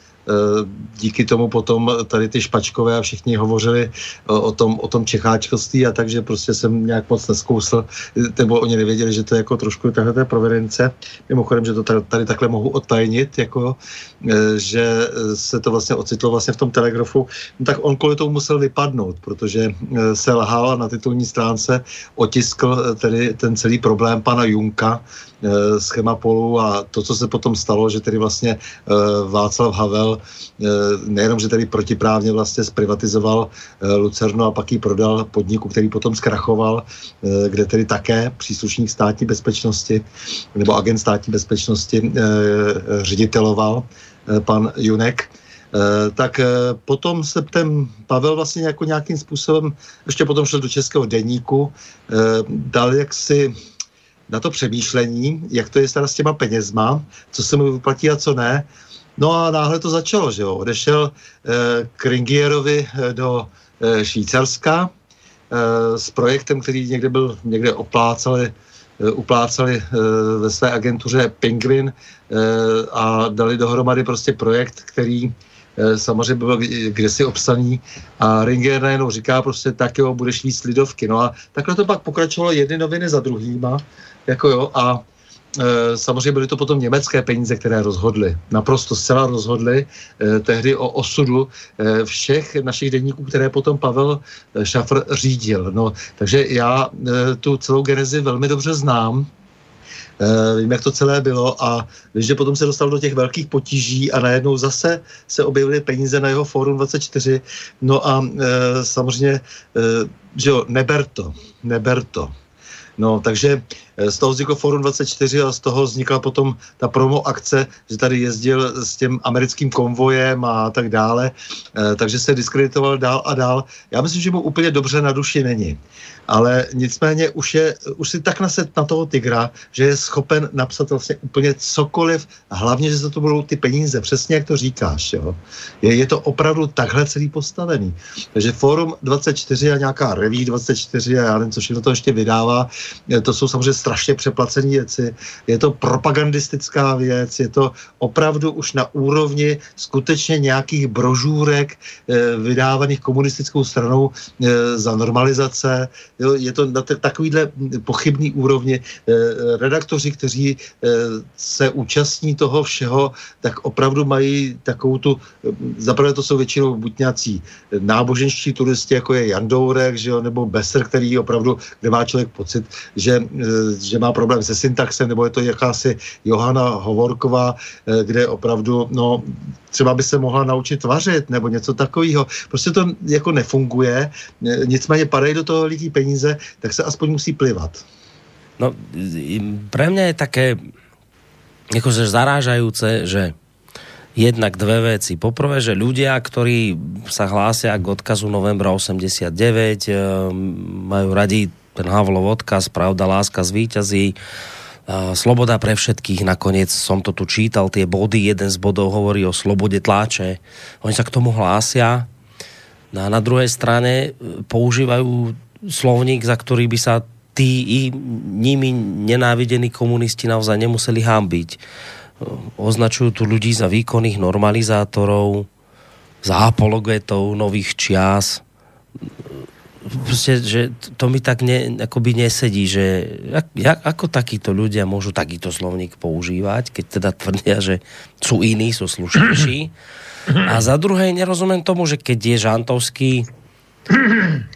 K: díky tomu potom tady ty špačkové a všichni hovořili o tom, o tom čecháčkovství a takže prostě jsem nějak moc neskousl, nebo oni nevěděli, že to je jako trošku tahle té providence. Mimochodem, že to tady, tady takhle mohu odtajnit, jako, eh, že se to vlastně ocitlo vlastně v tom telegrafu, no, tak on kvůli tomu musel vypadnout, protože eh, se lhal na titulní stránce otiskl tedy ten celý problém pana Junka, z Chemapolu a to, co se potom stalo, že tedy vlastně Václav Havel Eh, nejenom, že tady protiprávně vlastně zprivatizoval eh, Lucerno a pak ji prodal podniku, který potom zkrachoval, eh, kde tedy také příslušník státní bezpečnosti nebo agent státní bezpečnosti řediteloval pan Junek, tak potom se ten Pavel vlastně jako nějakým způsobem, ještě potom šel do českého deníku, dal jaksi na to přemýšlení, jak to je s těma penězma, co se mu vyplatí a co ne. No a náhle to začalo, že jo. Odešel eh, k Ringierovi eh, do eh, Švýcarska eh, s projektem, který někde byl, někde oplácali, eh, uplácali eh, ve své agentuře Penguin eh, a dali dohromady prostě projekt, který eh, samozřejmě byl kdesi obsaný a Ringer najednou říká prostě tak jo, budeš víc lidovky. No a takhle to pak pokračovalo jedny noviny za druhýma, jako jo, a Eh, samozřejmě byly to potom německé peníze, které rozhodly. Naprosto zcela rozhodly eh, tehdy o osudu eh, všech našich denníků, které potom Pavel Šafr řídil. No, takže já tu celou genezi velmi dobře znám. Vím, jak to celé bylo a víš, že potom se dostal do těch velkých potíží a najednou zase se objevily peníze na jeho Fórum 24. No a samozřejmě, že jo, neber to, neber to. No, takže z toho vzniklo Forum 24 a z toho vznikla potom ta promo akce, že tady jezdil s tím americkým konvojem a tak dále, eh, takže se diskreditoval dál a dál. Já myslím, že mu úplně dobře na duši není ale nicméně už, je, už si tak naset na toho tygra, že je schopen napsat vlastně úplně cokoliv, hlavně, že za to budou ty peníze, přesně jak to říkáš. Jo. Je, je to opravdu takhle celý postavený. Takže Forum 24 a nějaká Reví 24 a já nevím, co všechno to ještě vydává, to jsou samozřejmě strašně přeplacené věci. Je to propagandistická věc, je to opravdu už na úrovni skutečně nějakých brožůrek eh, vydávaných komunistickou stranou eh, za normalizace, Jo, je to na takovýhle pochybný úrovni. Eh, redaktoři, kteří eh, se účastní toho všeho, tak opravdu mají takovou tu, zaprvé to jsou většinou buď nějací náboženští turisti, jako je Jan Dourek, že jo, nebo Besser, který opravdu, kde má člověk pocit, že, eh, že má problém se syntaxem, nebo je to jakási Johana Hovorková, kde opravdu, no, třeba by se mohla naučit vařit nebo něco takového. Prostě to jako nefunguje, nicméně padají do toho lidí peníze, tak se aspoň musí plivat.
B: No, pre mňa je také akože zarážajúce, že jednak dve veci. Poprvé, že ľudia, ktorí sa hlásia k odkazu novembra 89, eh, majú radi ten Havlov odkaz, pravda, láska zvíťazí, sloboda pre všetkých, nakoniec som to tu čítal, tie body, jeden z bodov hovorí o slobode tláče. Oni sa k tomu hlásia. No a na druhej strane e, používajú slovník, za ktorý by sa tí i nimi nenávidení komunisti naozaj nemuseli hámbiť. E, označujú tu ľudí za výkonných normalizátorov, za apologetov nových čias prostě, že to mi tak ne, akoby nesedí, že jak, jak, ako takíto ľudia môžu takýto slovník používať, keď teda tvrdia, že sú iní, sú slušnejší. A za druhé nerozumím tomu, že keď je Žantovský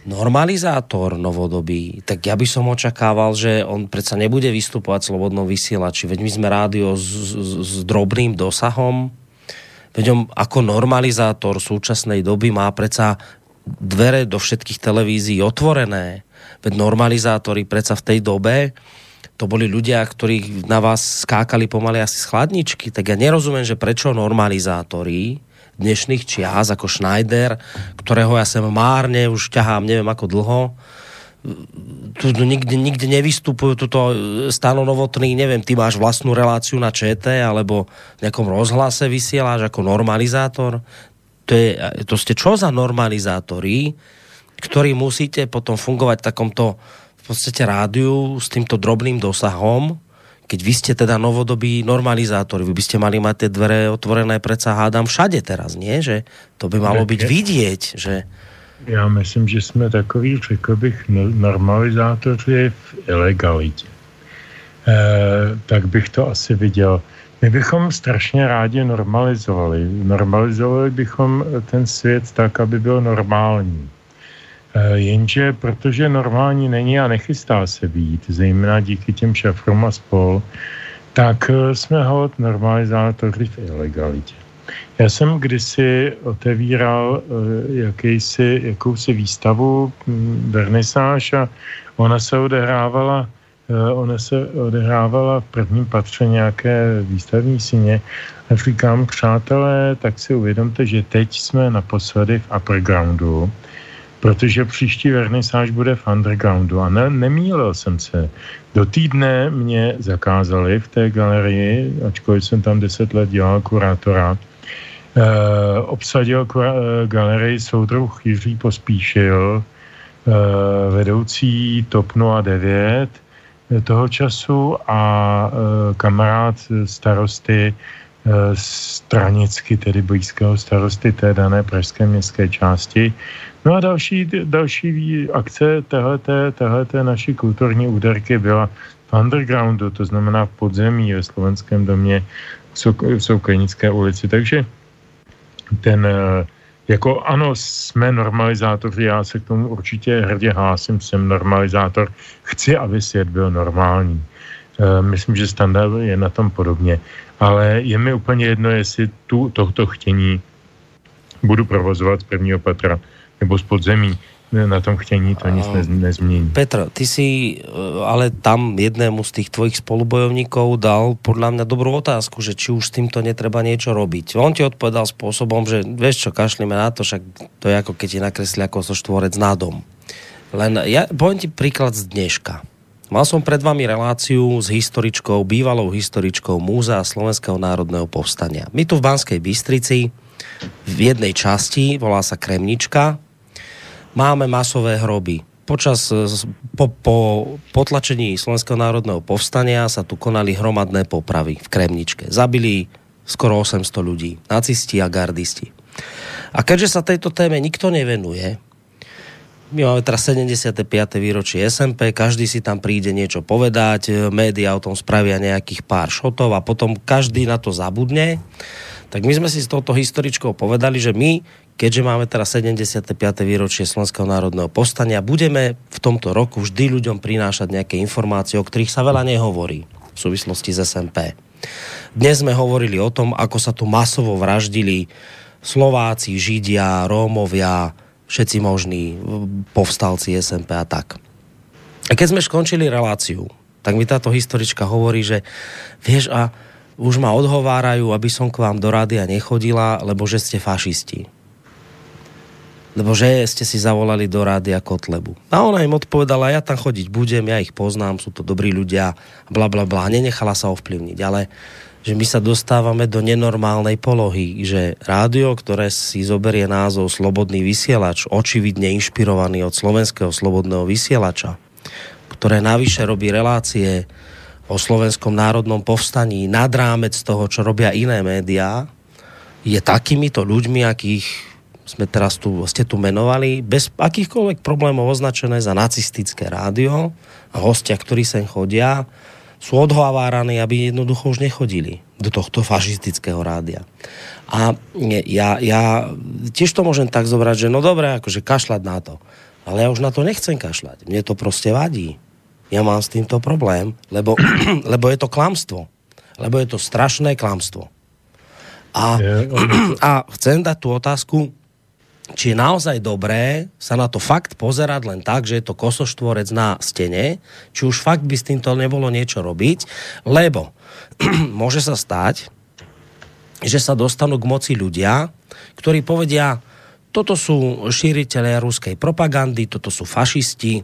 B: normalizátor novodobí, tak ja by som očakával, že on predsa nebude vystupovať slobodnou vysielači, veď my sme rádio s, s, s drobným dosahom, veď on ako normalizátor súčasnej doby má predsa dvere do všetkých televízií otvorené Veď normalizátori predsa v tej dobe to boli ľudia, ktorí na vás skákali pomaly asi z chladničky. Tak ja nerozumiem, že prečo normalizátori dnešných čias, ako Schneider, ktorého ja sem márne už ťahám, neviem ako dlho, tu nikde, nikde nevystupujú tuto Stano Novotný, neviem, ty máš vlastnú reláciu na ČT alebo v nejakom rozhlase vysieláš ako normalizátor. To, je, to ste čo za normalizátori, ktorí musíte potom fungovať v takomto v podstate rádiu s týmto drobným dosahom, keď vy ste teda novodobí normalizátori, vy by ste mali mať tie dvere otvorené predsa hádam všade teraz, nie? Že to by malo byť vidieť, že...
J: Já myslím, že jsme takový, řekl bych, normalizátoři v ilegalitě. E, tak bych to asi viděl. My bychom strašně rádi normalizovali. Normalizovali bychom ten svět tak, aby byl normální. E, jenže protože normální není a nechystá se být, zejména díky těm šafrům a spol, tak e, jsme hod normalizátoři v ilegalitě. Já jsem kdysi otevíral jakýsi, jakousi výstavu hm, vernisáž a ona se odehrávala ona se odehrávala v prvním patře nějaké výstavní síně. A říkám, přátelé, tak si uvědomte, že teď jsme naposledy v uppergroundu, protože příští vernisáž bude v undergroundu. A ne, nemýlil jsem se. Do týdne mě zakázali v té galerii, ačkoliv jsem tam deset let dělal kurátora, Eh, obsadil eh, galerii soudruh Jiří Pospíšil, eh, vedoucí TOP 09 toho času a kamarád starosty stranicky, tedy blízkého starosty té dané pražské městské části. No a další, další akce téhleté, téhleté naší kulturní úderky byla v undergroundu, to znamená v podzemí ve slovenském domě v Soukojnické ulici. Takže ten eh, jako ano, jsme normalizátoři, já se k tomu určitě hrdě hlásím, jsem normalizátor, chci, aby svět byl normální. E, myslím, že standard je na tom podobně, ale je mi úplně jedno, jestli tu tohto chtění budu provozovat z prvního patra nebo z podzemí na tom chtění to nic nez, nezmění.
B: Petr, ty si eh, ale tam jednému z tých tvojich spolubojovníkov dal podľa mňa dobrú otázku, že či už s týmto netreba niečo robiť. On ti odpovedal spôsobom, že vieš čo, kašlíme na to, však to je ako keď ti nakresli ako so štvorec na dom. Len ja poviem ti príklad z dneška. Mal som pred vami reláciu s historičkou, bývalou historičkou Múzea Slovenského národného povstania. My tu v Banskej Bystrici v jednej časti, volá sa Kremnička, máme masové hroby. Počas, e, po, po potlačení Slovenského národného povstania sa tu konali hromadné popravy v Kremničke. Zabili skoro 800 ľudí, nacisti a gardisti. A keďže sa tejto téme nikto nevenuje, my máme teraz 75. výročie SMP, každý si tam príde niečo povedať, e, média o tom spravia nejakých pár šotov a potom každý na to zabudne, tak my sme si s touto historičkou povedali, že my keďže máme teraz 75. výročie Slovenského národného povstania, budeme v tomto roku vždy ľuďom prinášať nejaké informácie, o ktorých sa veľa nehovorí v súvislosti s SMP. Dnes sme hovorili o tom, ako sa tu masovo vraždili Slováci, Židia, Rómovia, všetci možní povstalci SMP a tak. A keď sme skončili reláciu, tak mi táto historička hovorí, že vieš a už ma odhovárajú, aby som k vám do rádia nechodila, lebo že ste fašisti lebo že ste si zavolali do rádia Kotlebu. A ona im odpovedala, ja tam chodiť budem, ja ich poznám, sú to dobrí ľudia, bla bla bla, nenechala sa ovplyvniť, ale že my sa dostávame do nenormálnej polohy, že rádio, ktoré si zoberie názov Slobodný vysielač, očividne inšpirovaný od slovenského slobodného vysielača, ktoré navyše robí relácie o slovenskom národnom povstaní nad rámec toho, čo robia iné médiá, je takýmito ľuďmi, akých sme teraz tu, ste tu menovali, bez akýchkoľvek problémov označené za nacistické rádio a hostia, ktorí sem chodia, sú odhováraní, aby jednoducho už nechodili do tohto fašistického rádia. A ja, ja tiež to môžem tak zobrať, že no dobré, akože kašľať na to. Ale ja už na to nechcem kašľať. Mne to proste vadí. Ja mám s týmto problém, lebo, lebo je to klamstvo. Lebo je to strašné klamstvo. A, a chcem dať tú otázku, či je naozaj dobré sa na to fakt pozerať len tak, že je to kosoštvorec na stene, či už fakt by s týmto nebolo niečo robiť, lebo môže sa stať, že sa dostanú k moci ľudia, ktorí povedia, toto sú šíriteľe ruskej propagandy, toto sú fašisti,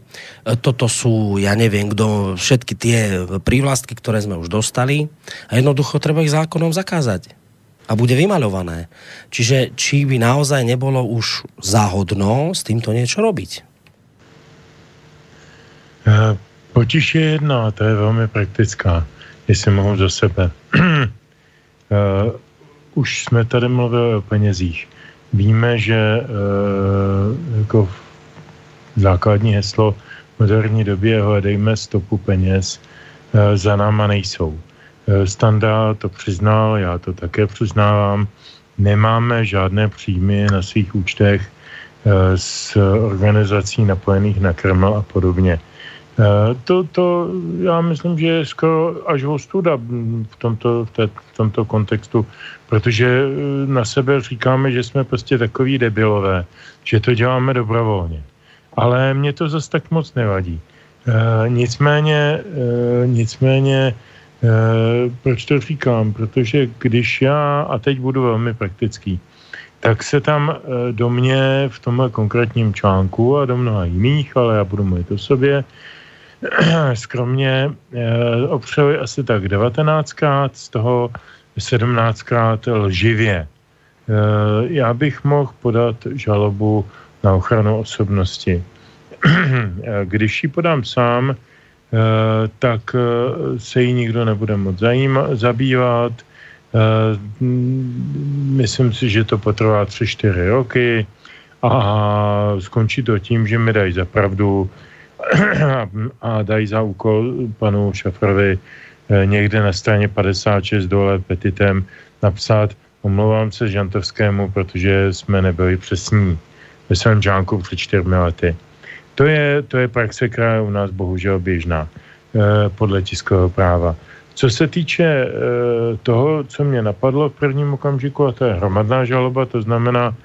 B: toto sú, ja neviem, kdo, všetky tie prívlastky, ktoré sme už dostali. A jednoducho treba ich zákonom zakázať a bude vymaľované. Čiže či by naozaj nebolo už záhodno s týmto niečo robiť?
J: Uh, potiž je jedna, to je velmi praktická, jestli mohu za sebe. uh, už jsme tady mluvili o penězích. Víme, že uh, jako základní heslo v moderní době hledejme stopu peněz, za náma nejsou. Eh, Standa to přiznal, já to také přiznávám. Nemáme žádné příjmy na svých účtech z eh, organizací napojených na Kreml a podobně. Eh, to, to já myslím, že je skoro až ostuda v tomto, v, té, v tomto kontextu, protože na sebe říkáme, že jsme prostě takový debilové, že to děláme dobrovolně. Ale mě to zase tak moc nevadí. Nicméně, nicméně proč to říkám? Protože když já, a teď budu velmi praktický, tak se tam e, do mě v tomhle konkrétním článku a do mnoha jiných, ale já budu mluvit o sobě, skromně e, opřeli asi tak 19krát, z toho 17krát lživě. Já bych mohl podat žalobu na ochranu osobnosti. Když ji podám sám, Eh, tak eh, se jí nikdo nebude moc zajíma, zabývat. Eh, myslím si, že to potrvá tři, čtyři roky a skončí to tím, že mi dají za pravdu a dají za úkol panu Šafrovi někde na straně 56 dole petitem napsat omlouvám se Žantovskému, protože jsme nebyli přesní ve svém žánku před čtyřmi lety. To je, to je praxe, která je u nás bohužel běžná eh, podle tiskového práva. Co se týče eh, toho, co mě napadlo v prvním okamžiku, a to je hromadná žaloba, to znamená,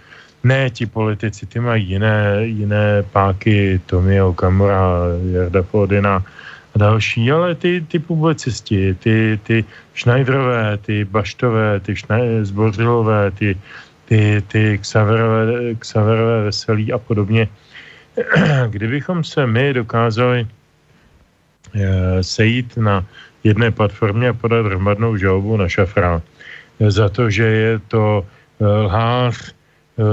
J: ne ti politici, ty mají jiné, jiné páky, Tomio Okamura, Jarda Fodina a další, ale ty, ty publicisti, ty, ty Schneiderové, ty Baštové, ty Zbořilové, ty, ty, ty Xaverové, Xaverové Veselí a podobně, kdybychom se my dokázali eh, sejít na jedné platformě a podat hromadnou žalobu na šafra za to, že je to eh, lhář, eh,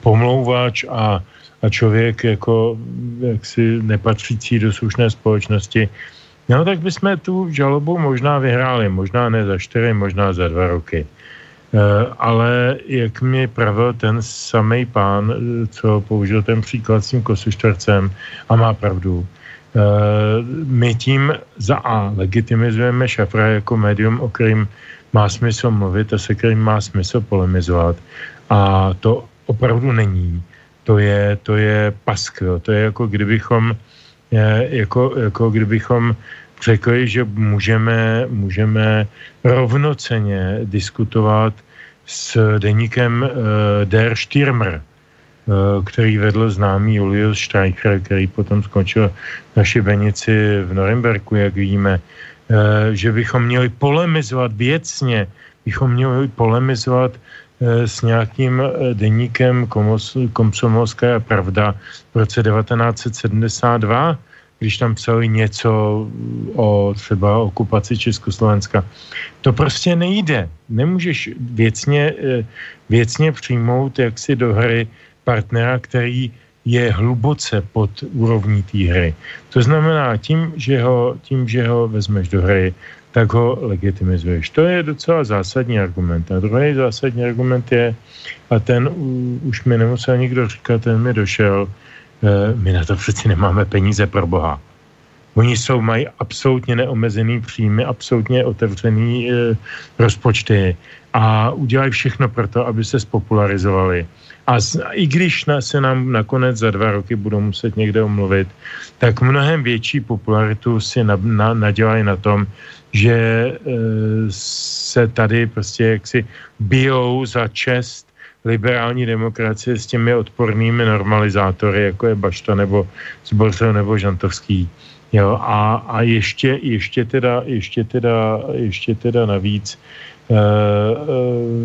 J: pomlouvač a, a člověk jako jaksi nepatřící do slušné společnosti, no tak bychom tu žalobu možná vyhráli, možná ne za čtyři, možná za dva roky. Eh, ale jak mi pravil ten samý pán, eh, co použil ten příklad s tím kosuštvrcem a má pravdu, eh, my tím za A legitimizujeme šafra jako médium, o kterým má smysl mluvit a se kterým má smysl polemizovat. A to opravdu není. To je, to je paskvil. To je jako kdybychom, jako, jako kdybychom řekli, že můžeme, můžeme rovnoceně diskutovat s deníkem uh, Der Stürmer, uh, který vedl známý Julius Streicher, který potom skončil na šibenici v Norimberku, jak víme, uh, že bychom měli polemizovat věcně, bychom měli polemizovat s nějakým deníkem Komsomolská pravda v roce 1972, když tam psali něco o třeba okupaci Československa. To prostě nejde. Nemůžeš věcně, eh, věcně přijmout jaksi do hry partnera, který je hluboce pod úrovní té hry. To znamená, tím že, ho, tím, že ho vezmeš do hry, tak ho legitimizuješ. To je docela zásadní argument. A druhý zásadní argument je, a ten už mi nemusel nikdo říkat, ten mi došel, my na to přeci nemáme peníze pro Boha. Oni jsou, mají absolutně neomezený příjmy, absolutně otevřený e, rozpočty a udělají všechno pro to, aby se spopularizovali. A z, i když na, se nám nakonec za dva roky budou muset někde omluvit, tak mnohem větší popularitu si na, na, nadělají na tom, že e, se tady prostě jaksi bijou za čest liberální demokracie s těmi odpornými normalizátory, jako je Bašta nebo Zborsel nebo Žantovský. Jo, a, a ještě, ještě, teda, ještě, teda, ještě teda navíc uh, uh,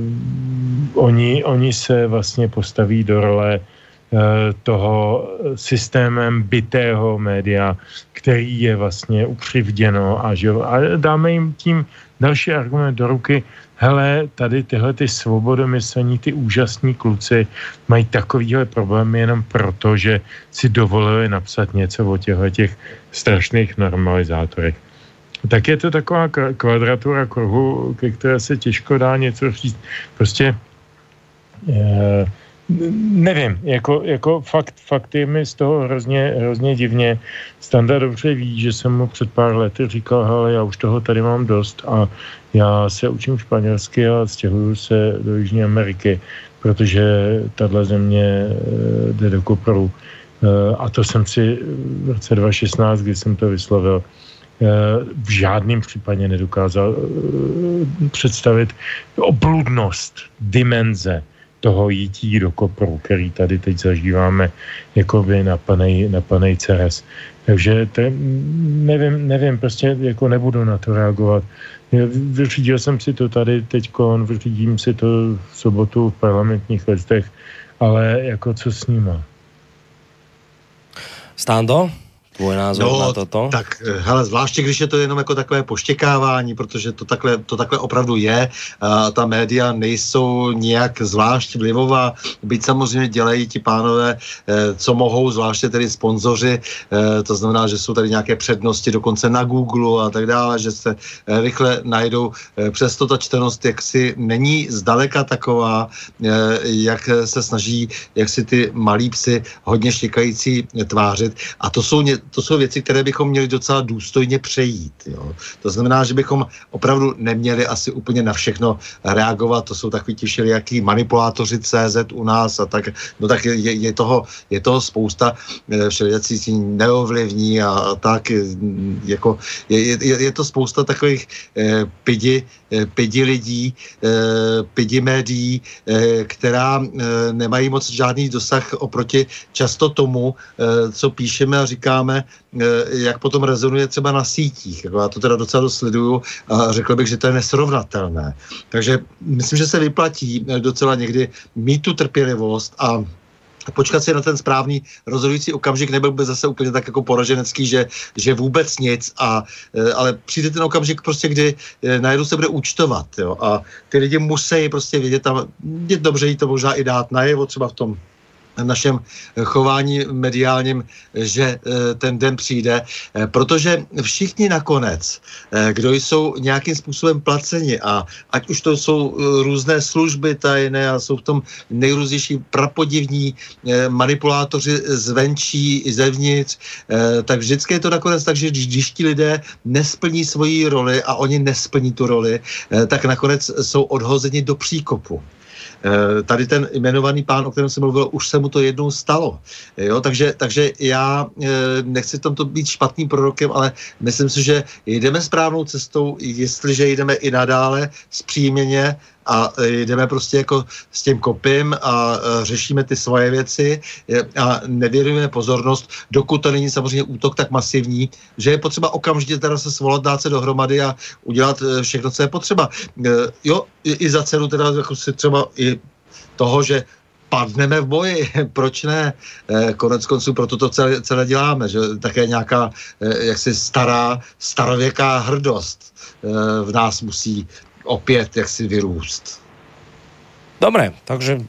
J: oni, oni se vlastně postaví do role uh, toho systémem bytého média, který je vlastně ukřivděno a, že, a dáme jim tím další argument do ruky, hele, tady tyhle ty svobodomyslení, ty úžasní kluci mají takovýhle problémy jenom proto, že si dovolili napsat něco o těchto těch strašných normalizátorech. Tak je to taková kvadratura kruhu, ke které se těžko dá něco říct. Prostě eh, nevím, jako, jako fakt, fakt je mi z toho hrozně, hrozně divně. Standa dobře ví, že jsem mu před pár lety říkal, hele, já už toho tady mám dost a já se učím španělsky a stěhuju se do Jižní Ameriky, protože tahle země eh, jde do kopru. Eh, a to jsem si v roce 2016, kdy jsem to vyslovil, eh, v žádném případě nedokázal představit obludnost, dimenze toho jítí do kopru, který tady teď zažíváme jakoby na plnej, na plnej ceres. Takže to, nevím, nevím, prostě jako nebudu na to reagovat. Vyřídil jsem si to tady teď, vyřídím si to v sobotu v parlamentních listech, ale jako co s nima?
B: Stando? Tvůj názor no, na toto?
K: Tak, eh, hele, zvláště když je to jenom jako takové poštěkávání, protože to takhle, to takhle opravdu je. A ta média nejsou nějak zvlášť vlivová, byť samozřejmě dělají ti pánové, eh, co mohou, zvláště tedy sponzoři, eh, to znamená, že jsou tady nějaké přednosti dokonce na Google a tak dále, že se rychle najdou. Přesto ta čtenost jaksi není zdaleka taková, jak se snaží, jak si ty malí psy hodně štěkající tvářit. A to jsou to jsou věci, které bychom měli docela důstojně přejít. Jo. To znamená, že bychom opravdu neměli asi úplně na všechno reagovat. To jsou takový ti všelijaký manipulátoři CZ u nás a tak. No tak je, je, toho, je toho spousta eh, všelijací neovlivní a, a tak. Jako, je, je, je to spousta takových eh, pidi, pidi lidí, eh, pidi médií, eh, která eh, nemají moc žádný dosah oproti často tomu, eh, co píšeme a říkáme eh, jak potom rezonuje třeba na sítích. Já to teda docela dosleduju a řekl bych, že to je nesrovnatelné. Takže myslím, že se vyplatí eh, docela někdy mít tu trpělivost a počkat si na ten správný rozhodující okamžik, nebyl by zase úplně tak jako poraženecký, že, že vůbec nic, a, eh, ale přijde ten okamžik prostě, kdy najednou se bude účtovat, jo, a ty lidi musí prostě vědět, tam je dobře jí to možná i dát najevo třeba v tom našem chování mediálním, že eh, ten den přijde, eh, protože všichni nakonec, eh, kdo jsou nějakým způsobem placeni a ať už to jsou různé služby tajné a jsou v tom nejrůznější prapodivní manipulátoři zvenčí i zevnitř, tak vždycky je to nakonec tak, že když ti lidé nesplní svoji roli a oni nesplní tu roli, tak nakonec jsou odhozeni do příkopu. Eh, tady ten jmenovaný pán, o kterém jsem mluvil, už se mu to jednou stalo. Jo, takže, takže já eh, nechci tomto být špatným prorokem, ale myslím si, že jdeme správnou cestou, jestliže jdeme i nadále zpříjmeně a jdeme prostě jako s tím kopím a řešíme ty svoje věci a nevěnujeme pozornost, dokud to není samozřejmě útok tak masivní, že je potřeba okamžitě teda se svolat, dát se dohromady a udělat e, všechno, co je potřeba. E, jo, i za cenu teda jako si třeba i toho, že padneme v boji, proč ne? E, konec konců proto to celé, celé děláme, že také nějaká jaksi stará, starověká hrdost v nás musí opět jaksi vyrůst.
B: Dobre, takže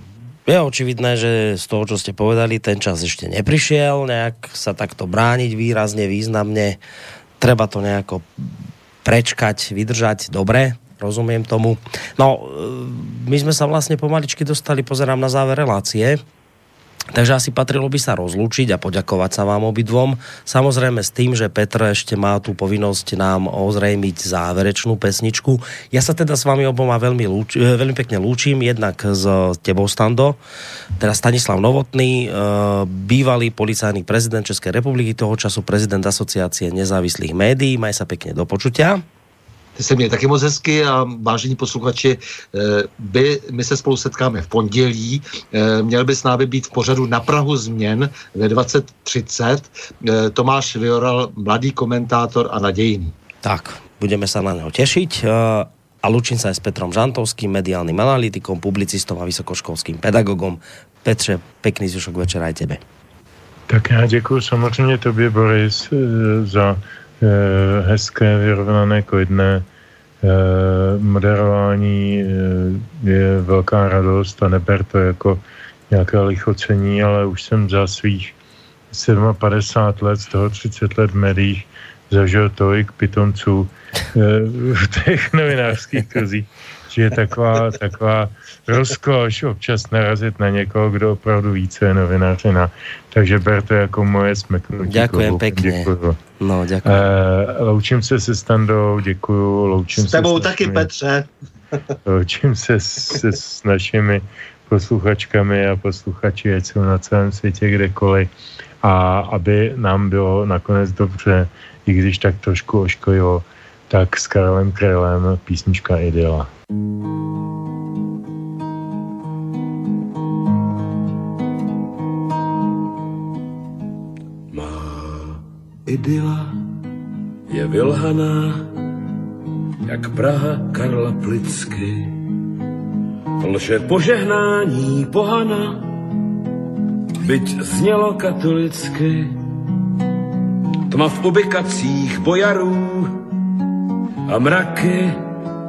B: je očividné, že z toho, čo ste povedali, ten čas ešte neprišiel, nejak sa takto brániť výrazne, významne. Treba to nejako prečkať, vydržať, dobre, rozumiem tomu. No, e, my sme sa vlastne pomaličky dostali, pozerám na záver relácie. Takže asi patrilo by sa rozlúčiť a poďakovať sa vám obidvom. Samozrejme s tým, že Petr ešte má tú povinnosť nám ozrejmiť záverečnú pesničku. Ja sa teda s vami oboma veľmi, lúč, eh, veľmi pekne lúčim, jednak s tebou Stando, teda Stanislav Novotný, eh, bývalý policajný prezident Českej republiky, toho času prezident asociácie nezávislých médií. Maj sa pekne do počutia.
K: Ty se měli taky moc hezky a vážení posluchači, by, my se spolu setkáme v pondělí. Měl by s námi být v pořadu na Prahu změn ve 2030. Tomáš Vioral, mladý komentátor a nadějný.
B: Tak, budeme sa na neho tešiť a lučím sa aj s Petrom Žantovským, mediálnym analytikom, publicistom a vysokoškolským pedagogom. Petře, pekný zvyšok večera aj tebe.
J: Tak já děkuji samozřejmě tobě, Boris, eh, za eh, hezké, vyrovnané, klidné eh, moderování. Je velká radost a neber to jako nějaké lichocení, ale už jsem za svých 57 let, z toho 30 let v médiích zažil tolik pitonců v těch novinářských kruzích, že je taková, taková rozkoš občas narazit na někoho, kdo opravdu více je novinářina. Takže ber to jako moje smeknutí.
B: Děkujem pěkně. Děkuju. No, děkuji.
J: Uh, loučím se se Standou, děkuju. Loučím
K: s tebou
J: se
K: taky, našimi, Petře.
J: loučím se, se s našimi posluchačkami a posluchači, ať jsou na celém světě kdekoliv. A aby nám bylo nakonec dobře, i když tak trošku ošklivo, tak s Karolem Krylem písnička Idyla.
L: Idyla je vylhaná, jak Praha Karla Plicky. Lže požehnání pohana, byť znělo katolicky. Tma v ubikacích bojarů a mraky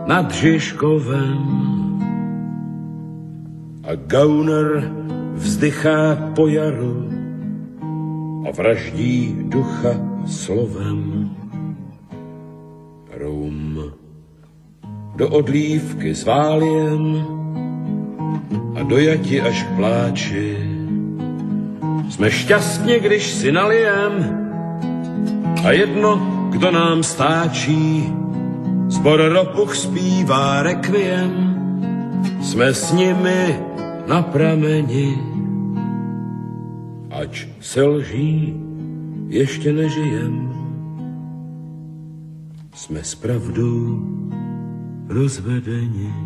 L: nad Žižkovem. A Gauner vzdychá po jaru a vraždí ducha slovem. Rum do odlívky s váliem a dojati až k pláči. Jsme šťastně, když si nalijem a jedno, kdo nám stáčí. Zbor ropuch zpívá rekviem, jsme s nimi na prameni. Ač se lží, ještě nežijem. Jsme s pravdou rozvedeni.